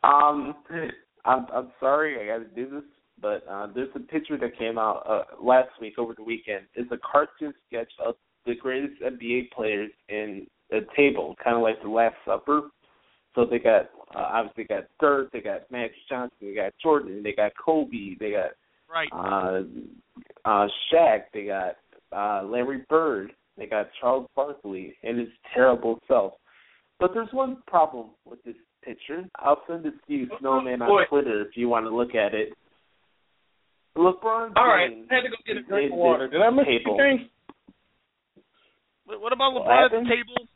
Um, I'm I'm sorry I got to do this, but uh, there's a picture that came out uh, last week over the weekend. It's a cartoon sketch of the greatest NBA players in a table, kind of like the Last Supper. So they got uh, obviously they got Dirk, they got Max Johnson, they got Jordan, they got Kobe, they got Right. uh, uh, Shaq, they got uh, Larry Bird, they got Charles Barkley and his terrible self. But there's one problem with this picture. I'll send it to you, Snowman, on Twitter if you want to look at it. LeBron James. All right, I had to go get a drink of water. Did I miss table. anything? What what about What LeBron at the table?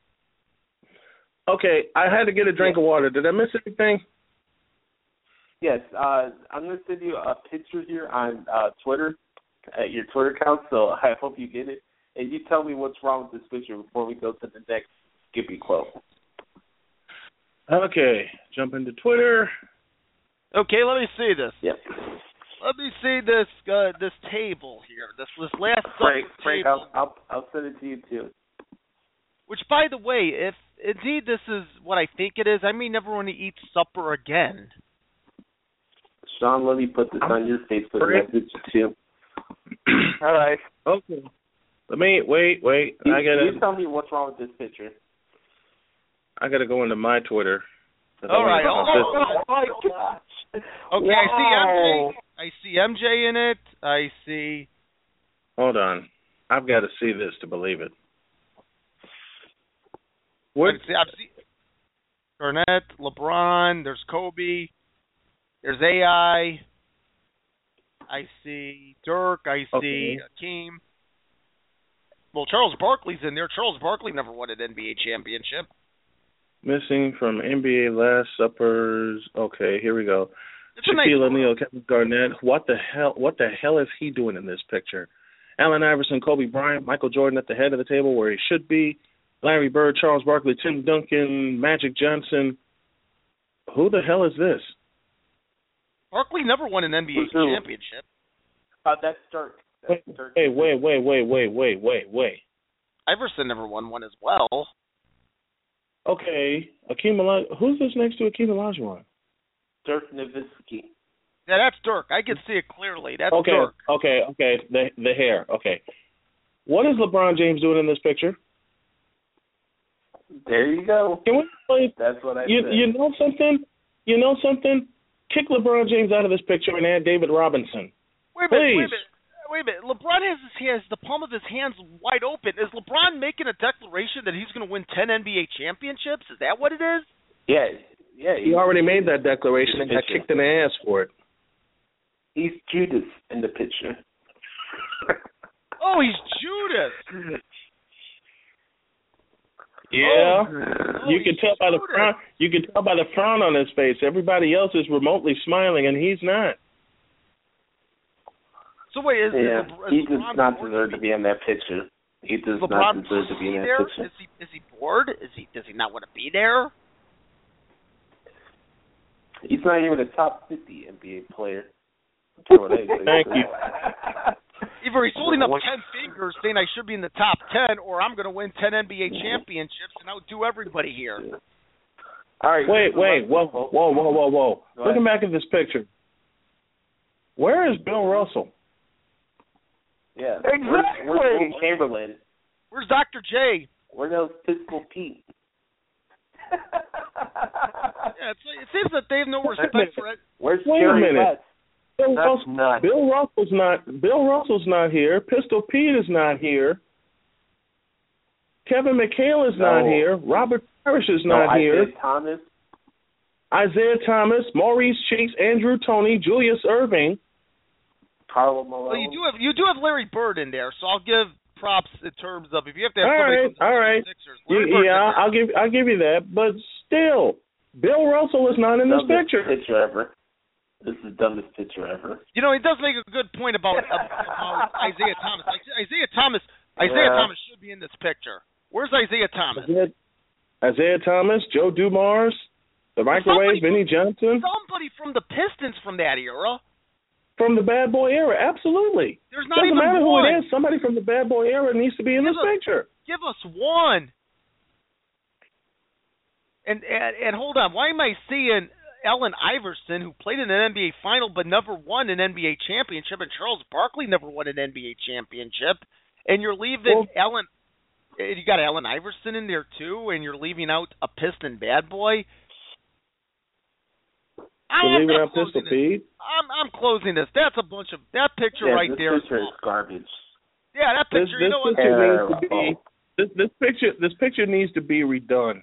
Okay, I had to get a drink of water. Did I miss anything? Yes, uh, I'm going to send you a picture here on uh, Twitter, at your Twitter account, so I hope you get it. And you tell me what's wrong with this picture before we go to the next Skippy quote. Okay, jump into Twitter. Okay, let me see this. Yep. Let me see this uh, this table here. This this last Frank, supper Frank, table. I'll, I'll I'll send it to you too. Which, by the way, if indeed this is what I think it is, I may never want to eat supper again. Sean, let me put this on your Facebook Frank. message too. All right. Okay. Let me wait, wait. You, I gotta you tell me what's wrong with this picture. I gotta go into my Twitter. All right. Oh, Oh, my oh, gosh. Okay, I see MJ. I see MJ in it. I see. Hold on. I've got to see this to believe it. What? I see, I see Garnett, LeBron. There's Kobe. There's AI. I see Dirk. I see Okay. Akeem. Well, Charles Barkley's in there. Charles Barkley never won an NBA championship. Missing from NBA Last Suppers. Okay, here we go. It's a nice Shaquille. O'Neal, Kevin Garnett. What the hell? What the hell is he doing in this picture? Allen Iverson, Kobe Bryant, Michael Jordan at the head of the table where he should be. Larry Bird, Charles Barkley, Tim Duncan, Magic Johnson. Who the hell is this? Barkley never won an NBA Who's who? championship. Uh, that's Dirk. That's Wait, Dirk. wait, wait, wait, wait, wait, wait, wait, wait. Iverson never won one as well. Okay, Akeem Olajuwon. Who's this next to Akeem Olajuwon? Dirk Nowitzki. Yeah, that's Dirk. I can see it clearly. That's okay, Dirk. okay, okay. The the hair. Okay. What is LeBron James doing in this picture? There you go. Can we play? That's what I You said. you know something? You know something? Kick LeBron James out of this picture and add David Robinson. Wait a minute. Wait a Please. minute. Wait a minute. LeBron has his has the palm of his hands wide open. Is LeBron making a declaration that he's going to win 10 NBA championships? Is that what it is? yeah, yeah. He already made that declaration and got kicked in the ass for it. He's Judas in the picture. Oh, he's Judas. Yeah. Oh, you oh, can he's tell by the Judas. frown. You can tell by the frown on his face. Everybody else is remotely smiling, and he's not. So wait, is, yeah, is, Le- he does LeBron not bored deserve to be in that picture. He does Is not deserve to be in that there? picture. Is he is he bored? Is he does he not want to be there? He's not even a top 50 NBA player. That's what I say. Thank you. Either he's holding up ten fingers saying I should be in the top ten, or I'm going to win ten NBA championships and outdo everybody here. All right. Wait, wait, whoa, whoa, whoa, whoa, whoa. Go Looking back at this picture, where is Bill Russell? Yeah. Exactly. Where's, where's Wilt Chamberlain? Where's Dr. J? Where those Pistol Pete? Yeah, it's, it seems that they have no respect for it. Where's Wait a minute. West? Bill, That's Russell, nuts. Bill Russell's not. Bill Russell's not here. Pistol Pete is not here. Kevin McHale is not here. Robert Parish is No, not here. Isiah Thomas. Isiah Thomas, Maurice Cheeks, Andrew Toney, Julius Erving. Carlo Malone. Well, you do have you do have Larry Bird in there, so I'll give props in terms of if you have to have All somebody right, from the all right. Sixers. You- Larry yeah, there. I'll give I'll give you that. But still, Bill Russell is not in this picture. picture ever. This is the dumbest picture ever. You know, he does make a good point about, about Isiah Thomas. Isiah Thomas, Isiah Yeah. Thomas should be in this picture. Where's Isiah Thomas? Isiah, Isiah Thomas, Joe Dumars, the microwave, Vinny Johnson Somebody from the Pistons from that era. From the Bad Boy era. Absolutely. There's not Doesn't even matter one. who it is. Somebody from the Bad Boy era needs to be in Give this us- picture. Give us one. And, and and hold on, why am I seeing Allen Iverson, who played in an NBA final but never won an NBA championship, and Charles Barkley never won an NBA championship, and you're leaving Allen. eh, You got Allen Iverson in there too, and you're leaving out a Piston bad boy. I You're am leaving not Pistol closing this. Pete. I'm I'm closing this. That's a bunch of that picture yeah, right this there. is picture is garbage. Yeah, that This, picture. this you know what? picture needs to be. Terrible. This, this picture. This picture needs to be redone.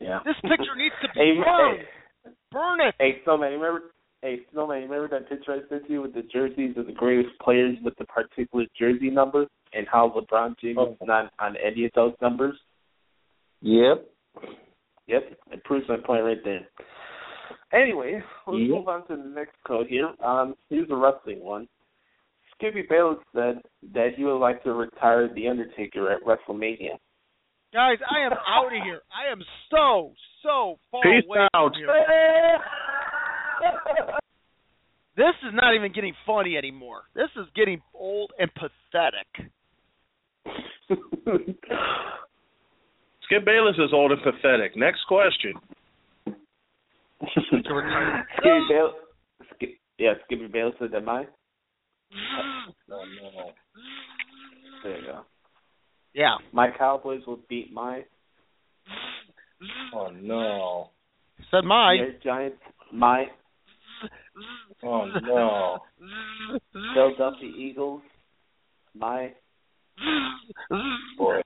Yeah. This picture needs to be Hey, burned. hey, Burn it. hey, Snowman, you remember? Hey, Snowman, you remember that picture I sent you with the jerseys of the greatest players with the particular jersey numbers and how LeBron James Oh. is not on any of those numbers? Yep. Yep, it proves my point right there. Anyway, let's Yep. move on to the next code here. Um, here's a wrestling one. Skippy Bayless said that he would like to retire The Undertaker at WrestleMania. Guys, I am out of here. I am so, so far Peace away out. from here. This is not even getting funny anymore. This is getting old and pathetic. Skip Bayless is old and pathetic. Next question. Skippy Bayless, Skip, yeah, Skippy Bayless said that mine. Oh, no. There you go. Yeah. My Cowboys will beat my Oh no. Said my. Your Giants. My Oh no. Philadelphia Eagles. My Boy.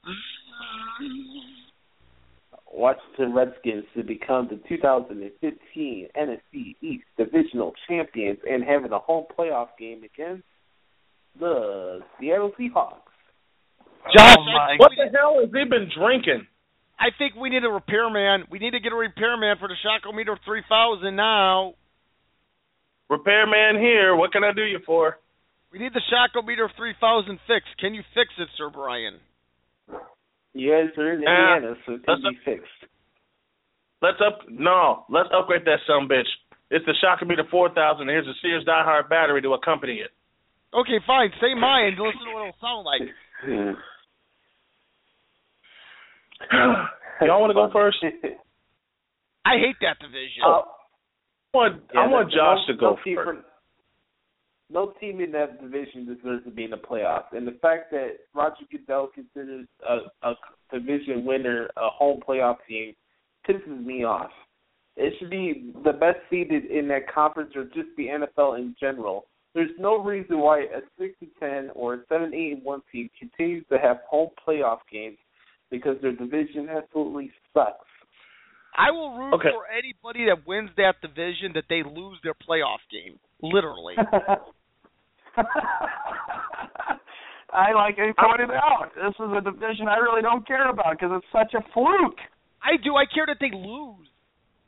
Washington Redskins to become the 2015 NFC East Divisional Champions and having a home playoff game against the Seattle Seahawks. Josh, Oh, what we the hell has he been drinking? I think we need a repairman. We need to get a repairman for the Shocometer 3000 now. Repairman here. What can I do you for? We need the Shocometer 3000 fixed. Can you fix it, Sir Brian? You guys are in Indiana, so it let's can be fixed. Let's up. No, let's upgrade that some bitch. It's the Shockometer 4000. and Here's a Sears Die-Hard battery to accompany it. Okay, fine. Say mine and listen to what it'll sound like. Y'all want to go first? I hate that division. Oh, I want, I want Josh to go first. From- no team in that division deserves to be in the playoffs, and the fact that Roger Goodell considers a, a division winner a home playoff team pisses me off. It should be the best seeded in that conference, or just the NFL in general. There's no reason why a six to ten or a seven, eight, and one team continues to have home playoff games because their division absolutely sucks. I will root Okay. for anybody that wins that division that they lose their playoff game. Literally. I like you pointed out. This is a division I really don't care about because it's such a fluke. I do. I care that they lose.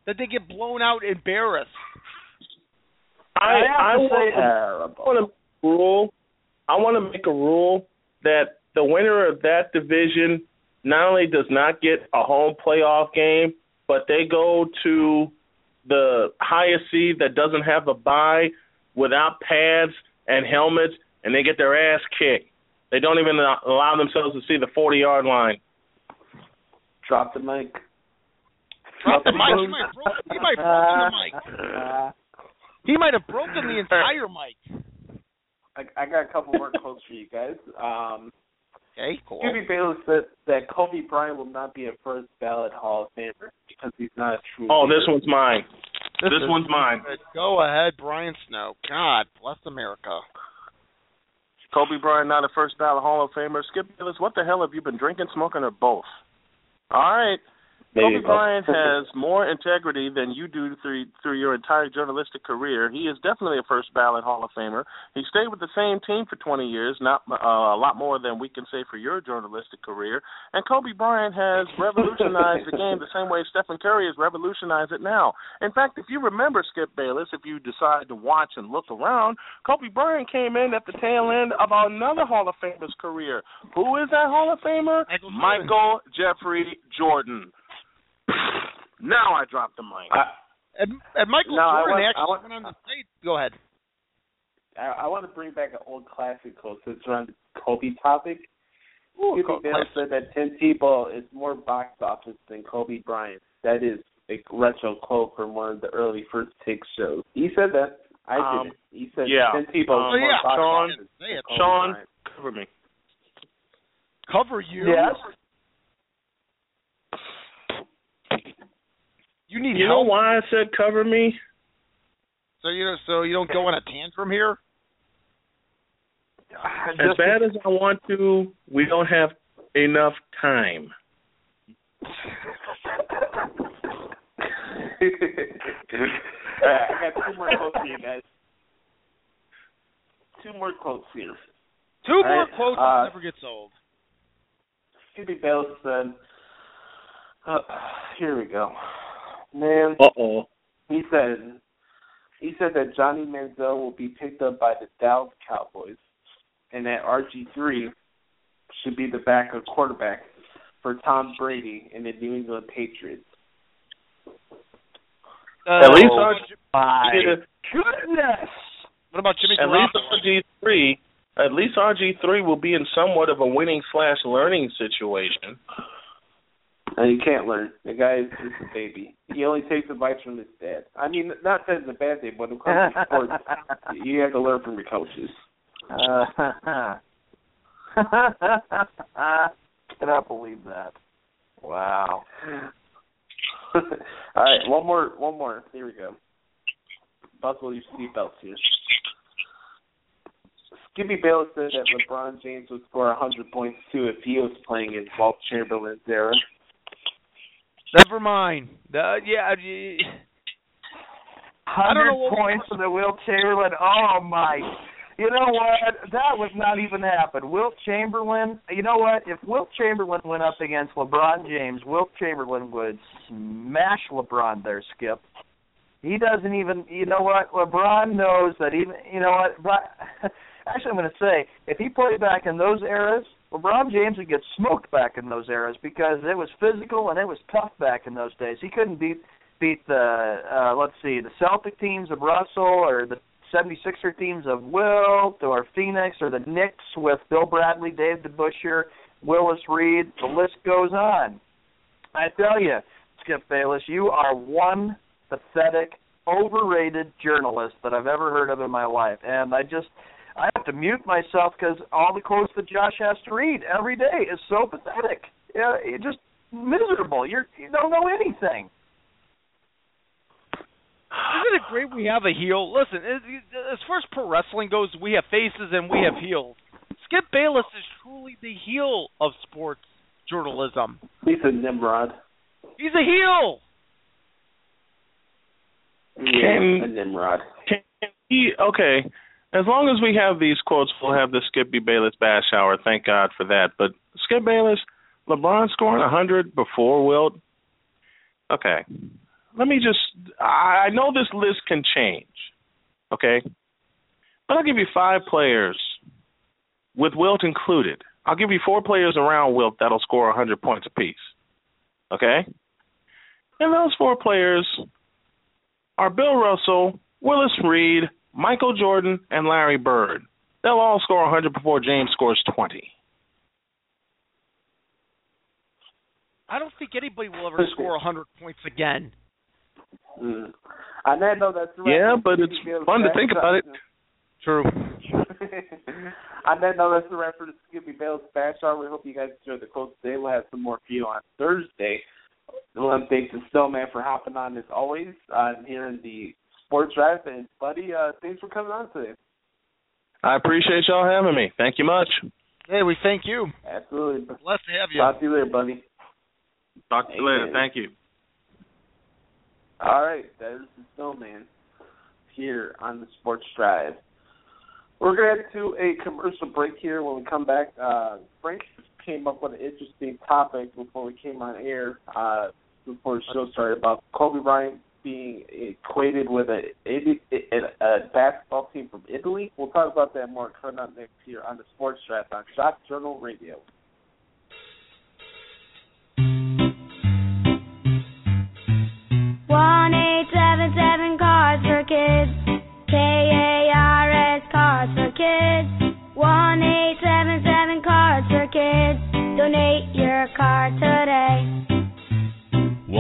That they get blown out, embarrassed. I, have I to want, say- I want to make a rule. I want to make a rule that the winner of that division not only does not get a home playoff game, but they go to the highest seed that doesn't have a bye without pads and helmets, and they get their ass kicked. They don't even allow themselves to see the 40 yard line. Drop the mic. Drop the mic. He might have broken, he might have broken the mic. He might have broken the entire mic. I, I got a couple more quotes for you guys. Um, Okay, cool. Scooby Bayless said that Kobe Bryant will not be a first ballot Hall of Famer because he's not a true. Oh, leader. this one's mine. This, is one's mine. good. Go ahead, Brian Snow. God bless America. Kobe Bryant, not a first ballot Hall of Famer. Skip Bayless, what the hell have you been drinking, smoking, or both? All right. There Kobe. Bryant has more integrity than you do through through your entire journalistic career. He is definitely a first ballot Hall of Famer. He stayed with the same team for 20 years, not uh, a lot more than we can say for your journalistic career. And Kobe Bryant has revolutionized the game the same way Stephen Curry has revolutionized it now. In fact, if you remember Skip Bayless, if you decide to watch and look around, Kobe Bryant came in at the tail end of another Hall of Famer's career. Who is that Hall of Famer? Michael Michael Jeffrey Jordan. Now I dropped the mic. And, and Michael No, I Jordan want- I actually want- went on the stage. Go ahead. I, I want to bring back an old classic quote since we're on the Kobe topic. Skip Kobe- Bayless said that Tim Tebow is more box office than Kobe Bryant. That is a retro quote from one of the early first take shows. He said that. I Um, did it. He said yeah. Tim Tebow Um, is more yeah, box Sean, office Say than it. Kobe Sean, Bryant. cover me. Cover you. Yes. You need You know why I said cover me? So you know, so you don't go in a tantrum here. As bad as I want to, we don't have enough time. I got two more quotes for you guys. Two more quotes here. Two All more right, quotes uh, never gets old. Skippy Bayless said, uh, "Here we go, man." Uh oh. He said, he said that Johnny Manziel will be picked up by the Dallas Cowboys, and that RG three should be the backup quarterback for Tom Brady and the New England Patriots. At least RG My three. goodness. what about Jimmy At least RG three. At least RG three will be in somewhat of a winning slash learning situation. And you can't learn. The guy is just a baby. He only takes advice from his dad. I mean, not that it's a bad thing, but when it comes to sports, you have to learn from your coaches. Uh, cannot believe that. Wow. All right, one more, one more. Here we go. Buckle your seatbelts here. Skippy Bayless said that LeBron James would score 100 points too if he was playing in Wilt Chamberlain's era. Never mind. Uh, yeah. Hundred points for the Wilt Chamberlain. Oh my! You know what? That was not even happen. Wilt Chamberlain. You know what? If Wilt Chamberlain went up against LeBron James, Wilt Chamberlain would smash LeBron there, Skip. He doesn't even. You know what? LeBron knows that even. You know what? But actually, I'm going to say if he played back in those eras, LeBron James would get smoked back in those eras because it was physical and it was tough back in those days. He couldn't beat beat the uh let's see the Celtic teams of Russell or the 76er teams of Wilt or Phoenix or the Knicks with Bill Bradley, Dave DeBusschere, Willis Reed. The list goes on. I tell you, Skip Bayless, you are one pathetic, overrated journalist that I've ever heard of in my life, and I just I have to mute myself because all the quotes that Josh has to read every day is so pathetic. Yeah, you're just miserable. You're you don't know anything. Isn't it great we have a heel? Listen, as as far as pro wrestling goes, we have faces and we have heels. Skip Bayless is truly the heel of sports journalism. He's a Nimrod. He's a heel. Yeah, Can- a Nimrod. Can he, okay, as long as we have these quotes, we'll have the Skippy Bayless bash hour. Thank God for that. But Skip Bayless, LeBron scoring 100 before Wilt. Okay, let me just. I know this list can change. Okay, but I'll give you five players with Wilt included. I'll give you four players around Wilt that'll score 100 points apiece. Okay, and those four players are Bill Russell, Willis Reed, Michael Jordan, and Larry Bird. They'll all score 100 before James scores 20. I don't think anybody will ever score 100 points again. Mm. On that note, that's the Yeah, but it's fun to think about it. True. On that note, that's the wrap for the Skippy Bayless Bash Hour. We hope you guys enjoyed the quotes today. We'll have some more for you on Thursday. I want to thank the Snowman for hopping on as always I'm here in the Sports Drive. And, buddy, uh, thanks for coming on today. I appreciate y'all having me. Thank you much. Hey, we thank you. Absolutely. Blessed to have you. Talk to you later, buddy. Talk to you later. Thank you. All right, that is the Snowman here on the Sports Drive. We're going to head to a commercial break here. When we come back, uh, Frank came up with an interesting topic before we came on air, uh, before the show started, about Kobe Bryant being equated with a, a, a basketball team from Italy. We'll talk about that more coming up next here on the Sports Drive on Jock Journal Radio.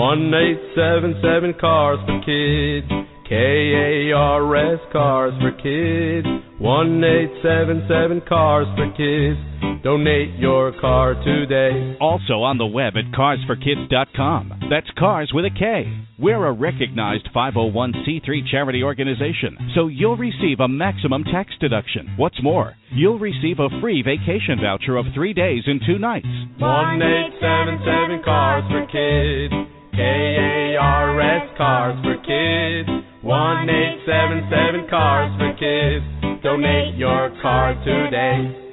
1877 Cars for Kids. KARS Cars for Kids. 1877 Cars for Kids. Donate your car today. Also on the web at carsforkids.com. That's cars with a K. We're a recognized 501c3 charity organization, so you'll receive a maximum tax deduction. What's more, you'll receive a free vacation voucher of three days and two nights. 1877 Cars for Kids. K A R S cars for kids. One eight seven seven cars for kids. Donate your car today.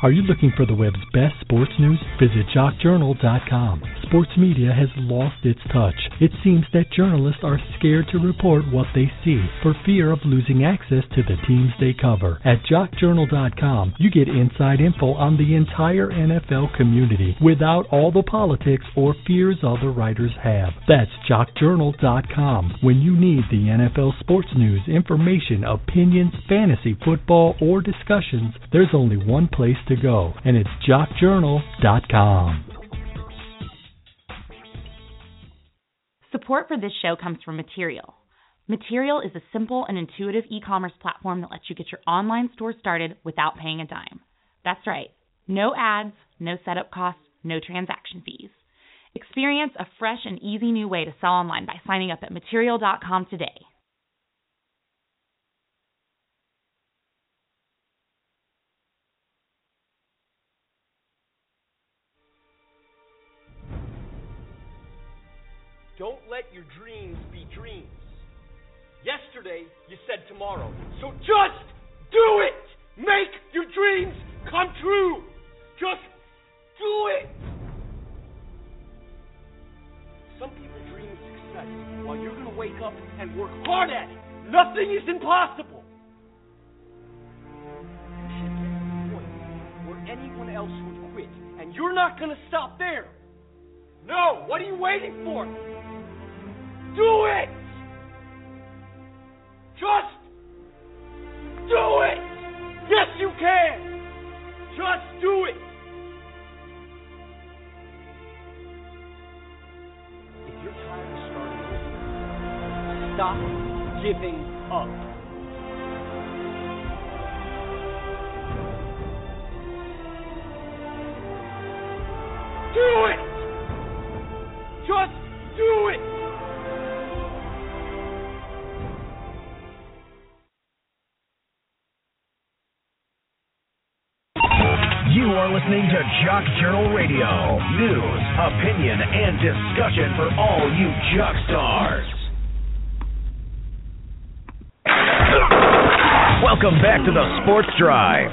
Are you looking for the web's best sports news? Visit jockjournal.com. Sports media has lost its touch. It seems that journalists are scared to report what they see for fear of losing access to the teams they cover. At jockjournal.com, you get inside info on the entire NFL community without all the politics or fears other writers have. That's jockjournal.com. When you need the NFL sports news, information, opinions, fantasy, football, or discussions, there's only one place to go, and it's jockjournal.com. Support for this show comes from Material. Material is a simple and intuitive e commerce platform that lets you get your online store started without paying a dime. That's right, no ads, no setup costs, no transaction fees. Experience a fresh and easy new way to sell online by signing up at material.com today. Don't let your dreams be dreams. Yesterday, you said tomorrow. So just do it! Make your dreams come true! Just do it! Some people dream of success while you're going to wake up and work hard at it. Nothing is impossible. You should get to the point where anyone else would quit, and you're not going to stop there. No, what are you waiting for? Do it! Just do it! Yes, you can! Just do it! If you're tired of starting stop giving up. Listening to Jock Journal Radio. News, opinion, and discussion for all you jock stars. Welcome back to the Sports Drive,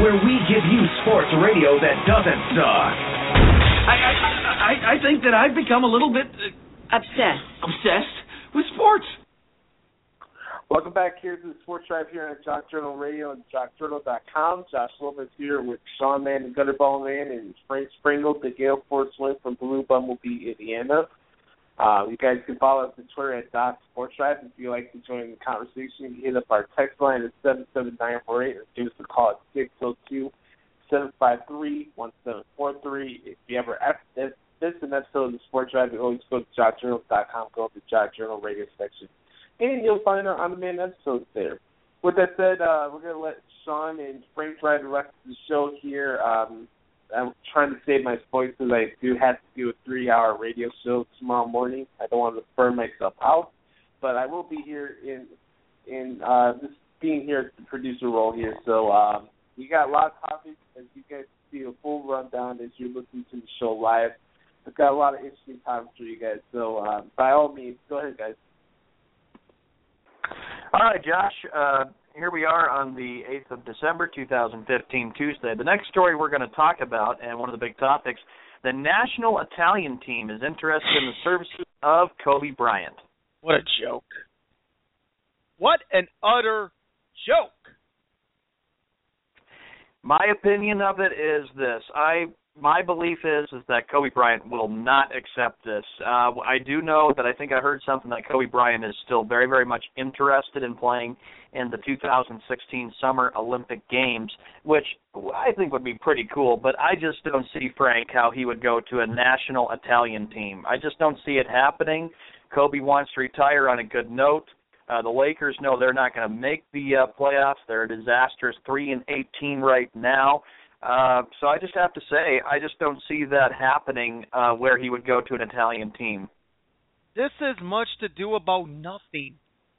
where we give you sports radio that doesn't suck. I, I, I, I think that I've become a little bit uh, obsessed. Obsessed with sports. Welcome back here to the Sports Drive here on Jock Journal Radio and JockJournal.com. Josh Lopez here with Sean Mahon and Gutterball Man and Frank Sprankle, the Gale Force from Blue Bumblebee, Indiana. Uh, you guys can follow us on Twitter at Doc Sports Drive. If you'd like to join the conversation, hit up our text line at 77948 or give us a call at 602 753 1743. If you ever miss an episode of the Sports Drive, you always go to JockJournal.com, go to the Jock Journal Radio section and you'll find our on-demand episodes there. with that said, uh, we're gonna let Sean and Frank ride the rest of the show here. Um, I'm trying to save my voice because I do have to do a three-hour radio show tomorrow morning. I don't want to burn myself out, but I will be here in in uh, just being here the producer role here. So um, we got a lot of topics, as you guys see a full rundown as you're listening to the show live. I've got a lot of interesting topics for you guys. So uh, by all means, go ahead, guys. All right, Josh. Uh, here we are on the 8th of December, 2015, Tuesday. The next story we're going to talk about, and one of the big topics, the national Italian team is interested in the services of Kobe Bryant. What a joke. What an utter joke. My opinion of it is this: I my belief is is that Kobe Bryant will not accept this. Uh, I do know that I think I heard something that Kobe Bryant is still very very much interested in playing in the 2016 Summer Olympic Games, which I think would be pretty cool. But I just don't see Frank how he would go to a national Italian team. I just don't see it happening. Kobe wants to retire on a good note. Uh, the Lakers know they're not going to make the uh, playoffs. They're a disastrous three and eighteen right now. Uh, so I just have to say, I just don't see that happening uh, where he would go to an Italian team. This is much to do about nothing.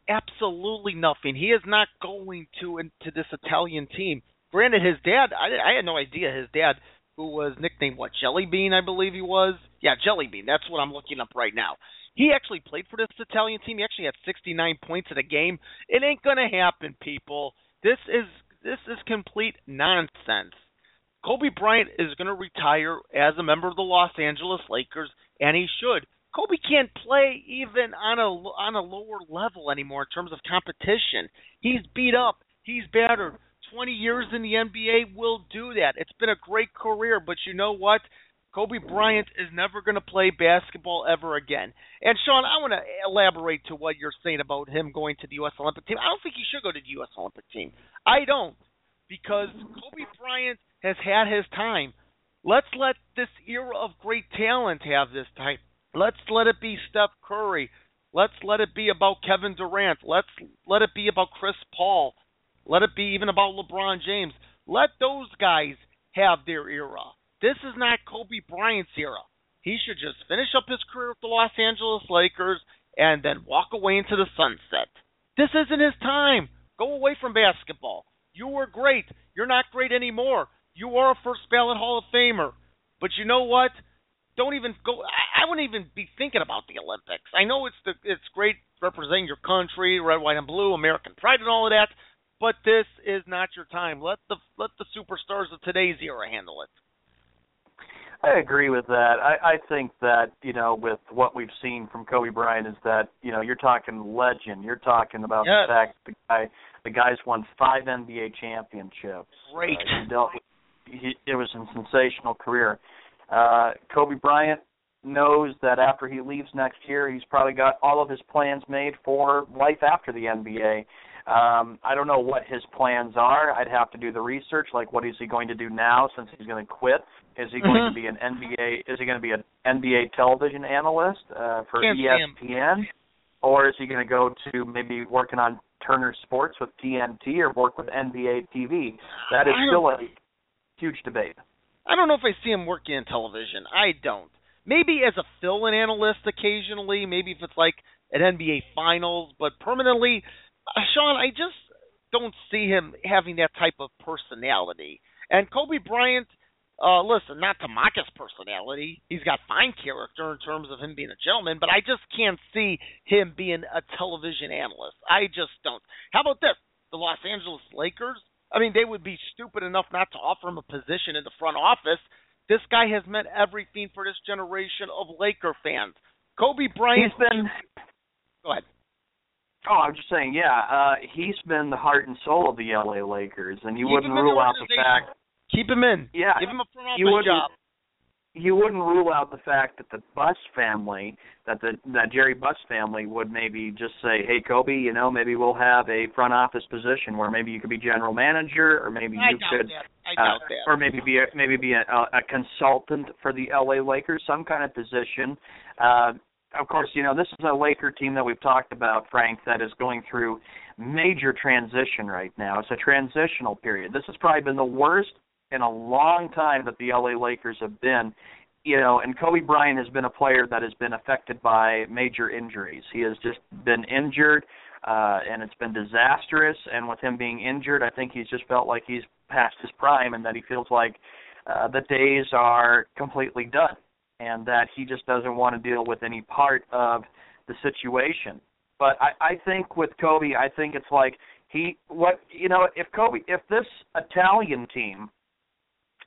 Absolutely nothing. He is not going to into this Italian team. Granted, his dad, I, I had no idea his dad, who was nicknamed what Jelly Bean, I believe he was. Yeah, Jelly Bean. That's what I'm looking up right now. He actually played for this Italian team. He actually had 69 points in a game. It ain't gonna happen, people. This is this is complete nonsense. Kobe Bryant is going to retire as a member of the Los Angeles Lakers, and he should. Kobe can't play even on a on a lower level anymore in terms of competition. He's beat up. He's battered. 20 years in the NBA will do that. It's been a great career, but you know what? Kobe Bryant is never going to play basketball ever again. And Sean, I want to elaborate to what you're saying about him going to the U.S. Olympic team. I don't think he should go to the U.S. Olympic team. I don't, because Kobe Bryant has had his time. Let's let this era of great talent have this time. Let's let it be Steph Curry. Let's let it be about Kevin Durant. Let's let it be about Chris Paul. Let it be even about LeBron James. Let those guys have their era. This is not Kobe Bryant's era. He should just finish up his career with the Los Angeles Lakers and then walk away into the sunset. This isn't his time. Go away from basketball. You were great. You're not great anymore. You are a first ballot Hall of Famer. But you know what? Don't even go. I, I wouldn't even be thinking about the Olympics. I know it's the it's great representing your country, red, white, and blue, American pride, and all of that. But this is not your time. Let the let the superstars of today's era handle it. I agree with that. I, I think that you know, with what we've seen from Kobe Bryant, is that you know you're talking legend. You're talking about yes. the fact the guy the guy's won five NBA championships. Great. Uh, he dealt with he, it was a sensational career. Uh, Kobe Bryant knows that after he leaves next year, he's probably got all of his plans made for life after the NBA. Um, I don't know what his plans are. I'd have to do the research. Like, what is he going to do now since he's going to quit? Is he going Mhm. to be an NBA? Is he going to be an NBA television analyst uh, for Can't. ESPN, or is he going to go to maybe working on Turner Sports with TNT or work with NBA TV? That is still a huge debate. I don't know if I see him working in television. I don't. Maybe as a fill-in analyst occasionally. Maybe if it's like at NBA Finals, but permanently, uh, Sean, I just don't see him having that type of personality. And Kobe Bryant, uh, listen, not to mock his personality, he's got fine character in terms of him being a gentleman, but I just can't see him being a television analyst. I just don't. How about this? The Los Angeles Lakers. I mean, they would be stupid enough not to offer him a position in the front office. This guy has meant everything for this generation of Laker fans. Kobe Bryant. He's been. Go ahead. Oh, I'm just saying, yeah. Uh, he's been the heart and soul of the LA Lakers, and you Keep wouldn't rule out the fact. Keep him in. Yeah, Give him a front office job. You wouldn't rule out the fact that the Buss family, that the that Jerry Buss family would maybe just say, "Hey, Kobe, you know, maybe we'll have a front office position where maybe you could be general manager, or maybe I you could, uh, or maybe be a, maybe be a, a, a consultant for the LA Lakers, some kind of position." Uh, of course, you know this is a Laker team that we've talked about, Frank, that is going through major transition right now. It's a transitional period. This has probably been the worst in a long time that the LA Lakers have been. You know, and Kobe Bryant has been a player that has been affected by major injuries. He has just been injured, uh, and it's been disastrous. And with him being injured, I think he's just felt like he's past his prime, and that he feels like uh, the days are completely done, and that he just doesn't want to deal with any part of the situation. But I, I think with Kobe, I think it's like he what you know if Kobe if this Italian team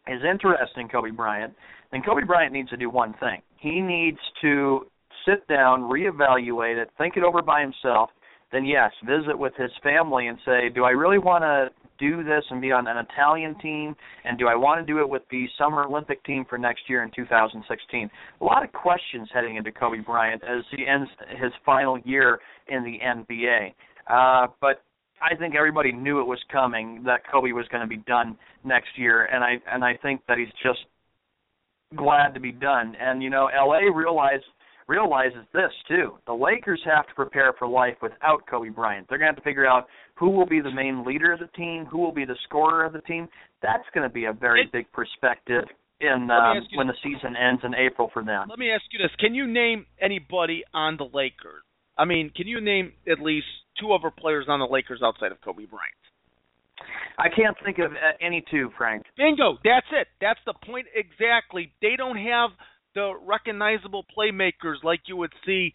is interested in Kobe Bryant, then Kobe Bryant needs to do one thing. He needs to sit down, reevaluate it, think it over by himself, then yes, visit with his family and say, do I really want to do this and be on an Italian team? And do I want to do it with the Summer Olympic team for next year in 2016? A lot of questions heading into Kobe Bryant as he ends his final year in the NBA. Uh, but I think everybody knew it was coming that Kobe was going to be done next year, and I and I think that he's just glad to be done. And you know, LA realized realizes this too. The Lakers have to prepare for life without Kobe Bryant. They're going to have to figure out who will be the main leader of the team, who will be the scorer of the team. That's going to be a very It- big perspective in um, when the season ends in April for them. Let me ask you this: Can you name anybody on the Lakers? I mean, can you name at least two other players on the Lakers outside of Kobe Bryant? I can't think of uh, any two, Frank. Bingo. That's it. That's the point exactly. They don't have the recognizable playmakers like you would see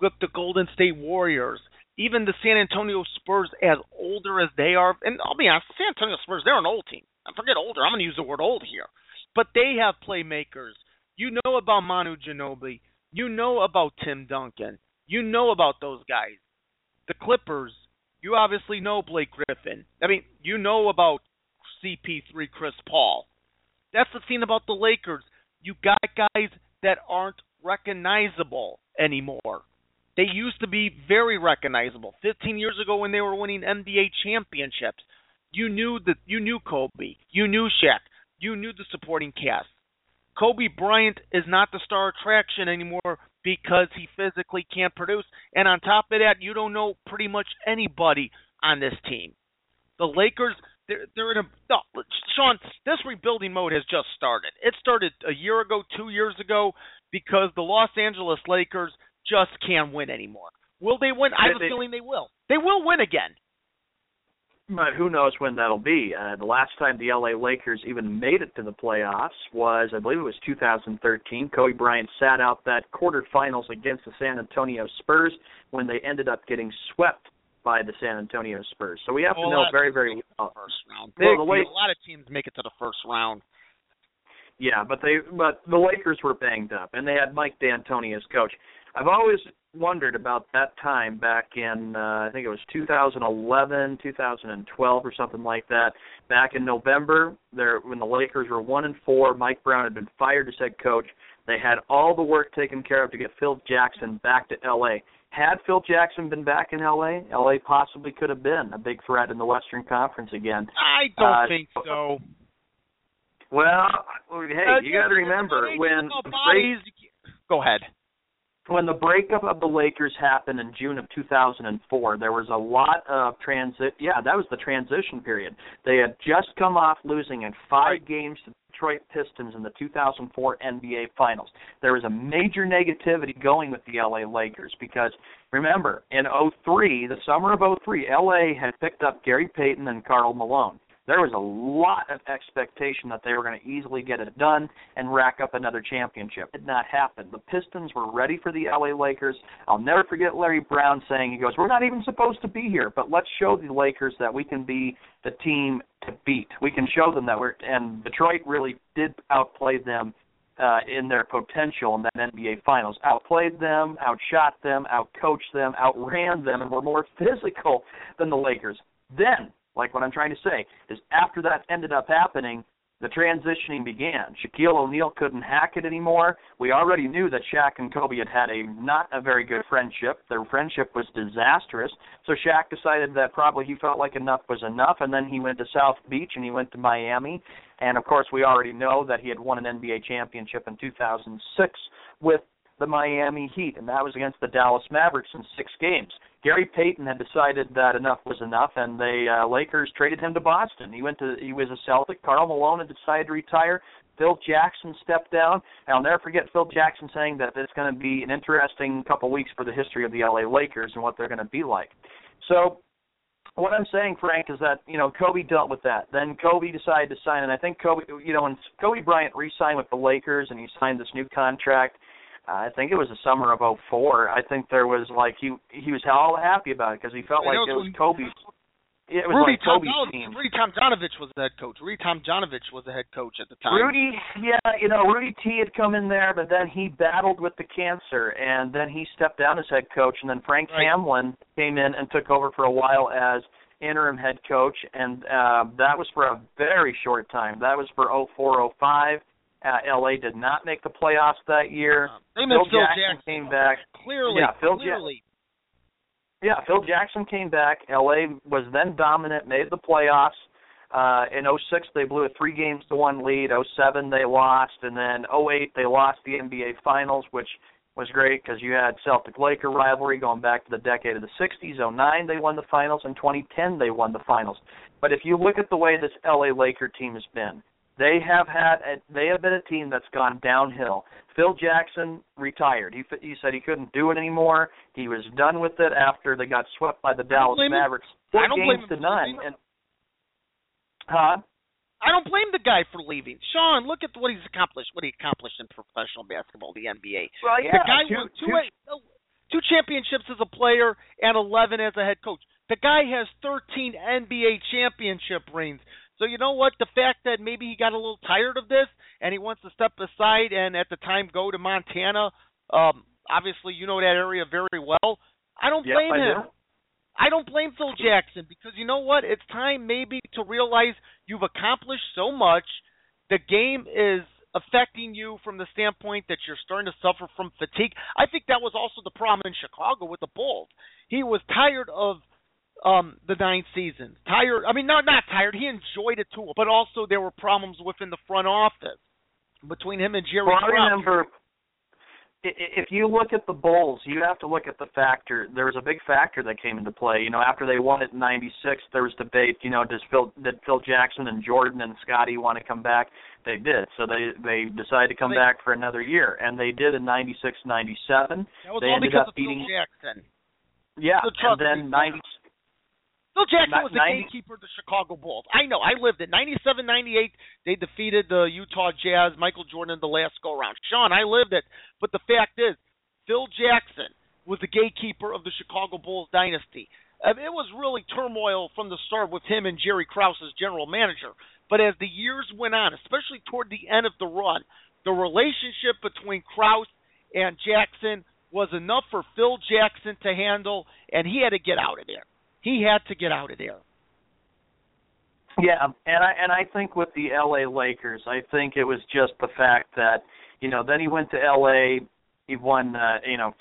with the Golden State Warriors. Even the San Antonio Spurs, as older as they are, and I'll be honest, San Antonio Spurs, they're an old team. I forget older. I'm going to use the word old here. But they have playmakers. You know about Manu Ginobili. You know about Tim Duncan. You know about those guys. The Clippers. You obviously know Blake Griffin. I mean, you know about CP3 Chris Paul. That's the thing about the Lakers. You got guys that aren't recognizable anymore. They used to be very recognizable. 15 years ago when they were winning NBA championships, you knew that you knew Kobe, you knew Shaq, you knew the supporting cast. Kobe Bryant is not the star attraction anymore because he physically can't produce. And on top of that, you don't know pretty much anybody on this team. The Lakers, they're, they're in a no, Sean. This rebuilding mode has just started. It started a year ago, two years ago, because the Los Angeles Lakers just can't win anymore. Will they win? I have a feeling they will. They will win again. But who knows when that'll be? Uh, the last time the LA Lakers even made it to the playoffs was, I believe it was 2013. Kobe Bryant sat out that quarterfinals against the San Antonio Spurs when they ended up getting swept by the San Antonio Spurs. So we have Well, to know very, very well. First round. Well, the a lot of teams make it to the first round. Yeah, but they but the Lakers were banged up and they had Mike D'Antoni as coach. I've always wondered about that time back in uh, I think it was 2011, 2012 or something like that. Back in November, there when the Lakers were 1 and 4, Mike Brown had been fired as head coach. They had all the work taken care of to get Phil Jackson back to LA. Had Phil Jackson been back in LA, LA possibly could have been a big threat in the Western Conference again. I don't Uh, think so. Well, hey, Uh, you got to remember when the. Go ahead. When the breakup of the Lakers happened in June of 2004, there was a lot of transit. Yeah, that was the transition period. They had just come off losing in five games to Detroit Pistons in the 2004 NBA Finals. There was a major negativity going with the LA Lakers because remember, in 03, the summer of 03, LA had picked up Gary Payton and Karl Malone there was a lot of expectation that they were going to easily get it done and rack up another championship. It did not happen. The Pistons were ready for the LA Lakers. I'll never forget Larry Brown saying, he goes, we're not even supposed to be here, but let's show the Lakers that we can be the team to beat. We can show them that we're, and Detroit really did outplay them uh, in their potential in that NBA Finals. Outplayed them, outshot them, outcoached them, outran them, and were more physical than the Lakers. Then like what I'm trying to say is after that ended up happening, the transitioning began. Shaquille O'Neal couldn't hack it anymore. We already knew that Shaq and Kobe had had a not a very good friendship. Their friendship was disastrous. So Shaq decided that probably he felt like enough was enough, and then he went to South Beach and he went to Miami. And of course, we already know that he had won an NBA championship in 2006 with the Miami Heat, and that was against the Dallas Mavericks in six games. Gary Payton had decided that enough was enough, and the uh, Lakers traded him to Boston. He went to he was a Celtic. Karl Malone had decided to retire. Phil Jackson stepped down. And I'll never forget Phil Jackson saying that it's going to be an interesting couple weeks for the history of the LA Lakers and what they're going to be like. So what I'm saying, Frank, is that you know Kobe dealt with that. Then Kobe decided to sign, and I think Kobe, you know, when Kobe Bryant re-signed with the Lakers and he signed this new contract, I think it was the summer of '04. I think there was like he he was all happy about it because he felt like it was Kobe's. It was Rudy like Kobe's Tom, team. Rudy Tomjanovich was the head coach. Rudy Tomjanovich was the head coach at the time. Rudy, yeah, you know, Rudy T had come in there, but then he battled with the cancer, and then he stepped down as head coach, and then Frank Right. Hamblen came in and took over for a while as interim head coach, and uh, that was for a very short time. That was for 04, 05. Uh, LA did not make the playoffs that year. Phil as Phil Jackson, Jackson. came back. Clearly, Yeah, Phil Ja- Yeah, Phil Jackson came back. LA was then dominant, made the playoffs. Uh, in '06, they blew a three games to one lead. '07, they lost, and then '08, they lost the NBA Finals, which was great because you had Celtic Laker rivalry going back to the decade of the '60s. '09, they won the finals. In 2010, they won the finals. But if you look at the way this LA Laker team has been, they have had a, they have been a team that's gone downhill. Phil Jackson retired. He he said he couldn't do it anymore. He was done with it after they got swept by the Dallas blame him. Mavericks. I Four don't blame games him to for none. And huh? I don't blame the guy for leaving. Sean, look at what he's accomplished. What he accomplished in professional basketball, the NBA. Well, yeah, the guy two- won two, two- two championships as a player and 11 as a head coach. The guy has 13 NBA championship rings. So you know what? The fact that maybe he got a little tired of this and he wants to step aside and at the time go to Montana. Um, obviously, you know that area very well. I don't Yep, blame I him. do. I don't blame Phil Jackson because you know what? It's time maybe to realize you've accomplished so much. The game is affecting you from the standpoint that you're starting to suffer from fatigue. I think that was also the problem in Chicago with the Bulls. He was tired of um the ninth season. Tired I mean not not tired, he enjoyed it too, but also there were problems within the front office between him and Jerry Well, I remember if you look at the Bulls, you have to look at the factor. There was a big factor that came into play. You know, after they won it in '96, there was debate. You know, does Phil did Phil Jackson and Jordan and Scottie want to come back? They did. So they they decided to come They- back for another year, and they did in '96, '97. That was they all ended because up of Phil beating. Jackson. Yeah, So and then '90. Phil Jackson was the 90 gatekeeper of the Chicago Bulls. I know. I lived it. 97, 98, they defeated the Utah Jazz, Michael Jordan in the last go round. Sean, I lived it. But the fact is, Phil Jackson was the gatekeeper of the Chicago Bulls dynasty. It was really turmoil from the start with him and Jerry Krause as general manager. But as the years went on, especially toward the end of the run, the relationship between Krause and Jackson was enough for Phil Jackson to handle, and he had to get out of there. He had to get out of there. Yeah, and I and I think with the LA Lakers, I think it was just the fact that you know then he went to LA, he won. Uh, you know,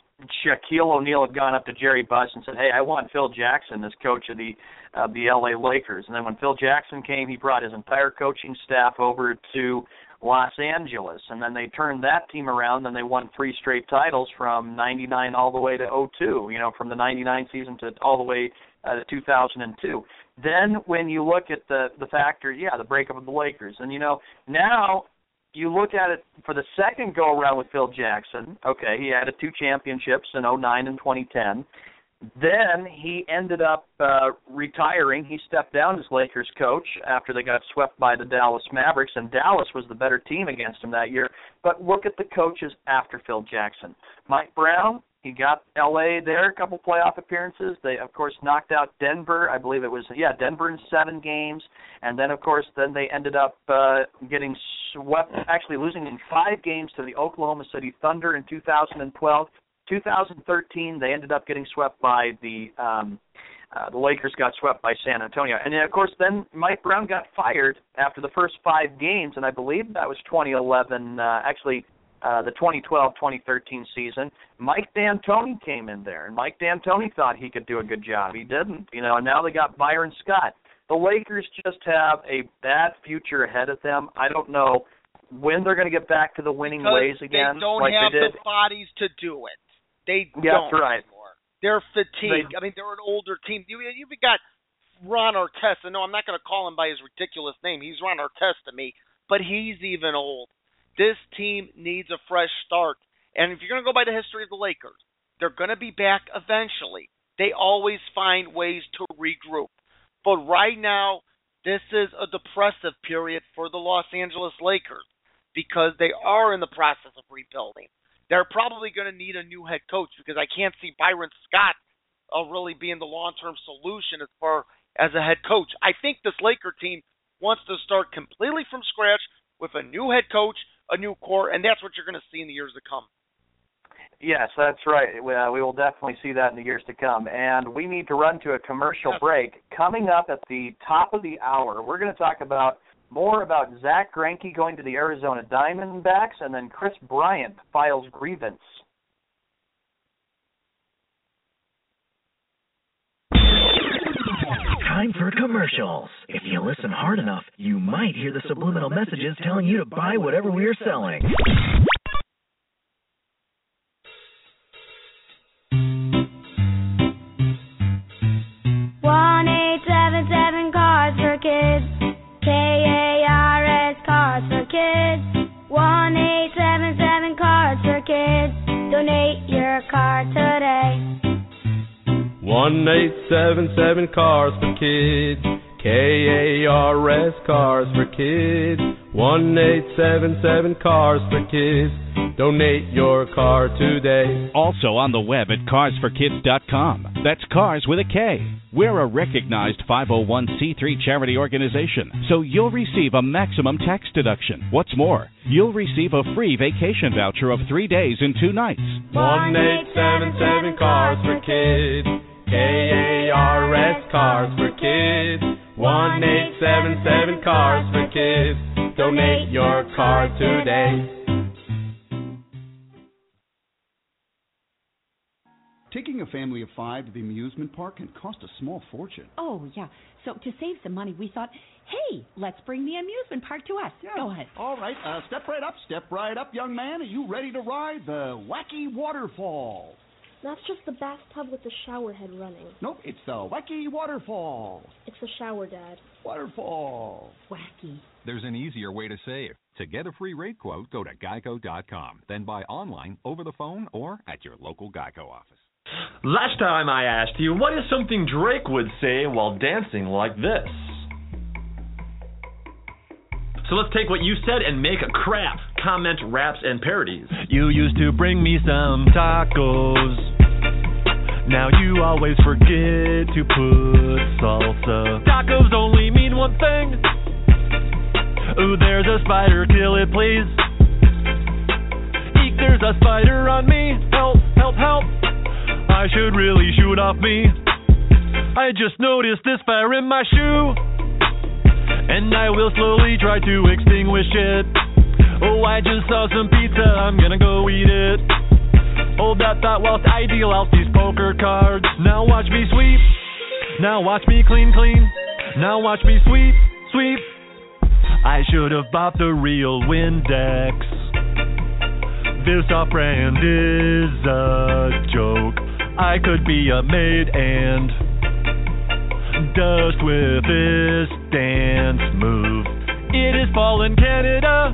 Shaquille O'Neal had gone up to Jerry Buss and said, "Hey, I want Phil Jackson as coach of the uh, the LA Lakers." And then when Phil Jackson came, he brought his entire coaching staff over to Los Angeles, and then they turned that team around. and they won three straight titles from '99 all the way to '02. You know, from the '99 season to all the way uh, to 2002. Then when you look at the the factor, yeah, the breakup of the Lakers, and you know now you look at it for the second go around with Phil Jackson. Okay, he had two championships in '09 and 2010. Then he ended up uh, retiring. He stepped down as Lakers coach after they got swept by the Dallas Mavericks, and Dallas was the better team against him that year. But look at the coaches after Phil Jackson. Mike Brown, he got LA there, a couple playoff appearances. They of course knocked out Denver. I believe it was yeah, Denver in 7 games. And then of course then they ended up uh getting swept actually losing in 5 games to the Oklahoma City Thunder in 2012. 2013 they ended up getting swept by the um uh, the Lakers got swept by San Antonio. And then, of course, then Mike Brown got fired after the first five games, and I believe that was 2011. Uh, actually, uh, the 2012-2013 season, Mike D'Antoni came in there, and Mike D'Antoni thought he could do a good job. He didn't, you know. And now they got Byron Scott. The Lakers just have a bad future ahead of them. I don't know when they're going to get back to the winning ways again, they don't like have they did. the bodies to do it. They Yeah, don't that's right. anymore. They're fatigued. They- I mean, they're an older team. You you've got Ron Artest. And no, I'm not going to call him by his ridiculous name. He's Ron Artest to me, but he's even old. This team needs a fresh start. And if you're going to go by the history of the Lakers, they're going to be back eventually. They always find ways to regroup. But right now, this is a depressive period for the Los Angeles Lakers because they are in the process of rebuilding. They're probably going to need a new head coach because I can't see Byron Scott uh, really being the long-term solution as far as a head coach. I think this Laker team wants to start completely from scratch with a new head coach, a new core, and that's what you're going to see in the years to come. Yes, that's right. We, uh, we will definitely see that in the years to come. And we need to run to a commercial break. Coming up at the top of the hour, we're going to talk about more about Zack Greinke going to the Arizona Diamondbacks, and then Kris Bryant files grievance. Time for commercials. If you listen hard enough, you might hear the subliminal messages telling you to buy whatever we are selling. One eight seven seven cars for kids. K A R S cars for kids. One eight seven seven cars for kids. Donate your car today. One eight seven seven cars for kids. K A R S cars for kids. One eight seven seven cars for kids. Donate your car today. Also on the web at carsforkids.com. That's cars with a K. We're a recognized 501c3 charity organization, so you'll receive a maximum tax deduction. What's more, you'll receive a free vacation voucher of three days and two nights. One eight seven seven cars for kids. K A R S cars for kids. One eight seven seven cars for kids. Donate your car today. Taking a family of five to the amusement park can cost a small fortune. Oh, yeah. So to save some money, we thought, hey, let's bring the amusement park to us. Yeah. Go ahead. All right, uh, step right up, step right up, young man. Are you ready to ride the wacky waterfall? That's just the bathtub with the shower head running. Nope, it's the wacky waterfall. It's the shower, Dad. Waterfall. Wacky. There's an easier way to save. To get a free rate quote, go to geico.com, then buy online, over the phone, or at your local Geico office. Last time I asked you, what is something Drake would say while dancing like this? So let's take what you said and make a crap. Comment, raps, and parodies. You used to bring me some tacos. Now you always forget to put salsa. Tacos only mean one thing. Ooh, there's a spider, kill it please. Eek, there's a spider on me. Help, help, help. I should really shoot off me. I just noticed this fire in my shoe. And I will slowly try to extinguish it. Oh, I just saw some pizza, I'm gonna go eat it. Hold that thought whilst I deal out these poker cards. Now watch me sweep. Now watch me clean, clean. Now watch me sweep, sweep. I should have bought the real Windex. This off brand is a joke. I could be a maid and dust with this dance move. It is fall in Canada.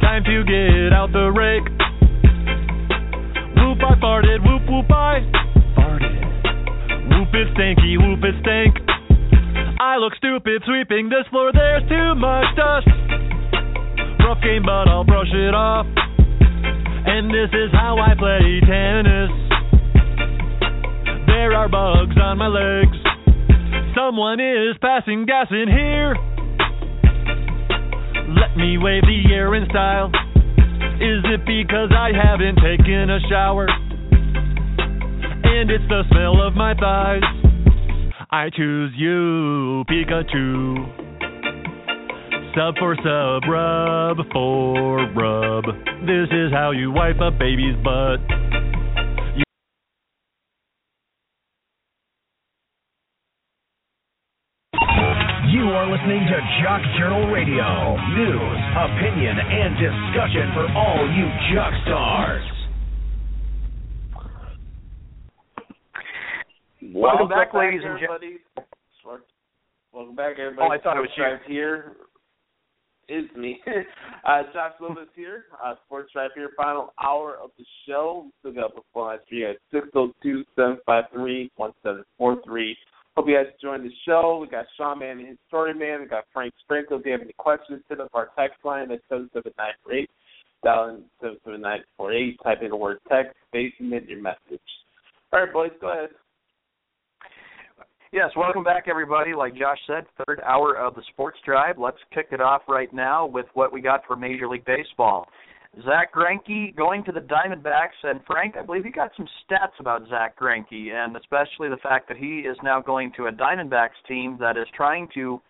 Time to get out the rake. Whoop, I farted. Whoop, whoop, I farted. Whoop, it stanky. Whoop, it stank. I look stupid sweeping this floor. There's too much dust. Rough game, but I'll brush it off. And this is how I play tennis. There are bugs on my legs. Someone is passing gas in here. Let me wave the air in style. Is it because I haven't taken a shower? And it's the smell of my thighs. I choose you, Pikachu. Sub for sub, rub for rub. This is how you wipe a baby's butt. Listening Jock Journal Radio. News, opinion, and discussion for all you Jock stars. Welcome back, ladies and gentlemen. Welcome back, everybody. Oh, I thought it was Sports Drive here. Is me. uh, Josh Lopez here. Uh, Sports Drive here. Final hour of the show. Still got the phone lines for you guys. 602-753-1743. Hope you guys joined the show. We got Sean Mahon and story man. We got Frank Sprankle. If you have any questions, hit up our text line. That's 77948. Dial in 77948. Type in the word text. And then your message. All right, boys, go ahead. Yes, welcome back, everybody. Like Josh said, third hour of the Sports Drive. Let's kick it off right now with what we got for Major League Baseball. Zack Greinke going to the Diamondbacks, and Frank, I believe you got some stats about Zack Greinke, and especially the fact that he is now going to a Diamondbacks team that is trying to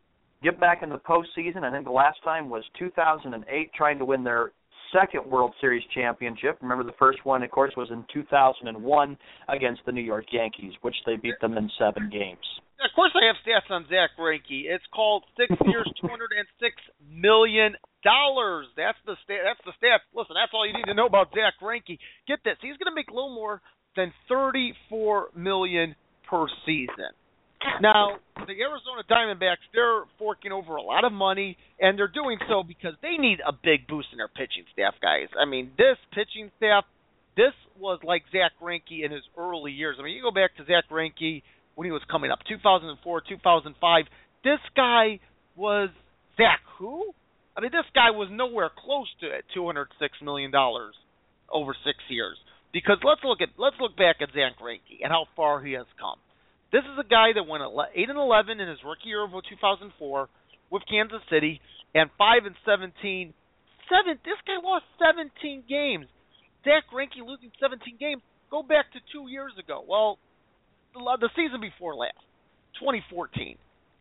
get back in the postseason. I think the last time was 2008, trying to win their second World Series championship. Remember, the first one, of course, was in 2001 against the New York Yankees, which they beat them in seven games. Of course, I have stats on Zack Greinke. It's called six years, two hundred and six million dollars. That's the stat. That's the stat. Listen, that's all you need to know about Zack Greinke. Get this: he's going to make a little more than thirty-four million per season. Now, the Arizona Diamondbacks, they're forking over a lot of money, and they're doing so because they need a big boost in their pitching staff, guys. I mean, this pitching staff, this was like Zack Greinke in his early years. I mean, you go back to Zack Greinke when he was coming up, 2004, 2005. This guy was Zack who? I mean, this guy was nowhere close to it, 206 million dollars over six years. Because let's look at let's look back at Zack Greinke and how far he has come. This is a guy that went 8 and 11 in his rookie year of 2004 with Kansas City, and 5 and 17. Seven. This guy lost 17 games. Zack Greinke losing 17 games. Go back to two years ago. Well, the, the season before last, 2014.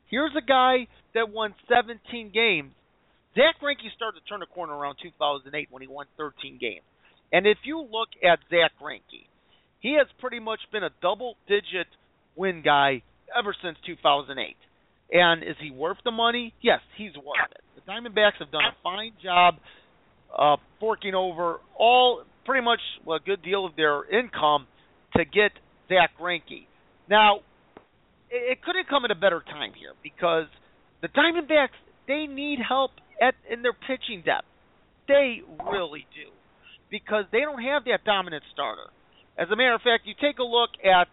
Here's a guy that won 17 games. Zack Greinke started to turn the corner around 2008 when he won 13 games. And if you look at Zack Greinke, he has pretty much been a double-digit win guy ever since 2008. And is he worth the money? Yes, he's worth it. The Diamondbacks have done a fine job uh, forking over all pretty much well, a good deal of their income to get Zack Greinke. Now, it, it couldn't come at a better time here because the Diamondbacks they need help at in their pitching depth. They really do because they don't have that dominant starter. As a matter of fact, you take a look at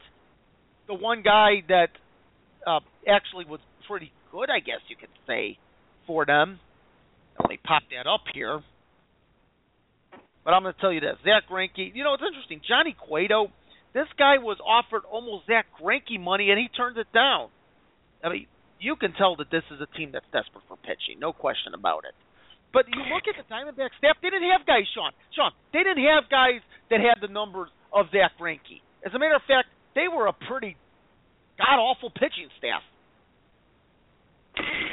the one guy that uh, actually was pretty good, I guess you could say, for them. Let me pop that up here. But I'm going to tell you this: Zack Greinke. You know, it's interesting. Johnny Cueto. This guy was offered almost Zack Greinke money, and he turned it down. I mean, you can tell that this is a team that's desperate for pitching, no question about it. But you look at the Diamondback staff; they didn't have guys, Sean. Sean, they didn't have guys that had the numbers of Zack Greinke. As a matter of fact, they were a pretty god awful pitching staff.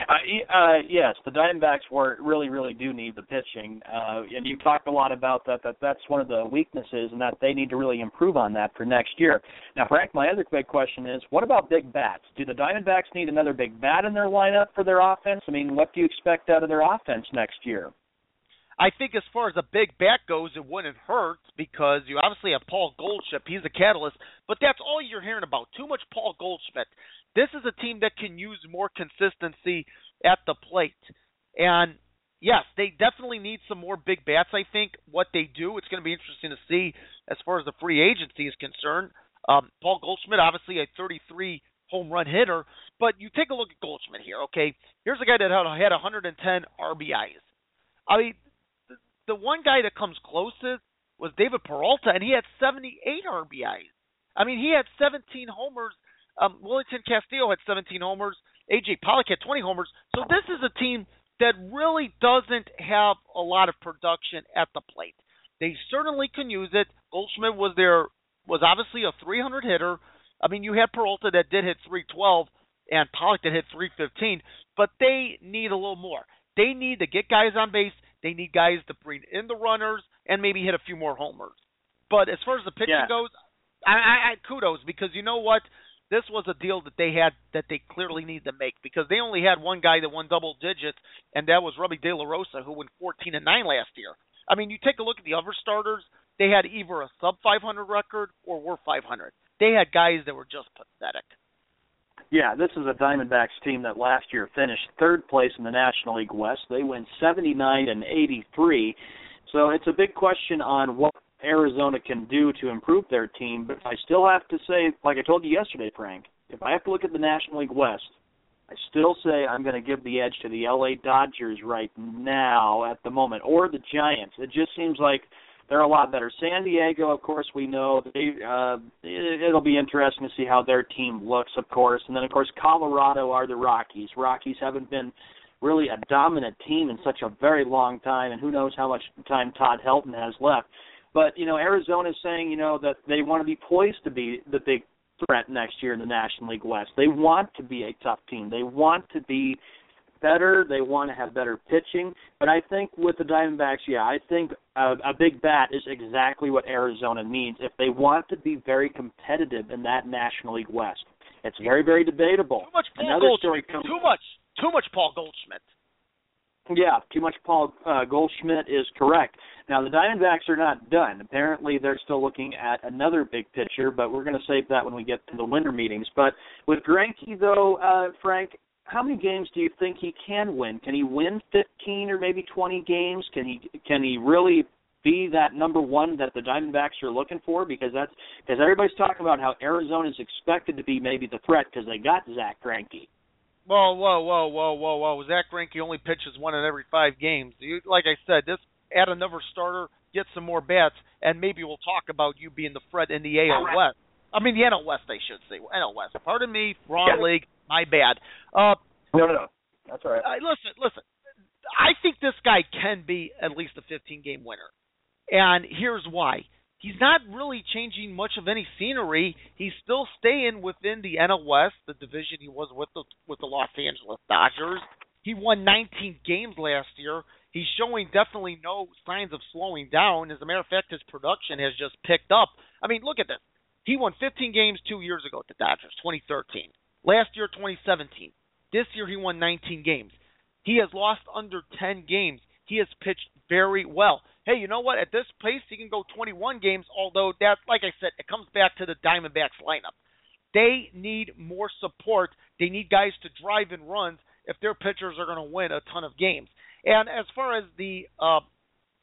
Uh, uh, yes, the Diamondbacks were really, really do need the pitching, uh, and you talked a lot about that. That that's one of the weaknesses, and that they need to really improve on that for next year. Now, Frank, my other big question is, what about big bats? Do the Diamondbacks need another big bat in their lineup for their offense? I mean, what do you expect out of their offense next year? I think as far as a big bat goes, it wouldn't hurt because you obviously have Paul Goldschmidt. He's a catalyst, but that's all you're hearing about. Too much Paul Goldschmidt. This is a team that can use more consistency at the plate. And yes, they definitely need some more big bats. I think what they do, it's going to be interesting to see as far as the free agency is concerned. Um, Paul Goldschmidt, obviously a 33 home run hitter, but you take a look at Goldschmidt here. Okay, here's a guy that had 110 RBIs. I mean, the one guy that comes closest was David Peralta, and he had 78 RBIs. I mean, he had 17 homers. Um, Wellington Castillo had 17 homers. AJ Pollock had 20 homers. So this is a team that really doesn't have a lot of production at the plate. They certainly can use it. Goldschmidt was there was obviously a 300 hitter. I mean, you had Peralta that did hit 312 and Pollock that hit 315, but they need a little more. They need to get guys on base. They need guys to bring in the runners and maybe hit a few more homers. But as far as the pitching Yeah. goes, I, I, I kudos because you know what? This was a deal that they had that they clearly needed to make because they only had one guy that won double digits, and that was Robbie De La Rosa, who went 14 and 9 last year. I mean, you take a look at the other starters; they had either a sub 500 record or were 500. They had guys that were just pathetic. Yeah, this is a Diamondbacks team that last year finished third place in the National League West. They went 79 and 83. So it's a big question on what Arizona can do to improve their team. But I still have to say, like I told you yesterday, Frank, if I have to look at the National League West, I still say I'm going to give the edge to the LA Dodgers right now at the moment, or the Giants. It just seems like they're a lot better. San Diego, of course, we know they. Uh, it, it'll be interesting to see how their team looks, of course, and then of course Colorado are the Rockies. Rockies haven't been really a dominant team in such a very long time, and who knows how much time Todd Helton has left. But you know, Arizona is saying you know that they want to be poised to be the big threat next year in the National League West. They want to be a tough team. They want to be better. They want to have better pitching. But I think with the Diamondbacks, yeah, I think a, a big bat is exactly what Arizona needs if they want to be very competitive in that National League West. It's very, very debatable. Too much Paul Another Goldschmidt. comes. Too much. Too much Paul Goldschmidt. Yeah, too much Paul uh, Goldschmidt is correct. Now the Diamondbacks are not done. Apparently, they're still looking at another big pitcher, but we're going to save that when we get to the winter meetings. But with Greinke, though, uh, Frank, how many games do you think he can win? Can he win 15 or maybe 20 games? Can he can he really be that number one that the Diamondbacks are looking for? Because that's because everybody's talking about how Arizona is expected to be maybe the threat because they got Zack Greinke. Whoa, whoa, whoa, whoa, whoa, whoa! Zack Greinke only pitches one in every five games. You, like I said, this add another starter, get some more bats, and maybe we'll talk about you being the threat in the AL West. I mean the NL West, I should say. NL West. Pardon me, wrong Yeah. league. My bad. Uh, No, no, no. That's all right. uh, listen, listen. I think this guy can be at least a 15 game winner. And here's why. He's not really changing much of any scenery. He's still staying within the NL West, the division he was with the with the Los Angeles Dodgers. He won 19 games last year. He's showing definitely no signs of slowing down. As a matter of fact, his production has just picked up. I mean, look at this. He won 15 games two years ago at the Dodgers, 2013. Last year, 2017. This year, he won 19 games. He has lost under 10 games. He has pitched very well. Hey, you know what? At this pace, he can go 21 games, although that, like I said, it comes back to the Diamondbacks lineup. They need more support. They need guys to drive in runs if their pitchers are going to win a ton of games. And as far as the uh,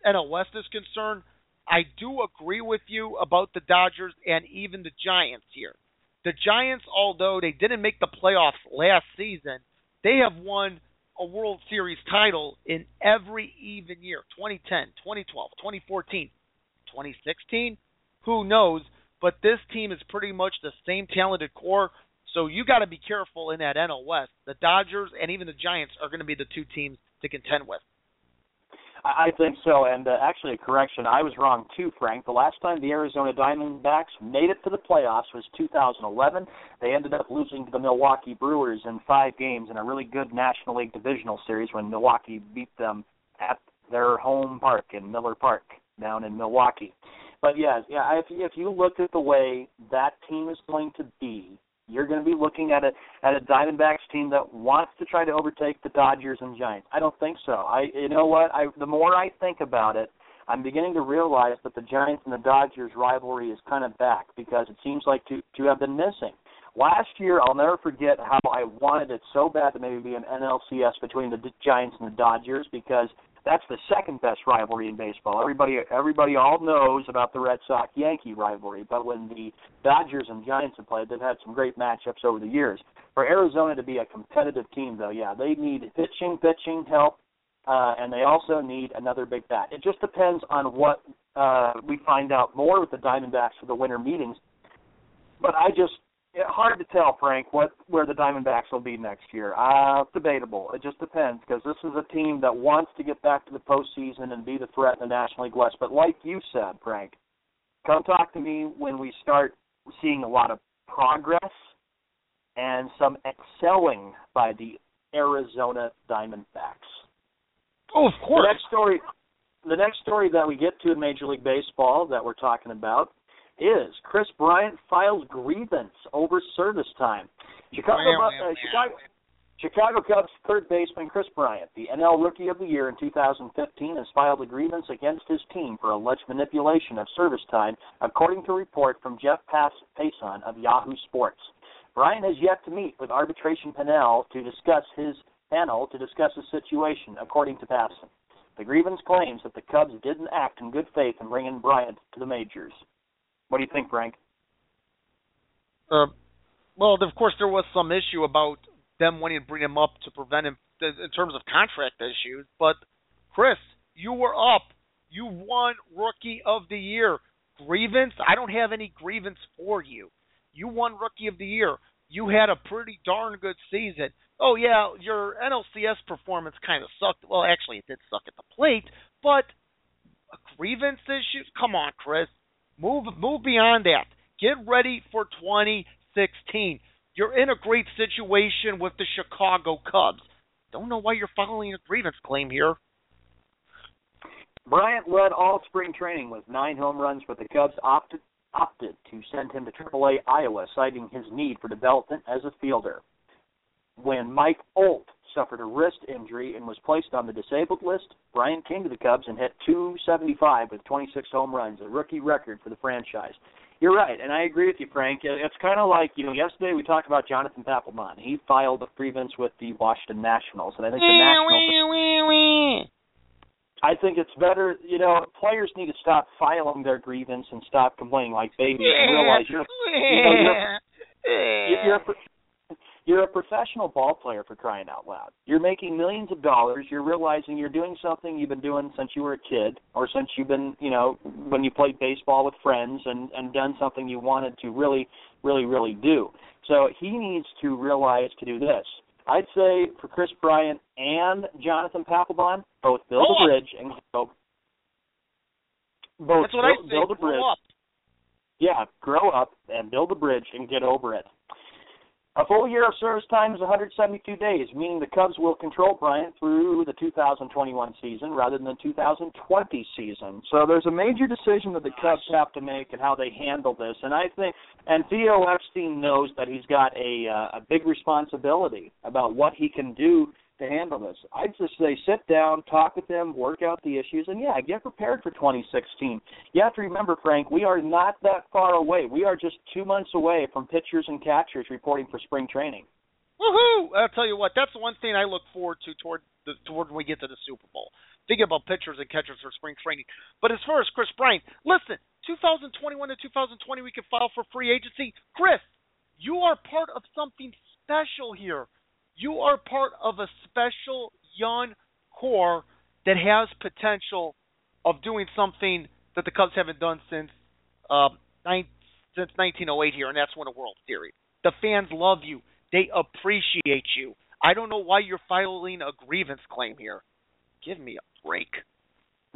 NL West is concerned, I do agree with you about the Dodgers and even the Giants here. The Giants, although they didn't make the playoffs last season, they have won a World Series title in every even year 2010, 2012, 2014, 2016. Who knows? But this team is pretty much the same talented core. So you got to be careful in that NL West. The Dodgers and even the Giants are going to be the two teams to contend with. I think so, and uh, actually a correction. I was wrong too, Frank. The last time the Arizona Diamondbacks made it to the playoffs was 2011. They ended up losing to the Milwaukee Brewers in five games in a really good National League divisional series when Milwaukee beat them at their home park in Miller Park down in Milwaukee. But yeah, yeah, if if you look at the way that team is going to be, you're going to be looking at a at a Diamondbacks team that wants to try to overtake the Dodgers and Giants. I don't think so. I you know what? I the more I think about it, I'm beginning to realize that the Giants and the Dodgers rivalry is kind of back because it seems like to to have been missing. Last year, I'll never forget how I wanted it so bad to maybe be an NLCS between the Giants and the Dodgers because that's the second best rivalry in baseball. Everybody everybody all knows about the Red Sox Yankee rivalry, but when the Dodgers and Giants have played, they've had some great matchups over the years. For Arizona to be a competitive team though, yeah, they need pitching, pitching help, uh, and they also need another big bat. It just depends on what uh, we find out more with the Diamondbacks for the winter meetings. But I just yeah, hard to tell, Frank, what where the Diamondbacks will be next year. Uh, debatable. It just depends because this is a team that wants to get back to the postseason and be the threat in the National League West. But like you said, Frank, come talk to me when we start seeing a lot of progress and some excelling by the Arizona Diamondbacks. Oh, of course. The next story, the next story that we get to in Major League Baseball that we're talking about is Kris Bryant files grievance over service time. Chicago, uh, Chicago, Chicago Cubs third baseman Kris Bryant, the NL Rookie of the Year in 2015, has filed a grievance against his team for alleged manipulation of service time, according to a report from Jeff Pass- Payson of Yahoo Sports. Bryant has yet to meet with arbitration panel to discuss his panel to discuss the situation, according to Passan. The grievance claims that the Cubs didn't act in good faith in bringing Bryant to the majors. What do you think, Frank? Uh, well, of course, there was some issue about them wanting to bring him up to prevent him in terms of contract issues. But Kris, you were up. You won Rookie of the Year. Grievance? I don't have any grievance for you. You won Rookie of the Year. You had a pretty darn good season. Oh yeah, your NLCS performance kind of sucked. Well, actually, it did suck at the plate, but a grievance issues? Come on, Kris. Move move beyond that. Get ready for 2016. You're in a great situation with the Chicago Cubs. Don't know why you're filing a grievance claim here. Bryant led all spring training with nine home runs, but the Cubs opted opted to send him to AAA Iowa, citing his need for development as a fielder. When Mike Olt suffered a wrist injury and was placed on the disabled list, Bryant came to the Cubs and hit 275 with 26 home runs, a rookie record for the franchise. You're right, and I agree with you, Frank. It's kind of like you know, yesterday we talked about Jonathan Papelbon. He filed a grievance with the Washington Nationals, and I think the Nationals. I think it's better, you know, players need to stop filing their grievance and stop complaining like babies and realize you're, you know, you're, you're, you're a professional ball player for crying out loud. You're making millions of dollars. You're realizing you're doing something you've been doing since you were a kid, or since you've been, you know, when you played baseball with friends and and done something you wanted to really, really, really do. So he needs to realize to do this. I'd say for Kris Bryant and Jonathan Papelbon, both build Grow a up. bridge and go. Both That's what I build, say. build a bridge. Grow up. Yeah, grow up and build a bridge and get over it. A full year of service time is 172 days, meaning the Cubs will control Bryant through the 2021 season rather than the 2020 season. So there's a major decision that the Cubs have to make and how they handle this. And I think, and Theo Epstein knows that he's got a uh, a big responsibility about what he can do to handle this. I'd just say sit down, talk with them, work out the issues, and yeah, get prepared for 2016. You have to remember, Frank, we are not that far away. We are just two months away from pitchers and catchers reporting for spring training. Woohoo! I'll tell you what, that's the one thing I look forward to toward the toward when we get to the Super Bowl. Thinking about pitchers and catchers for spring training. But as far as Kris Bryant, listen, 2021 to 2020 we can file for free agency. Kris, you are part of something special here. You are part of a special young core that has potential of doing something that the Cubs haven't done since uh, nine, since 1908 here, and that's win a World Series. The fans love you. They appreciate you. I don't know why you're filing a grievance claim here. Give me a break.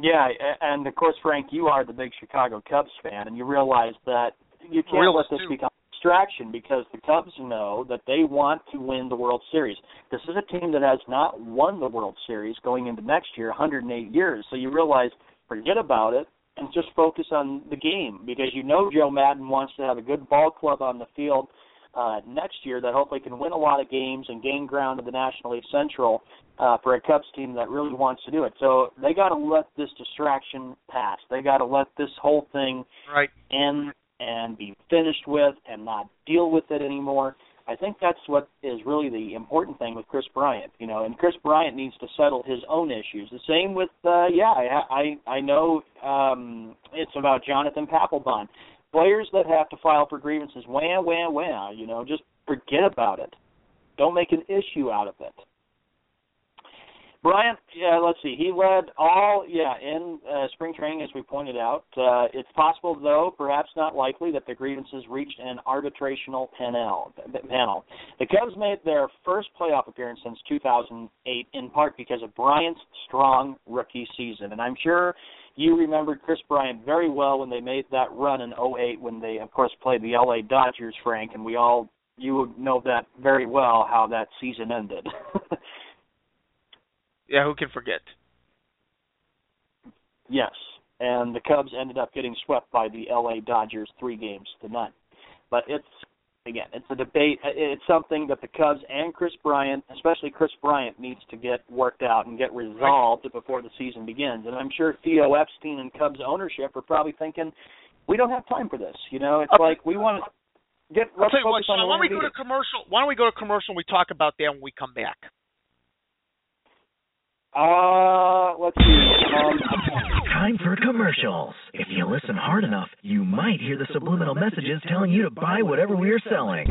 Yeah, and of course, Frank, you are the big Chicago Cubs fan, and you realize that you can't Realist, let this too. become distraction because the Cubs know that they want to win the World Series. This is a team that has not won the World Series going into next year, 108 years. So you realize, forget about it and just focus on the game because you know Joe Maddon wants to have a good ball club on the field uh, next year that hopefully can win a lot of games and gain ground in the National League Central uh, for a Cubs team that really wants to do it. So they got to let this distraction pass. They got to let this whole thing Right. end and be finished with and not deal with it anymore. I think that's what is really the important thing with Kris Bryant, you know. And Kris Bryant needs to settle his own issues. The same with, uh, yeah, I I, I know um, it's about Jonathan Papelbon. Players that have to file for grievances, wah wah wah, you know, just forget about it. Don't make an issue out of it. Bryant, yeah, let's see. He led all, yeah, in uh, spring training, as we pointed out. Uh, it's possible, though, perhaps not likely, that the grievances reached an arbitrational panel. Panel. The Cubs made their first playoff appearance since 2008, in part because of Bryant's strong rookie season, and I'm sure you remembered Kris Bryant very well when they made that run in 08 when they, of course, played the LA Dodgers, Frank, and we all you would know that very well how that season ended. Yeah, who can forget? Yes. and the Cubs ended up getting swept by the LA Dodgers three games to none. But it's again, it's a debate. It's something that the Cubs and Kris Bryant, especially Kris Bryant, needs to get worked out and get resolved before the season begins. And I'm sure Theo Epstein and Cubs ownership are probably thinking, we don't have time for this. You know, it's like we want to get. I'll tell you what, Sean, why don't we go to commercial? Why don't we go to commercial and we talk about that when we come back? Uh, let's see. Um, Time for commercials. If you listen hard enough, you might hear the subliminal messages telling you to buy whatever we are selling.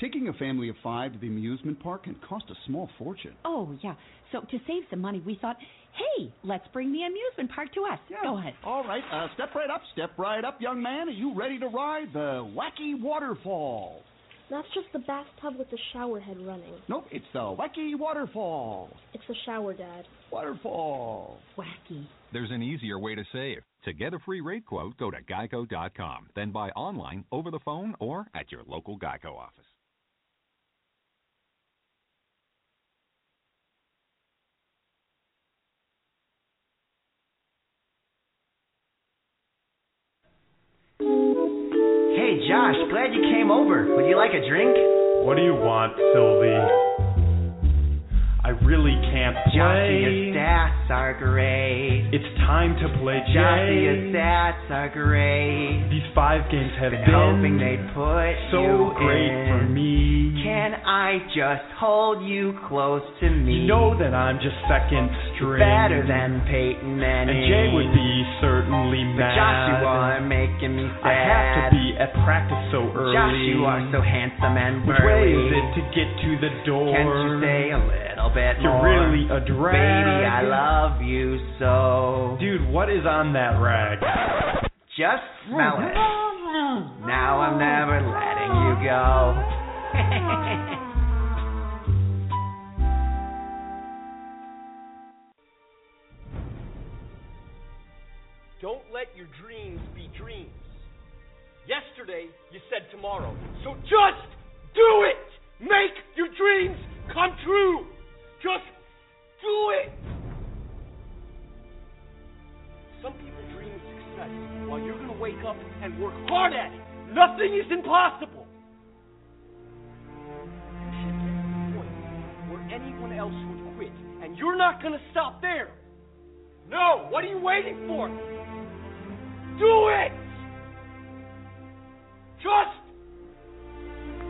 Taking a family of five to the amusement park can cost a small fortune. Oh, yeah. So to save some money, we thought, hey, let's bring the amusement park to us. Go ahead. All right, uh, step right up, step right up, young man. Are you ready to ride the wacky waterfall? That's just the bathtub with the shower head running. Nope, it's the wacky waterfall. It's the shower, Dad. Waterfall. Wacky. There's an easier way to save. To get a free rate quote, go to geico.com, then buy online, over the phone, or at your local Geico office. Josh, glad you came over. Would you like a drink? What do you want, Sylvie? I really can't Joshy, your stats are great. It's time to play your stats are great. These five games have Been been hoping they'd put so you great in. for me. Can I just hold you close to me? You know that I'm just second string. Better than Peyton Manning. And Jay would be certainly But mad. Josh, you are making me sad. I have to be at practice so early. Josh, you are so handsome and Which burly. way is it to get to the door? Can't you say a little bit You're more? really a drag. Baby, I love you so. Dude, what is on that rag? Just smell it. Now I'm never letting you go. Don't let your dreams be dreams. Yesterday, you said tomorrow. So just do it! Make your dreams come true! Just do it! Some people dream of success while you're going to wake up and work hard at it. Nothing is impossible. You should get to the point where anyone else would quit, and you're not going to stop there. No, what are you waiting for? Do it! Just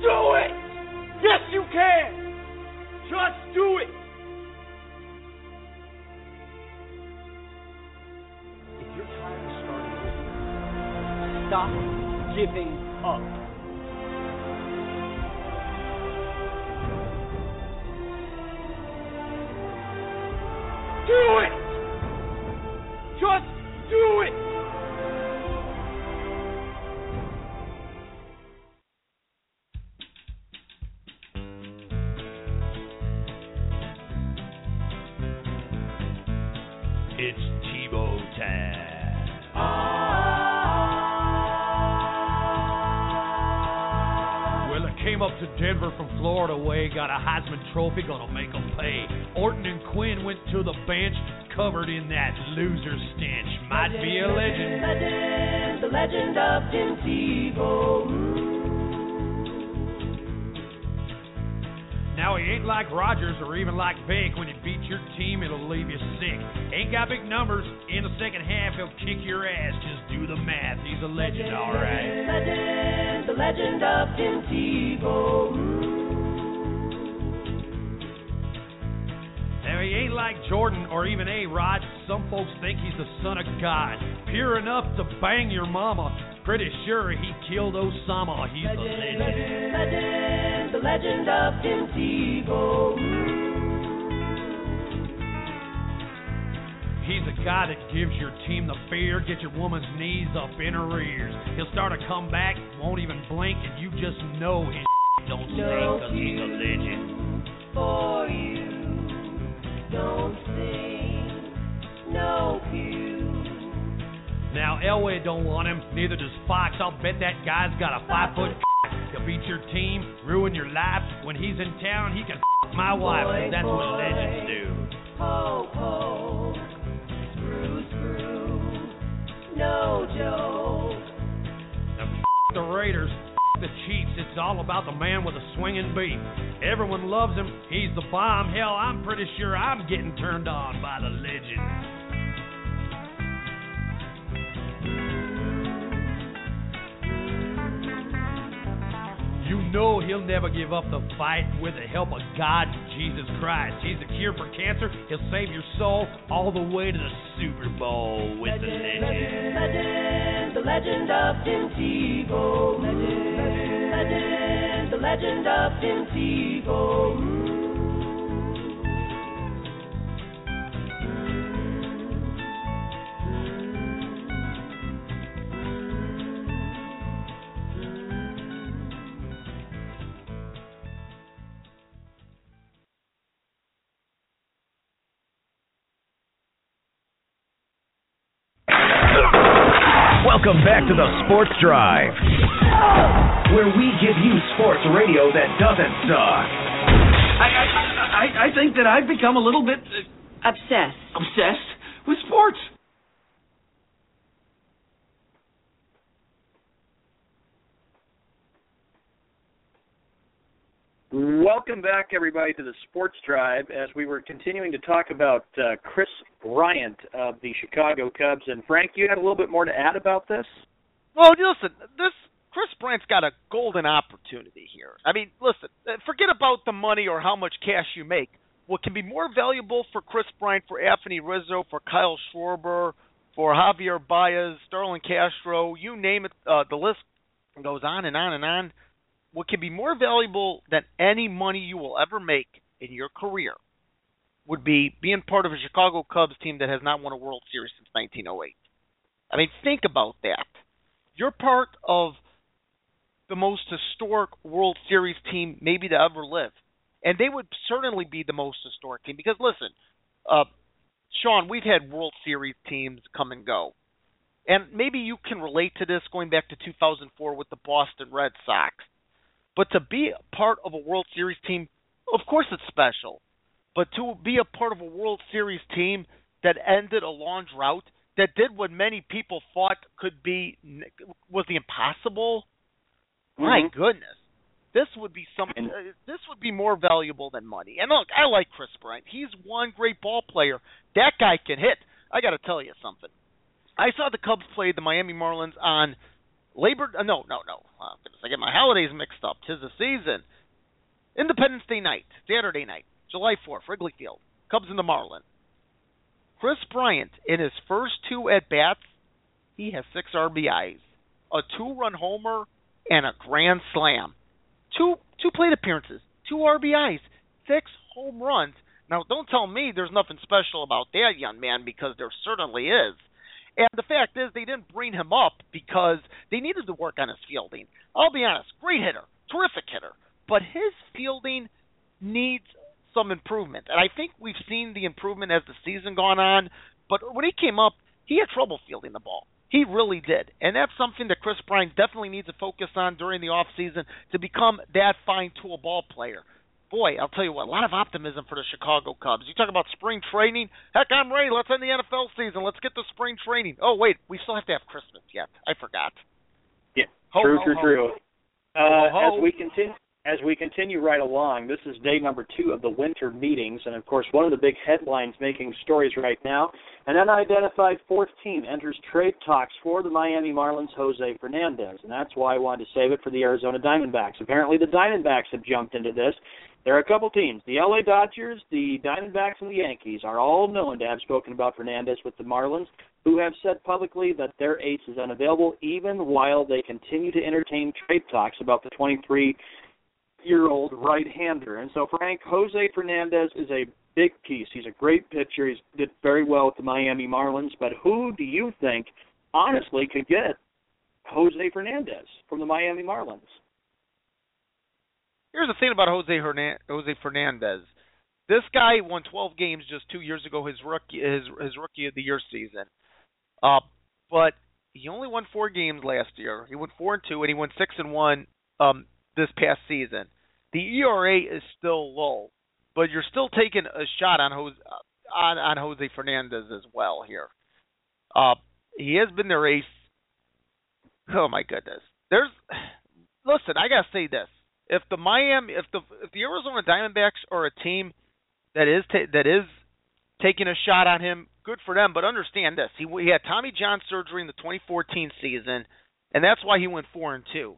do it! Yes, you can! Just do it! Stop giving up. Do it! Just do it! Heisman Trophy, gonna make 'em pay. Orton and Quinn went to the bench, covered in that loser stench. Might be a legend. Legend, the legend of Tim Tebow. Now he ain't like Rodgers or even like Vick. When he beats your team, it'll leave you sick. Ain't got big numbers. In the second half, he'll kick your ass. Just do the math. He's a legend, all right. Legend, the legend of Tim Tebow. He ain't like Jordan or even A. Rod. Some folks think he's the son of God. Pure enough to bang your mama. Pretty sure he killed Osama. He's a legend. Legend, Legend, the legend of Tim. He's a guy that gives your team the fear, get your woman's knees up in her ears. He'll start a comeback, won't even blink, and you just know his don't stink No 'cause he's a legend. For you, Now Elway don't want him, neither does Fox. I'll bet that guy's got a five foot. He'll beat your team, ruin your life. When he's in town, he can my wife. 'cause that's what legends do. Ho, ho. Screw, screw. No joke. Now, f- the Raiders, f- the Chiefs. It's all about the man with a swinging beat. Everyone loves him. He's the bomb. Hell, I'm pretty sure I'm getting turned on by the legend. You know he'll never give up the fight with the help of God, Jesus Christ. He's the cure for cancer. He'll save your soul all the way to the Super Bowl with the legend. Legend, the legend of Tim Tebow. Legend, legend, the legend of Tim Tebow. To the Sports Drive, where we give you sports radio that doesn't suck. I, I, I, I think that I've become a little bit uh, Obsessed. obsessed with sports. Welcome back, everybody, to the Sports Drive as we were continuing to talk about uh, Kris Bryant of the Chicago Cubs. And Frank, you had a little bit more to add about this? Well, listen, this Kris Bryant's got a golden opportunity here. I mean, listen, uh, forget about the money or how much cash you make. What can be more valuable for Kris Bryant, for Anthony Rizzo, for Kyle Schwarber, for Javier Baez, Starlin Castro, you name it, uh, the list goes on and on and on. What can be more valuable than any money you will ever make in your career would be being part of a Chicago Cubs team that has not won a World Series since 1908. I mean, think about that. You're part of the most historic World Series team maybe to ever live. And they would certainly be the most historic team because listen, uh Sean, we've had World Series teams come and go. And maybe you can relate to this going back to 2004 with the Boston Red Sox. But to be part of a World Series team, of course it's special. But to be a part of a World Series team that ended a long drought, that did what many people thought could be was the impossible. My Mhm. goodness, this would be something. Uh, this would be more valuable than money. And look, I like Kris Bryant. He's one great ball player. That guy can hit. I got to tell you something. I saw the Cubs play the Miami Marlins on Labor. Uh, no, no, no. Oh, goodness, I get my holidays mixed up. Tis the season. Independence Day night, Saturday night, July 4th, Wrigley Field. Cubs and the Marlins. Kris Bryant, in his first two at bats, he has six RBIs, a two-run homer, and a grand slam. Two two plate appearances, two RBIs, six home runs. Now, don't tell me there's nothing special about that young man because there certainly is. And the fact is, they didn't bring him up because they needed to work on his fielding. I'll be honest, great hitter, terrific hitter, but his fielding needs some improvement. And I think we've seen the improvement as the season gone on. But when he came up, he had trouble fielding the ball. He really did. And that's something that Kris Bryant definitely needs to focus on during the off season to become that fine tool ball player. Boy, I'll tell you what, a lot of optimism for the Chicago Cubs. You talk about spring training. Heck, I'm ready. Let's end the NFL season. Let's get to spring training. Oh, wait, we still have to have Christmas yet. I forgot. Yeah, Ho, true, ho, true, ho. true. Uh, as we continue, as we continue right along, this is day number two of the winter meetings, and of course, one of the big headlines making stories right now. An unidentified fourth team enters trade talks for the Miami Marlins' Jose Fernandez, and that's why I wanted to save it for the Arizona Diamondbacks. Apparently, the Diamondbacks have jumped into this. There are a couple teams. The LA Dodgers, the Diamondbacks, and the Yankees are all known to have spoken about Fernandez with the Marlins, who have said publicly that their ace is unavailable even while they continue to entertain trade talks about the 23 year old right hander. And so, Frank, Jose Fernandez is a big piece. He's a great pitcher. He's did very well with the Miami Marlins. But who do you think, honestly, could get Jose Fernandez from the Miami Marlins? Here's the thing about Jose Hernan- Jose Fernandez. This guy won 12 games just two years ago, his rookie his his rookie of the year season. Uh, but he only won four games last year. He went four and two, and he went six and one um, this past season. The ERA is still low, but you're still taking a shot on Jose on on Jose Fernandez as well here. Uh, he has been their ace. Oh my goodness. There's listen. I gotta say this: if the Miami, if the if the Arizona Diamondbacks are a team that is ta- that is taking a shot on him, good for them. But understand this: he he had Tommy John surgery in the 2014 season, and that's why he went four and two.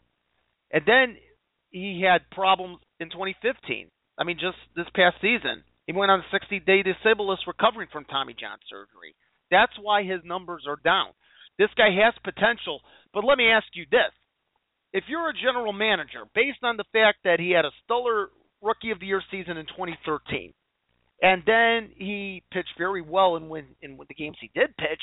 And then he had problems in 2015. I mean, just this past season, he went on a 60-day disabled list recovering from Tommy John surgery. That's why his numbers are down. This guy has potential, but let me ask you this: if you're a general manager, based on the fact that he had a stellar rookie of the year season in 2013, and then he pitched very well in in the games he did pitch,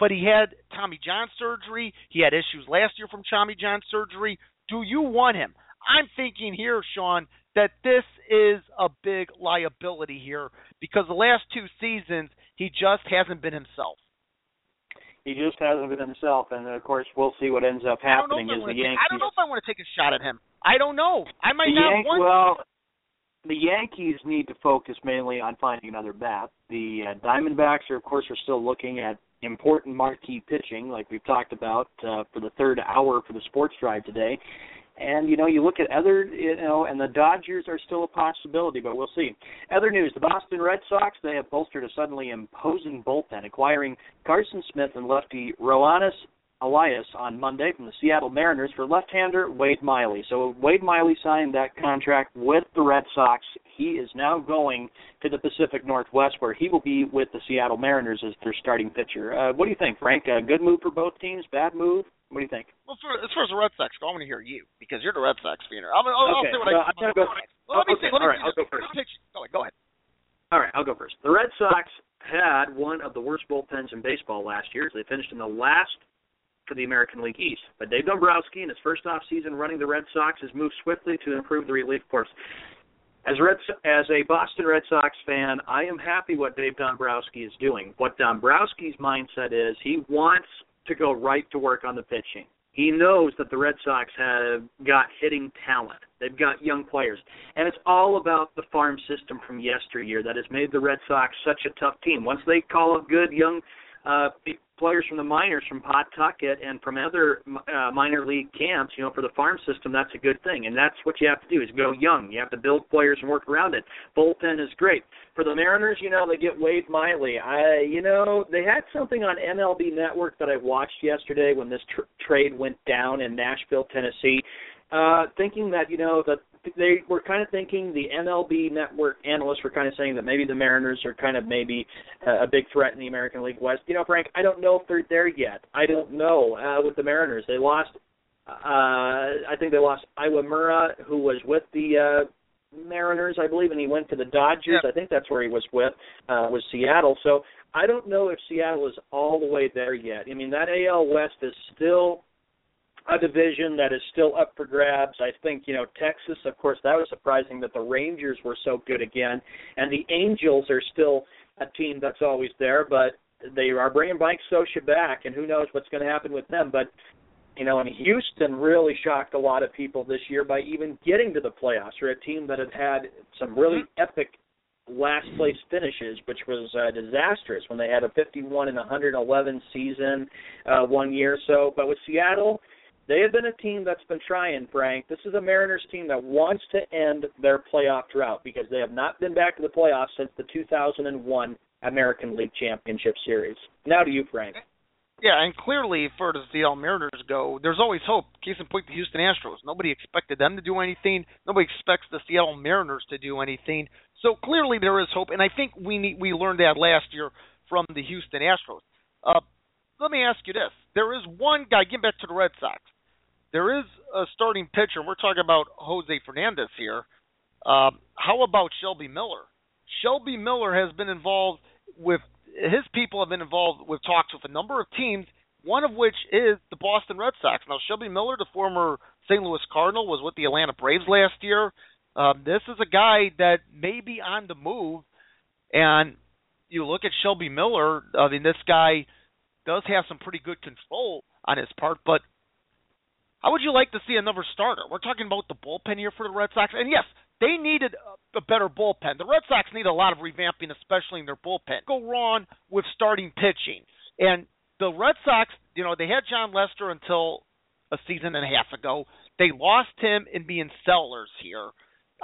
but he had Tommy John surgery. He had issues last year from Tommy John surgery. Do you want him? I'm thinking here, Sean, that this is a big liability here because the last two seasons he just hasn't been himself. He just hasn't been himself, and of course we'll see what ends up I don't know happening if I as the take- Yankees. I don't know if I want to take a shot at him. I don't know. I might the not Yan- want. well, the Yankees need to focus mainly on finding another bat. The uh, Diamondbacks are, of course, are still looking at important marquee pitching, like we've talked about uh, for the third hour for the Sports Drive today. And you know, you look at other, you know, and the Dodgers are still a possibility, but we'll see. Other news: the Boston Red Sox they have bolstered a suddenly imposing bullpen, acquiring Carson Smith and lefty Roenis Elias on Monday from the Seattle Mariners for left-hander Wade Miley. So Wade Miley signed that contract with the Red Sox. He is now going to the Pacific Northwest, where he will be with the Seattle Mariners as their starting pitcher. Uh, what do you think, Frank? A good move for both teams? Bad move? What do you think? Well, for, as far as the Red Sox go, I want to hear you because you're the Red Sox fan. I'll, I'll, Okay, I'll say what well, I. I'm gonna go- Well, let me okay, see. Let me all right, see I'll go first. Go ahead. Go ahead. All right, I'll go first. The Red Sox had one of the worst bullpens in baseball last year. They finished in the last for the American League East. But Dave Dombrowski, in his first off season running the Red Sox, has moved swiftly to improve the relief force. As Red, as a Boston Red Sox fan, I am happy what Dave Dombrowski is doing. What Dombrowski's mindset is, he wants to go right to work on the pitching. He knows that the Red Sox have got hitting talent. They've got young players. And it's all about the farm system from yesteryear that has made the Red Sox such a tough team. Once they call a good young uh, players from the minors, from Pawtucket and from other uh, minor league camps, you know, for the farm system, that's a good thing. And that's what you have to do is go young. You have to build players and work around it. Bullpen is great. For the Mariners, you know, they get Wade Miley. I, you know, they had something on MLB Network that I watched yesterday when this tr- trade went down in Nashville, Tennessee. Uh, thinking that you know that they were kind of thinking the MLB Network analysts were kind of saying that maybe the Mariners are kind of maybe uh, a big threat in the American League West. You know, Frank, I don't know if they're there yet. I don't know uh, with the Mariners. They lost. Uh, I think they lost Iwamura, who was with the uh, Mariners, I believe, and he went to the Dodgers. I think that's where he was with, uh, was Seattle. So I don't know if Seattle is all the way there yet. I mean, that AL West is still a division that is still up for grabs. I think, you know, Texas, of course, that was surprising that the Rangers were so good again. And the Angels are still a team that's always there, but they are bringing Mike Scioscia back, and who knows what's going to happen with them. But, you know, and Houston really shocked a lot of people this year by even getting to the playoffs. They're a team that had had some really epic last place finishes, which was uh, disastrous when they had a 51 and 111 season uh, one year. So, but with Seattle, they have been a team that's been trying, Frank. This is a Mariners team that wants to end their playoff drought because they have not been back to the playoffs since the 2001 American League Championship Series. Now to you, Frank. Yeah, and clearly, for the Seattle Mariners go, there's always hope. Case in point, the Houston Astros. Nobody expected them to do anything. Nobody expects the Seattle Mariners to do anything. So clearly, there is hope, and I think we need, we learned that last year from the Houston Astros. Uh, let me ask you this: There is one guy. Getting back to the Red Sox, there is a starting pitcher. We're talking about Jose Fernandez here. Uh, how about Shelby Miller? Shelby Miller has been involved with his people have been involved with talks with a number of teams, one of which is the Boston Red Sox. Now, Shelby Miller, the former St. Louis Cardinal, was with the Atlanta Braves last year. Um, this is a guy that may be on the move, and you look at Shelby Miller. I mean, this guy does have some pretty good control on his part, but how would you like to see another starter? We're talking about the bullpen here for the Red Sox, and yes, they needed a, better bullpen. The Red Sox need a lot of revamping, especially in their bullpen. Go wrong with starting pitching, and the Red Sox, you know, they had Jon Lester until a season and a half ago. They lost him in being sellers here.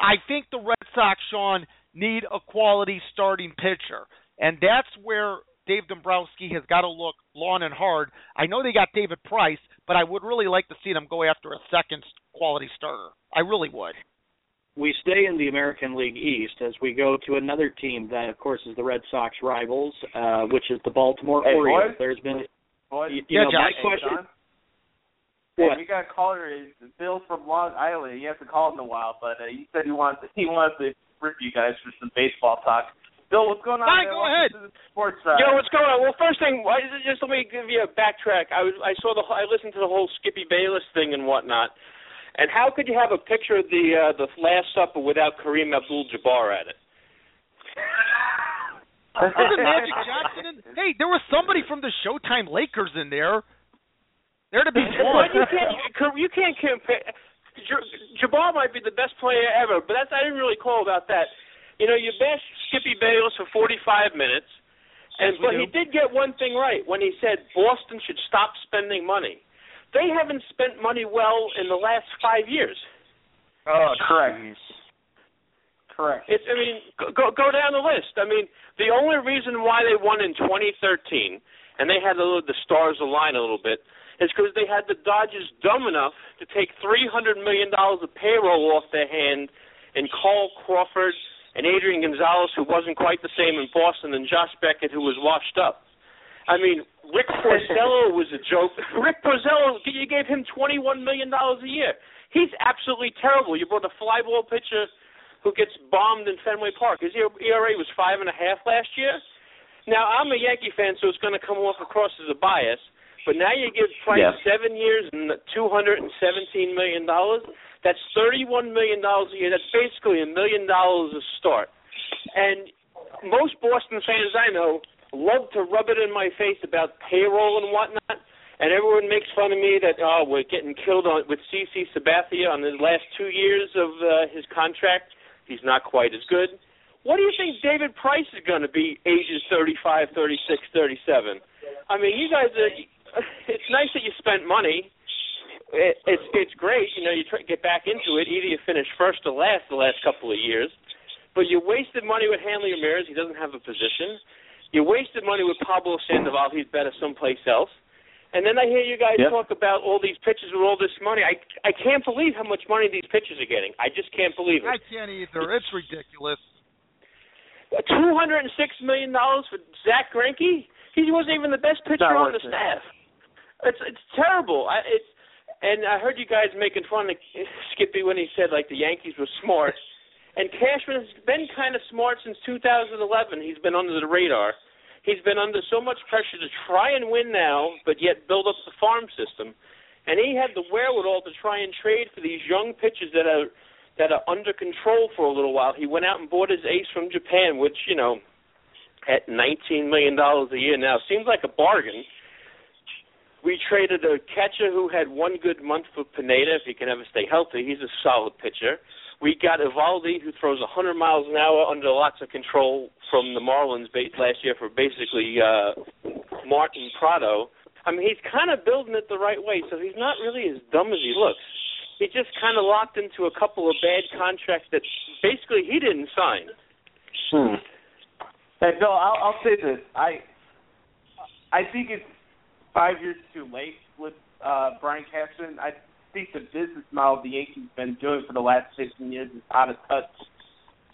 I think the Red Sox, Sean, need a quality starting pitcher, and that's where Dave Dombrowski has got to look long and hard. I know they got David Price, but I would really like to see them go after a second quality starter. I really would. We stay in the American League East as we go to another team that, of course, is the Red Sox rivals, uh, which is the Baltimore Hey, Orioles. boys. There's been, Boys, you, you know, my question. John? What? Hey, we got a caller. Is Bill from Long Island. He hasn't called in a while, but uh, he said he wants he wants to rip you guys for some baseball talk. Bill, what's going on? Fine, go ahead. Sports side. Yo, what's going on? Well, first thing, why- just let me give you a backtrack. I was, I saw the, I listened to the whole Skippy Bayless thing and whatnot. And how could you have a picture of the uh, the Last Supper without Kareem Abdul-Jabbar at it? Wasn't Magic Johnson in? Hey, there was somebody from the Showtime Lakers in there. There to be one. You can't you can't compare. Jabbar might be the best player ever, but that's I didn't really call about that. You know, you bash Skippy Bayless for 45 minutes, and Yes, but do. he did get one thing right when he said Boston should stop spending money. They haven't spent money well in the last five years. Oh, correct. Correct. It's, I mean, go- go go down the list. I mean, the only reason why they won in 2013 and they had a little, the stars align a little bit is because they had the Dodgers dumb enough to take 300 million dollars of payroll off their hand and Carl Crawford and Adrian Gonzalez, who wasn't quite the same in Boston, and Josh Beckett, who was washed up. I mean, Rick Porcello was a joke. Rick Porcello, you gave him 21 million dollars a year. He's absolutely terrible. You brought a fly ball pitcher who gets bombed in Fenway Park. His ERA was five and a half last year. Now I'm a Yankee fan, so it's going to come off across as a bias. But now you give Price Yeah. seven years and two hundred and seventeen million dollars. That's thirty-one million dollars a year. That's basically a million dollars a start. And most Boston fans I know love to rub it in my face about payroll and whatnot. And everyone makes fun of me that oh we're getting killed on with CC Sabathia on the last two years of uh, his contract. He's not quite as good. What do you think David Price is going to be ages 35, 36, 37? I mean, you guys are. It's nice that you spent money. It, it's it's great, you know. You try to get back into it. Either you finish first or last the last couple of years, but you wasted money with Hanley Ramirez. He doesn't have a position. You wasted money with Pablo Sandoval. He's better someplace else. And then I hear you guys Yep. talk about all these pitchers with all this money. I I can't believe how much money these pitchers are getting. I just can't believe it. I can't either. It's ridiculous. Uh, two hundred and six million dollars for Zack Greinke. He wasn't even the best pitcher on the it. staff. It's it's terrible. I, it's and I heard you guys making fun of Skippy when he said like the Yankees were smart. And Cashman has been kind of smart since 2011. He's been under the radar. He's been under so much pressure to try and win now, but yet build up the farm system. And he had the wherewithal to try and trade for these young pitchers that are that are under control for a little while. He went out and bought his ace from Japan, which you know, at nineteen million dollars a year now seems like a bargain. We traded a catcher who had one good month for Pineda if he can ever stay healthy. He's a solid pitcher. We got Eovaldi who throws 100 miles an hour under lots of control from the Marlins last year for basically uh, Martin Prado. I mean, he's kind of building it the right way, so he's not really as dumb as he looks. He just kind of locked into a couple of bad contracts that basically he didn't sign. Hmm. Hey Bill, I'll, I'll say this. I I think it's five years too late with uh Brian Cashman. I think the business model the Yankees have been doing for the last fifteen years is out of touch.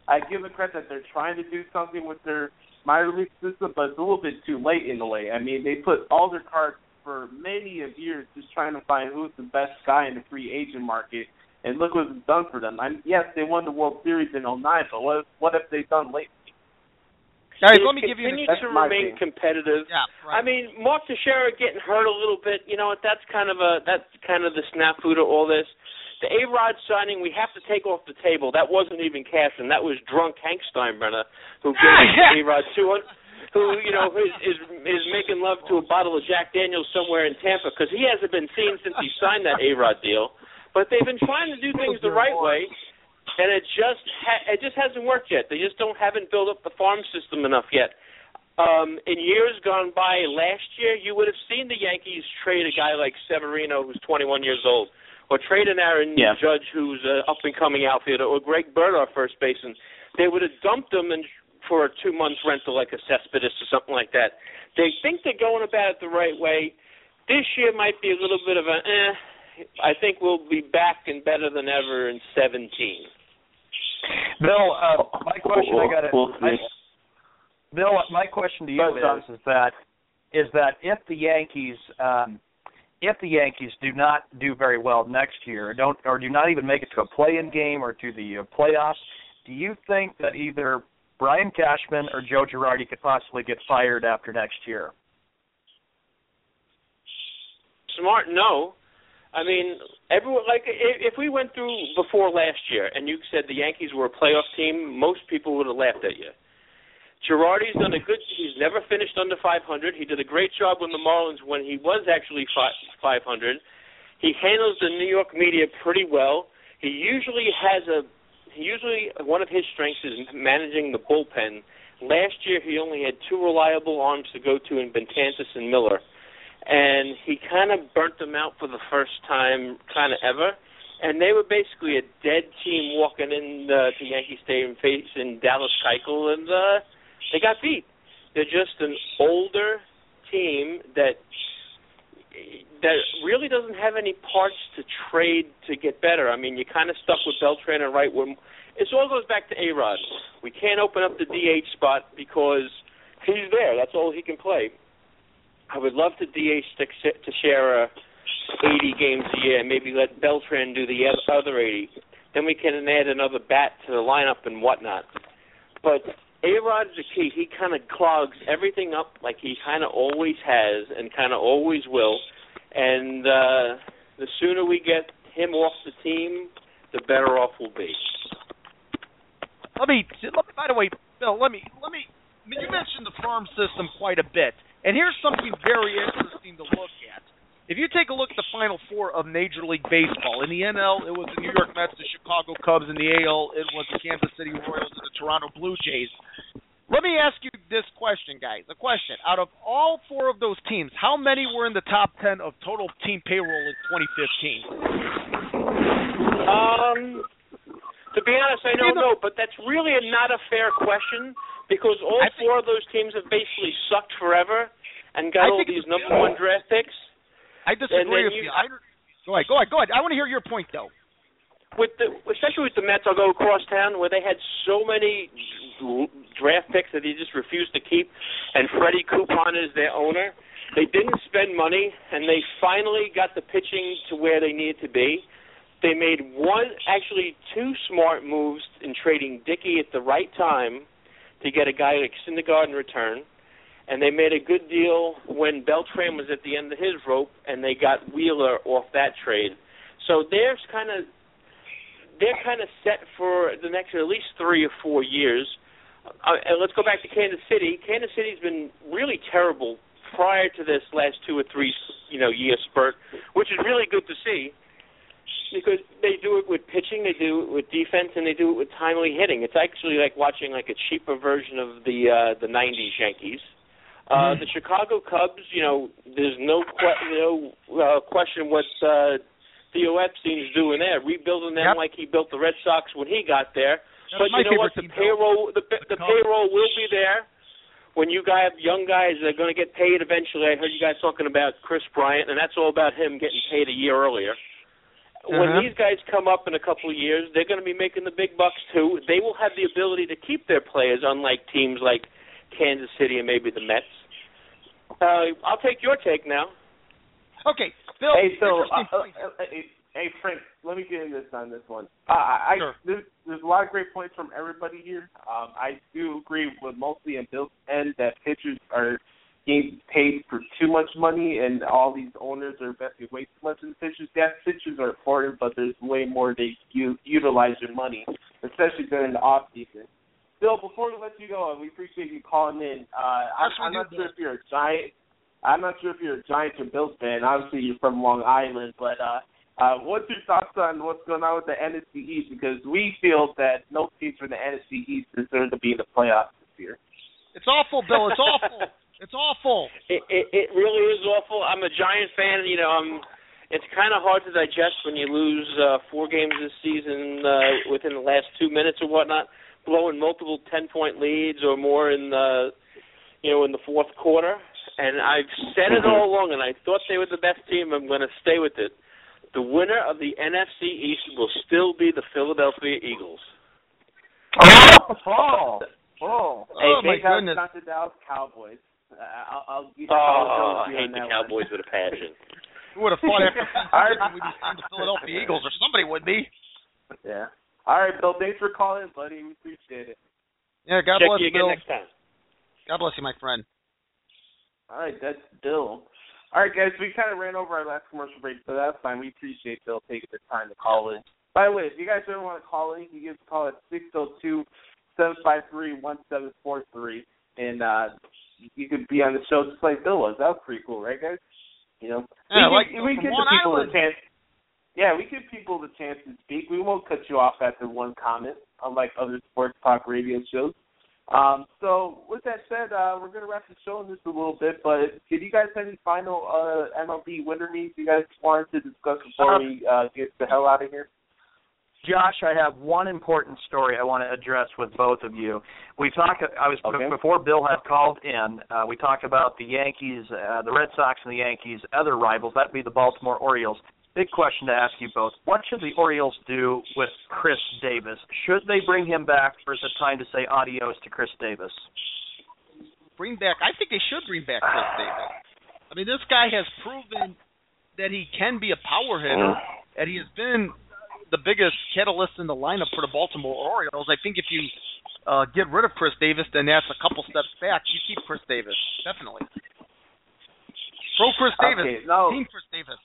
I give them credit that they're trying to do something with their minor league system, but it's a little bit too late in a way. I mean, they put all their cards for many of years just trying to find who's the best guy in the free agent market, and look what it's done for them. I mean, yes, they won the World Series in '09, but what what have they done lately? Guys, let me give you an continue to remain competitive. Yeah, I mean, Mark Teixeira getting hurt a little bit. You know what? That's kind of a that's kind of the snafu to all this. The A Rod signing we have to take off the table. That wasn't even Cashman. That was drunk Hank Steinbrenner who gave ah, A Rod two hundred. Who you know is, is is making love to a bottle of Jack Daniels somewhere in Tampa because he hasn't been seen since he signed that A Rod deal. But they've been trying to do things the right way. And it just ha- it just hasn't worked yet. They just don't haven't built up the farm system enough yet. Um, in years gone by, last year you would have seen the Yankees trade a guy like Severino, who's 21 years old, or trade an Aaron Yeah. Judge, who's an up and coming outfielder, or Greg Bird, our first baseman. They would have dumped them and for a two month rental like a Cespedes or something like that. They think they're going about it the right way. This year might be a little bit of a eh. I think we'll be back and better than ever in 17. Bill, uh, my question I got to. Bill, my question to you Go is, is that is that if the Yankees um, if the Yankees do not do very well next year, don't or do not even make it to a play-in game or to the uh, playoffs, do you think that either Brian Cashman or Joe Girardi could possibly get fired after next year? Smart, no. I mean, everyone like if we went through before last year and you said the Yankees were a playoff team, most people would have laughed at you. Girardi's done a good. He's never finished under 500. He did a great job with the Marlins when he was actually fi 500. He handles the New York media pretty well. He usually has a. He usually one of his strengths is managing the bullpen. Last year he only had two reliable arms to go to in Betances and Miller, and he kind of burnt them out for the first time, kind of ever. And they were basically a dead team walking in uh, to Yankee Stadium facing Dallas Keuchel, and uh, they got beat. They're just an older team that that really doesn't have any parts to trade to get better. I mean, you're kind of stuck with Beltran and Wright. Where it all goes back to A Rod. We can't open up the DH spot because he's there. That's all he can play. I would love to to, share uh, 80 games a year and maybe let Beltran do the other 80. Then we can add another bat to the lineup and whatnot. But A Rod's the key. He kind of clogs everything up like he kind of always has and kind of always will. And uh, the sooner we get him off the team, the better off we'll be. Let me, let me. By the way, Bill, let me, let me. You mentioned the farm system quite a bit, and here's something very interesting to look at. If you take a look at the Final Four of Major League Baseball, in the NL it was the New York Mets, the Chicago Cubs, in the AL it was the Kansas City Royals and the Toronto Blue Jays. Let me ask you this question, guys. A question. Out of all four of those teams, how many were in the top 10 of total team payroll in 2015? Um, to be honest, I don't know, but that's really not a fair question because all four of those teams have basically sucked forever and got I all these number one draft picks. I disagree with you- you. I, go ahead, go ahead, go ahead. I want to hear your point, though. with the especially with the Mets, I'll go across town where they had so many draft picks that they just refused to keep, and Freddie Coupon is their owner. They didn't spend money, and they finally got the pitching to where they needed to be. They made one, actually two smart moves in trading Dickey at the right time to get a guy like Syndergaard in return, and they made a good deal when Beltran was at the end of his rope, and they got Wheeler off that trade. So there's kind of they're kind of set for the next at least three or four years. Uh, and let's go back to Kansas City. Kansas City's been really terrible prior to this last two or three, you know, year spurt, which is really good to see because they do it with pitching, they do it with defense, and they do it with timely hitting. It's actually like watching like a cheaper version of the uh, the '90s Yankees. Uh, the Chicago Cubs, you know, there's no que- no uh, question what uh, Theo Epstein's doing there, rebuilding them Yep. like he built the Red Sox when he got there. That's but you know what? The payroll, the the payroll will be there when you guys, young guys, are going to get paid eventually. I heard you guys talking about Kris Bryant, and that's all about him getting paid a year earlier. When Uh-huh. these guys come up in a couple of years, they're going to be making the big bucks too. They will have the ability to keep their players, unlike teams like Kansas City and maybe the Mets. Uh, I'll take your take now. Okay, Bill. Hey, so uh, uh, uh, hey, hey, Frank, let me get in this on this one. Uh, I, Sure. there's, there's a lot of great points from everybody here. Um, I do agree with mostly on Bill's end that pitchers are getting paid for too much money, and all these owners are investing way too much in pitchers. Yes, pitchers are important, but there's way more they u- utilize their money, especially during the off season. Bill, before we let you go, and we appreciate you calling in. Uh, I'm, I'm not sure if you're a giant. I'm not sure if you're a Giants or Bills fan. Obviously, you're from Long Island, but uh, Uh, what's your thoughts on what's going on with the NFC East? Because we feel that no teams from the NFC East deserve to be in the playoffs this year. It's awful, Bill. It's awful. It's awful. It, it it really is awful. I'm a Giant fan. You know, I'm. It's kind of hard to digest when you lose uh, four games this season uh, within the last two minutes or whatnot, blowing multiple ten point leads or more in the, you know, in the fourth quarter. And I've said it all along, and I thought they were the best team. I'm going to stay with it. The winner of the NFC East will still be the Philadelphia Eagles. Oh, oh. Hey, Oh, my take out goodness. not the Dallas Cowboys. Uh, I'll, I'll, Oh, I'll I hate the Cowboys with a passion. Who would have thought after All right. Thanksgiving we'd be the Philadelphia Eagles or somebody would be? Yeah. All right, Bill. Thanks for calling, buddy. We appreciate it. Yeah, God Check bless you again Bill. next time. God bless you, my friend. All right, that's Bill. All right, guys, we kind of ran over our last commercial break, but that's fine. We appreciate Bill taking the time to call in. By the way, if you guys ever want to call in, you can give us a call at six zero two seven five three one seven four three, and uh, you could be on the show just like Bill was. That was pretty cool, right, guys? You know, Yeah, we, like give- we from give Long the people Island. a chance. Yeah, we give people the chance to speak. We won't cut you off after one comment, unlike other sports talk radio shows. Um, so with that said, uh, we're gonna wrap the show in just a little bit. But did you guys have any final uh, MLB winter news you guys wanted to discuss before we uh, get the hell out of here? Josh, I have one important story I want to address with both of you. We talked. I was Okay. before Bill had called in. Uh, we talked about the Yankees, uh, the Red Sox, and the Yankees' other rivals. That'd be the Baltimore Orioles. Big question to ask you both: What should the Orioles do with Chris Davis? Should they bring him back, or is it time to say adios to Chris Davis? Bring back. I think they should bring back Chris Davis. I mean, this guy has proven that he can be a power hitter, and he has been the biggest catalyst in the lineup for the Baltimore Orioles. I think if you uh, get rid of Chris Davis, then that's a couple steps back. You keep Chris Davis, definitely. Pro Chris Davis, Okay, no. team Chris Davis.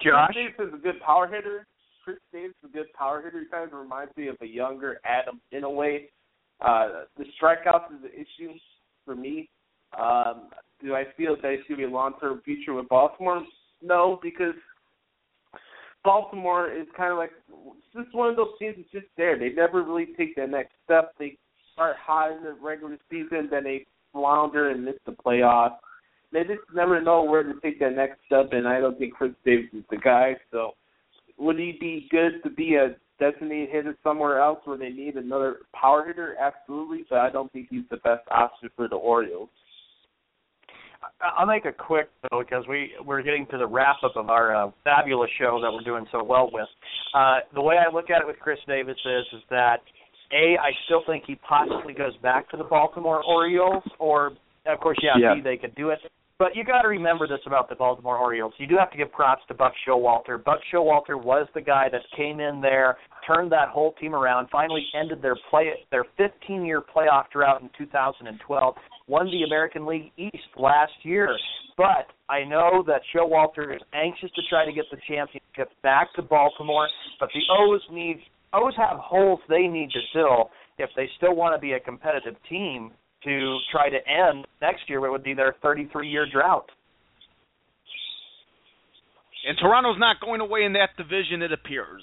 Josh? Chris Davis is a good power hitter. Chris Davis is a good power hitter. He kind of reminds me of a younger Adam in a way. Uh, the strikeouts is an issue for me. Um, do I feel that he's going to be a long-term future with Baltimore? No, because Baltimore is kind of like it's just one of those teams that's just there. They never really take that next step. They start hot in the regular season, then they flounder and miss the playoffs. They just never know where to take that next step, and I don't think Chris Davis is the guy. So, would he be good to be a designated hitter somewhere else where they need another power hitter? Absolutely, but I don't think he's the best option for the Orioles. I'll make it quick though, because we we're getting to the wrap up of our uh, fabulous show that we're doing so well with. Uh, the way I look at it with Chris Davis is is that a I still think he possibly goes back to the Baltimore Orioles, or of course yeah, Yeah. B they could do it. But you got to remember this about the Baltimore Orioles. You do have to give props to Buck Showalter. Buck Showalter was the guy that came in there, turned that whole team around, finally ended their play their 15-year playoff drought in 2012, won the American League East last year. But I know that Showalter is anxious to try to get the championship back to Baltimore, but the O's need O's have holes they need to fill if they still want to be a competitive team to try to end next year what would be their 33-year drought. And Toronto's not going away in that division, it appears.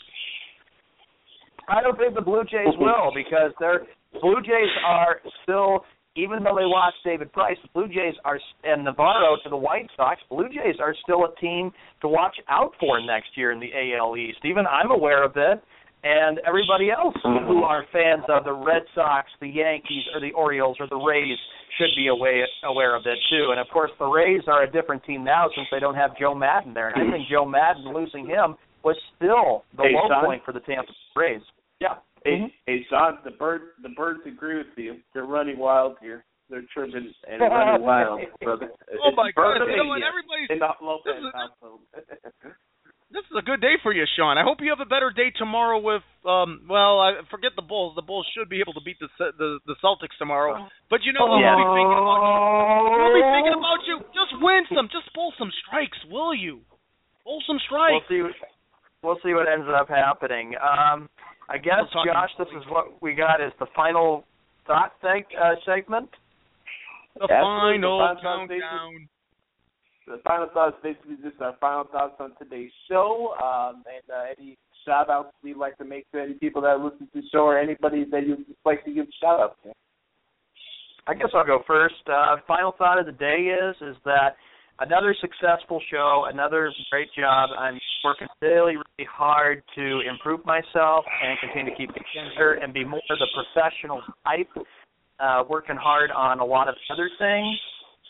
I don't think the Blue Jays will because their Blue Jays are still, even though they lost David Price, the Blue Jays are and Navarro to the White Sox. Blue Jays are still a team to watch out for next year in the AL East. Even I'm aware of it, and everybody else who are fans of the Red Sox, the Yankees, or the Orioles or the Rays should be aware aware of it too. And of course, the Rays are a different team now since they don't have Joe Maddon there. And I think Joe Maddon losing him was still the Hey, low Sean? point for the Tampa Rays. Yeah. Hey, mm-hmm. hey, Sean, the birds, the birds agree with you. They're running wild here. They're chirping and running wild, brother. Oh, my It's bird goodness. You know what? Everybody's- in the Lopez household. This is a good day for you, Sean. I hope you have a better day tomorrow with um well, I forget the Bulls. The Bulls should be able to beat the the, the Celtics tomorrow. But you know? Yeah. We'll be thinking about you. We'll be thinking about you. Just win some. Just pull some strikes, will you? Pull some We'll strikes. see. We'll see what ends up happening. Um, I guess, We'll Josh, this is what we got is the final thought seg- uh, segment. The Absolutely, final the final countdown. The final thoughts basically just our final thoughts on today's show. Um, and uh, any shout outs we'd like to make to any people that listen to the show or anybody that you'd like to give a shout out to. I guess I'll go first. Uh, final thought of the day is is that another successful show, another great job. I'm working really, really hard to improve myself and continue to keep getting better and be more of the professional type. Uh, working hard on a lot of other things.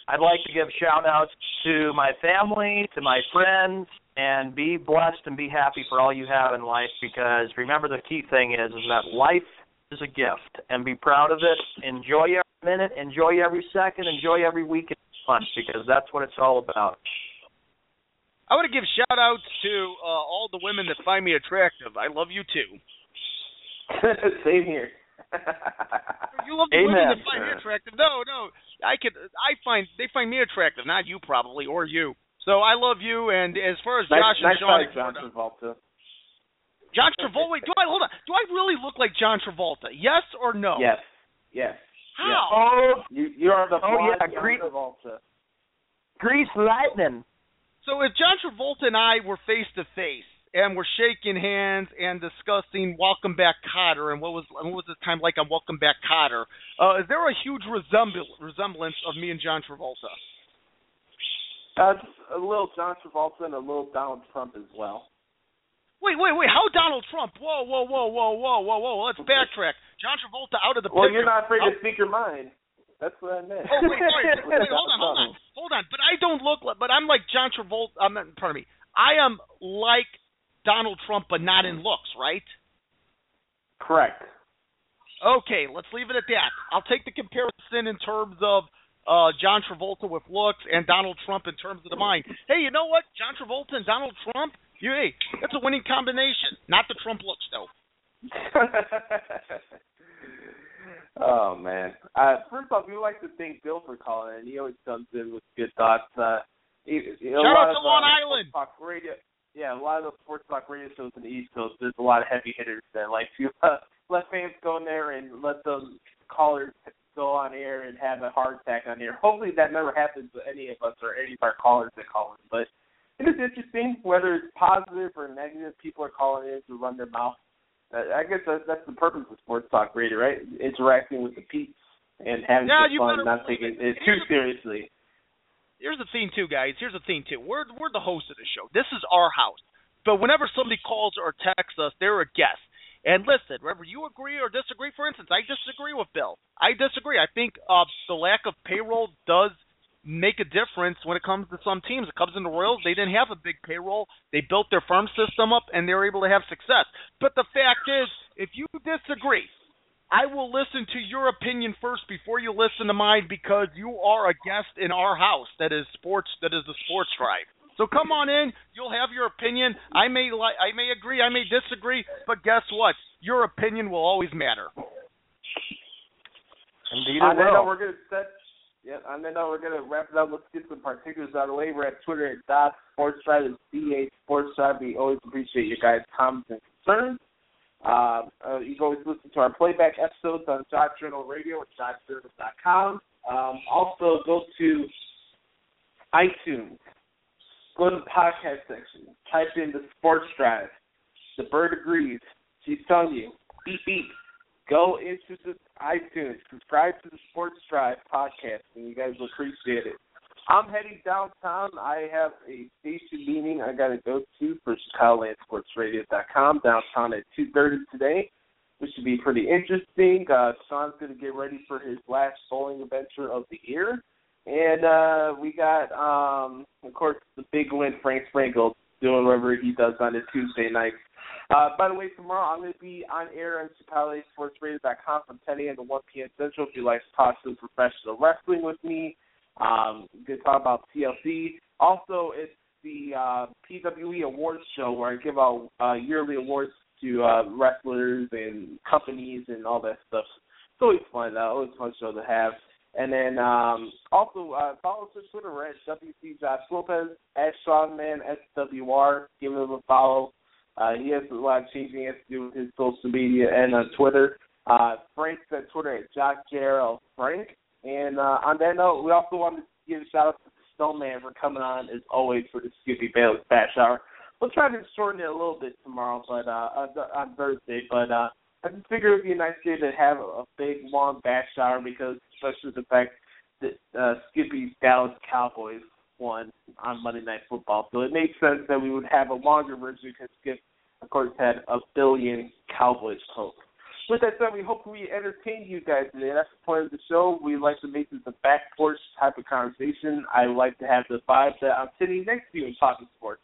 I'd like to give shout outs to my family, to my friends, and be blessed and be happy for all you have in life because remember the key thing is is that life is a gift and be proud of it. Enjoy every minute, enjoy every second, enjoy every week and fun because that's what it's all about. I want to give shout outs to uh, all the women that find me attractive. I love you too. Same here. You love the women that find me attractive. No, no. I could I find they find me attractive, not you probably or you. So I love you and as far as Nice, Josh nice and Sean try, John Travolta. John Travolta wait, do I hold on. Do I really look like John Travolta? Yes or no? Yes. Yes. How? Oh, You you are the Oh, yeah, John Greek- Travolta. Grease lightning. So if John Travolta and I were face to face and we're shaking hands and discussing Welcome Back Kotter and what was what was this time like on Welcome Back Kotter, uh, is there a huge resembl- resemblance of me and John Travolta? Uh, a little John Travolta and a little Donald Trump as well. Wait, wait, wait! How Donald Trump? Whoa, whoa, whoa, whoa, whoa, whoa, whoa! Let's backtrack. John Travolta out of the Well, picture. you're not afraid How- to speak your mind. That's what I meant. Oh wait, sorry. wait, hold on, hold on, hold on. But I don't look like. But I'm like John Travolta. I'm not, pardon me. I am like Donald Trump, but not in looks, right? Correct. Okay, let's leave it at that. I'll take the comparison in terms of uh John Travolta with looks and Donald Trump in terms of the mind. Hey, you know what? John Travolta and Donald Trump. You, hey, that's a winning combination. Not the Trump looks though. oh man. Uh, first off, we like to thank Bill for calling in. He always comes in with good thoughts. Uh, you know, Shout out to of, Long uh, Island. Talk radio. Yeah, a lot of the sports talk radio shows in the East Coast. There's a lot of heavy hitters that like to uh, let fans go in there and let those callers go on air and have a heart attack on air. Hopefully that never happens to any of us or any of our callers that call in. But it is interesting whether it's positive or negative. People are calling in to run their mouth. I guess that's, that's the purpose of sports talk radio, right? Interacting with the peeps and having Yeah, some fun, not taking it. it too seriously. Here's the thing, too, guys. Here's the thing, too. We're we're the host of the show. This is our house. But whenever somebody calls or texts us, they're a guest. And listen, whether you agree or disagree, for instance, I disagree with Bill. I disagree. I think uh, the lack of payroll does make a difference when it comes to some teams. The Cubs and the Royals, they didn't have a big payroll. They built their farm system up, and they were able to have success. But the fact is, if you disagree, I will listen to your opinion first before you listen to mine because you are a guest in our house. That is sports. That is the sports drive. So come on in. You'll have your opinion. I may li- I may agree. I may disagree. But guess what? Your opinion will always matter. Indeed, on it that will. note, we're gonna set. Yeah, on that note, we're gonna wrap it up. Let's get some particulars out of the way. We're at Twitter at dot Sports Drive. It's DA Sports Drive. We always appreciate your guys' comments and concerns. Uh, uh, you can always listen to our playback episodes on Jock Journal Radio at jockjournal.com. Um, also, go to iTunes. Go to the podcast section. Type in the Sports Drive. The bird agrees. She's telling you. Beep beep. Go into the iTunes. Subscribe to the Sports Drive podcast, and you guys will appreciate it. I'm heading downtown. I have a station meeting I got to go to for ChicagolandSportsRadio.com downtown at 2:30 today, which should be pretty interesting. Uh, Sean's going to get ready for his last bowling adventure of the year, and uh, we got, um, of course, the big win, Frank Sprankle, doing whatever he does on his Tuesday nights. Uh, by the way, tomorrow I'm going to be on air on ChicagoSportsRadio.com from 10 a.m. to 1 p.m. Central. If you'd like to talk some professional wrestling with me, um, can talk about TLC. Also, it's the uh, PWE Awards show where I give out uh, yearly awards to uh, wrestlers and companies and all that stuff. It's always fun. Uh, always fun show to have. And then um, also uh, follow us on Twitter. At WC Josh Lopez at Strongman SWR. Give him a follow. Uh, he has a lot of changing he has to do with his social media and on Twitter. Uh, Frank's at Twitter at Jock Frank. And uh, on that note, we also want to give a shout out to the Snowman for coming on as always for the Skippy Bayless Bash Hour. We'll try to shorten it a little bit tomorrow, but uh, on, Thursday. But uh, I just figured it'd be a nice day to have a, big long Bash Hour because, especially the fact that uh, Skippy's Dallas Cowboys won on Monday Night Football, so it makes sense that we would have a longer version because Skip, of course, had a billion Cowboys quotes. With that said, we hope we entertained you guys today. That's the point of the show. We like to make this a back porch type of conversation. I like to have the vibe that I'm sitting next to you and talking sports.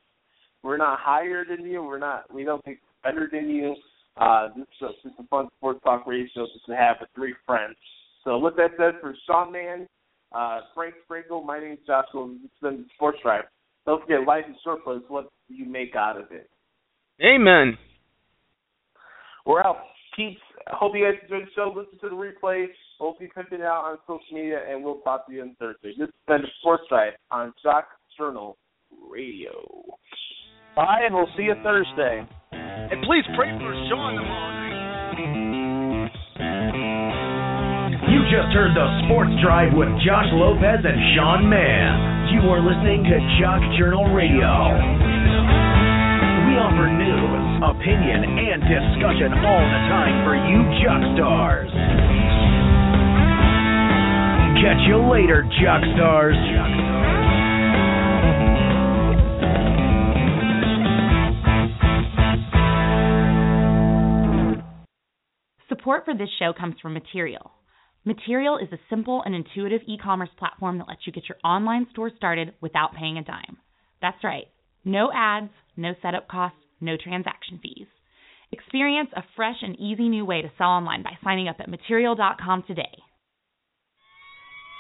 We're not higher than you. We're not. We don't think better than you. Uh, this is just a fun sports talk radio show just to have with three friends. So with that said, for Sean Mahon, uh, Frank Sprankle, my name is Joshua. It's been Sports Drive. Don't forget, life is surplus. What do you make out of it? Amen. We're out. Keep. Hope you guys enjoyed the show. Listen to the replay. Hope you check it out on social media, and we'll talk to you on Thursday. This has been the Sports Drive on Jock Journal Radio. Bye, and we'll see you Thursday. And please pray for Sean tomorrow night. You just heard the Sports Drive with Josh Lopez and Sean Mahon. You are listening to Jock Journal Radio. We offer news, opinion, and discussion all the time for you Jock stars. Catch you later, Jock stars. Support for this show comes from Material. Material is a simple and intuitive e commerce platform that lets you get your online store started without paying a dime. That's right, no ads, no setup costs, no transaction fees. Experience a fresh and easy new way to sell online by signing up at material.com today.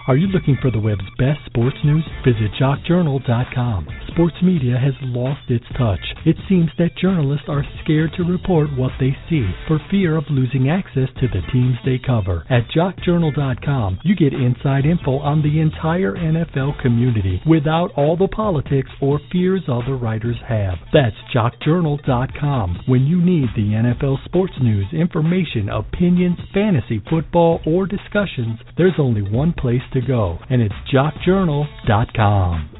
Are you looking for the web's best sports news? Visit jockjournal.com. Sports media has lost its touch. It seems that journalists are scared to report what they see for fear of losing access to the teams they cover. At jockjournal.com, you get inside info on the entire NFL community without all the politics or fears other writers have. That's jockjournal.com. When you need the NFL sports news, information, opinions, fantasy, football, or discussions, there's only one place to go, and it's jockjournal.com.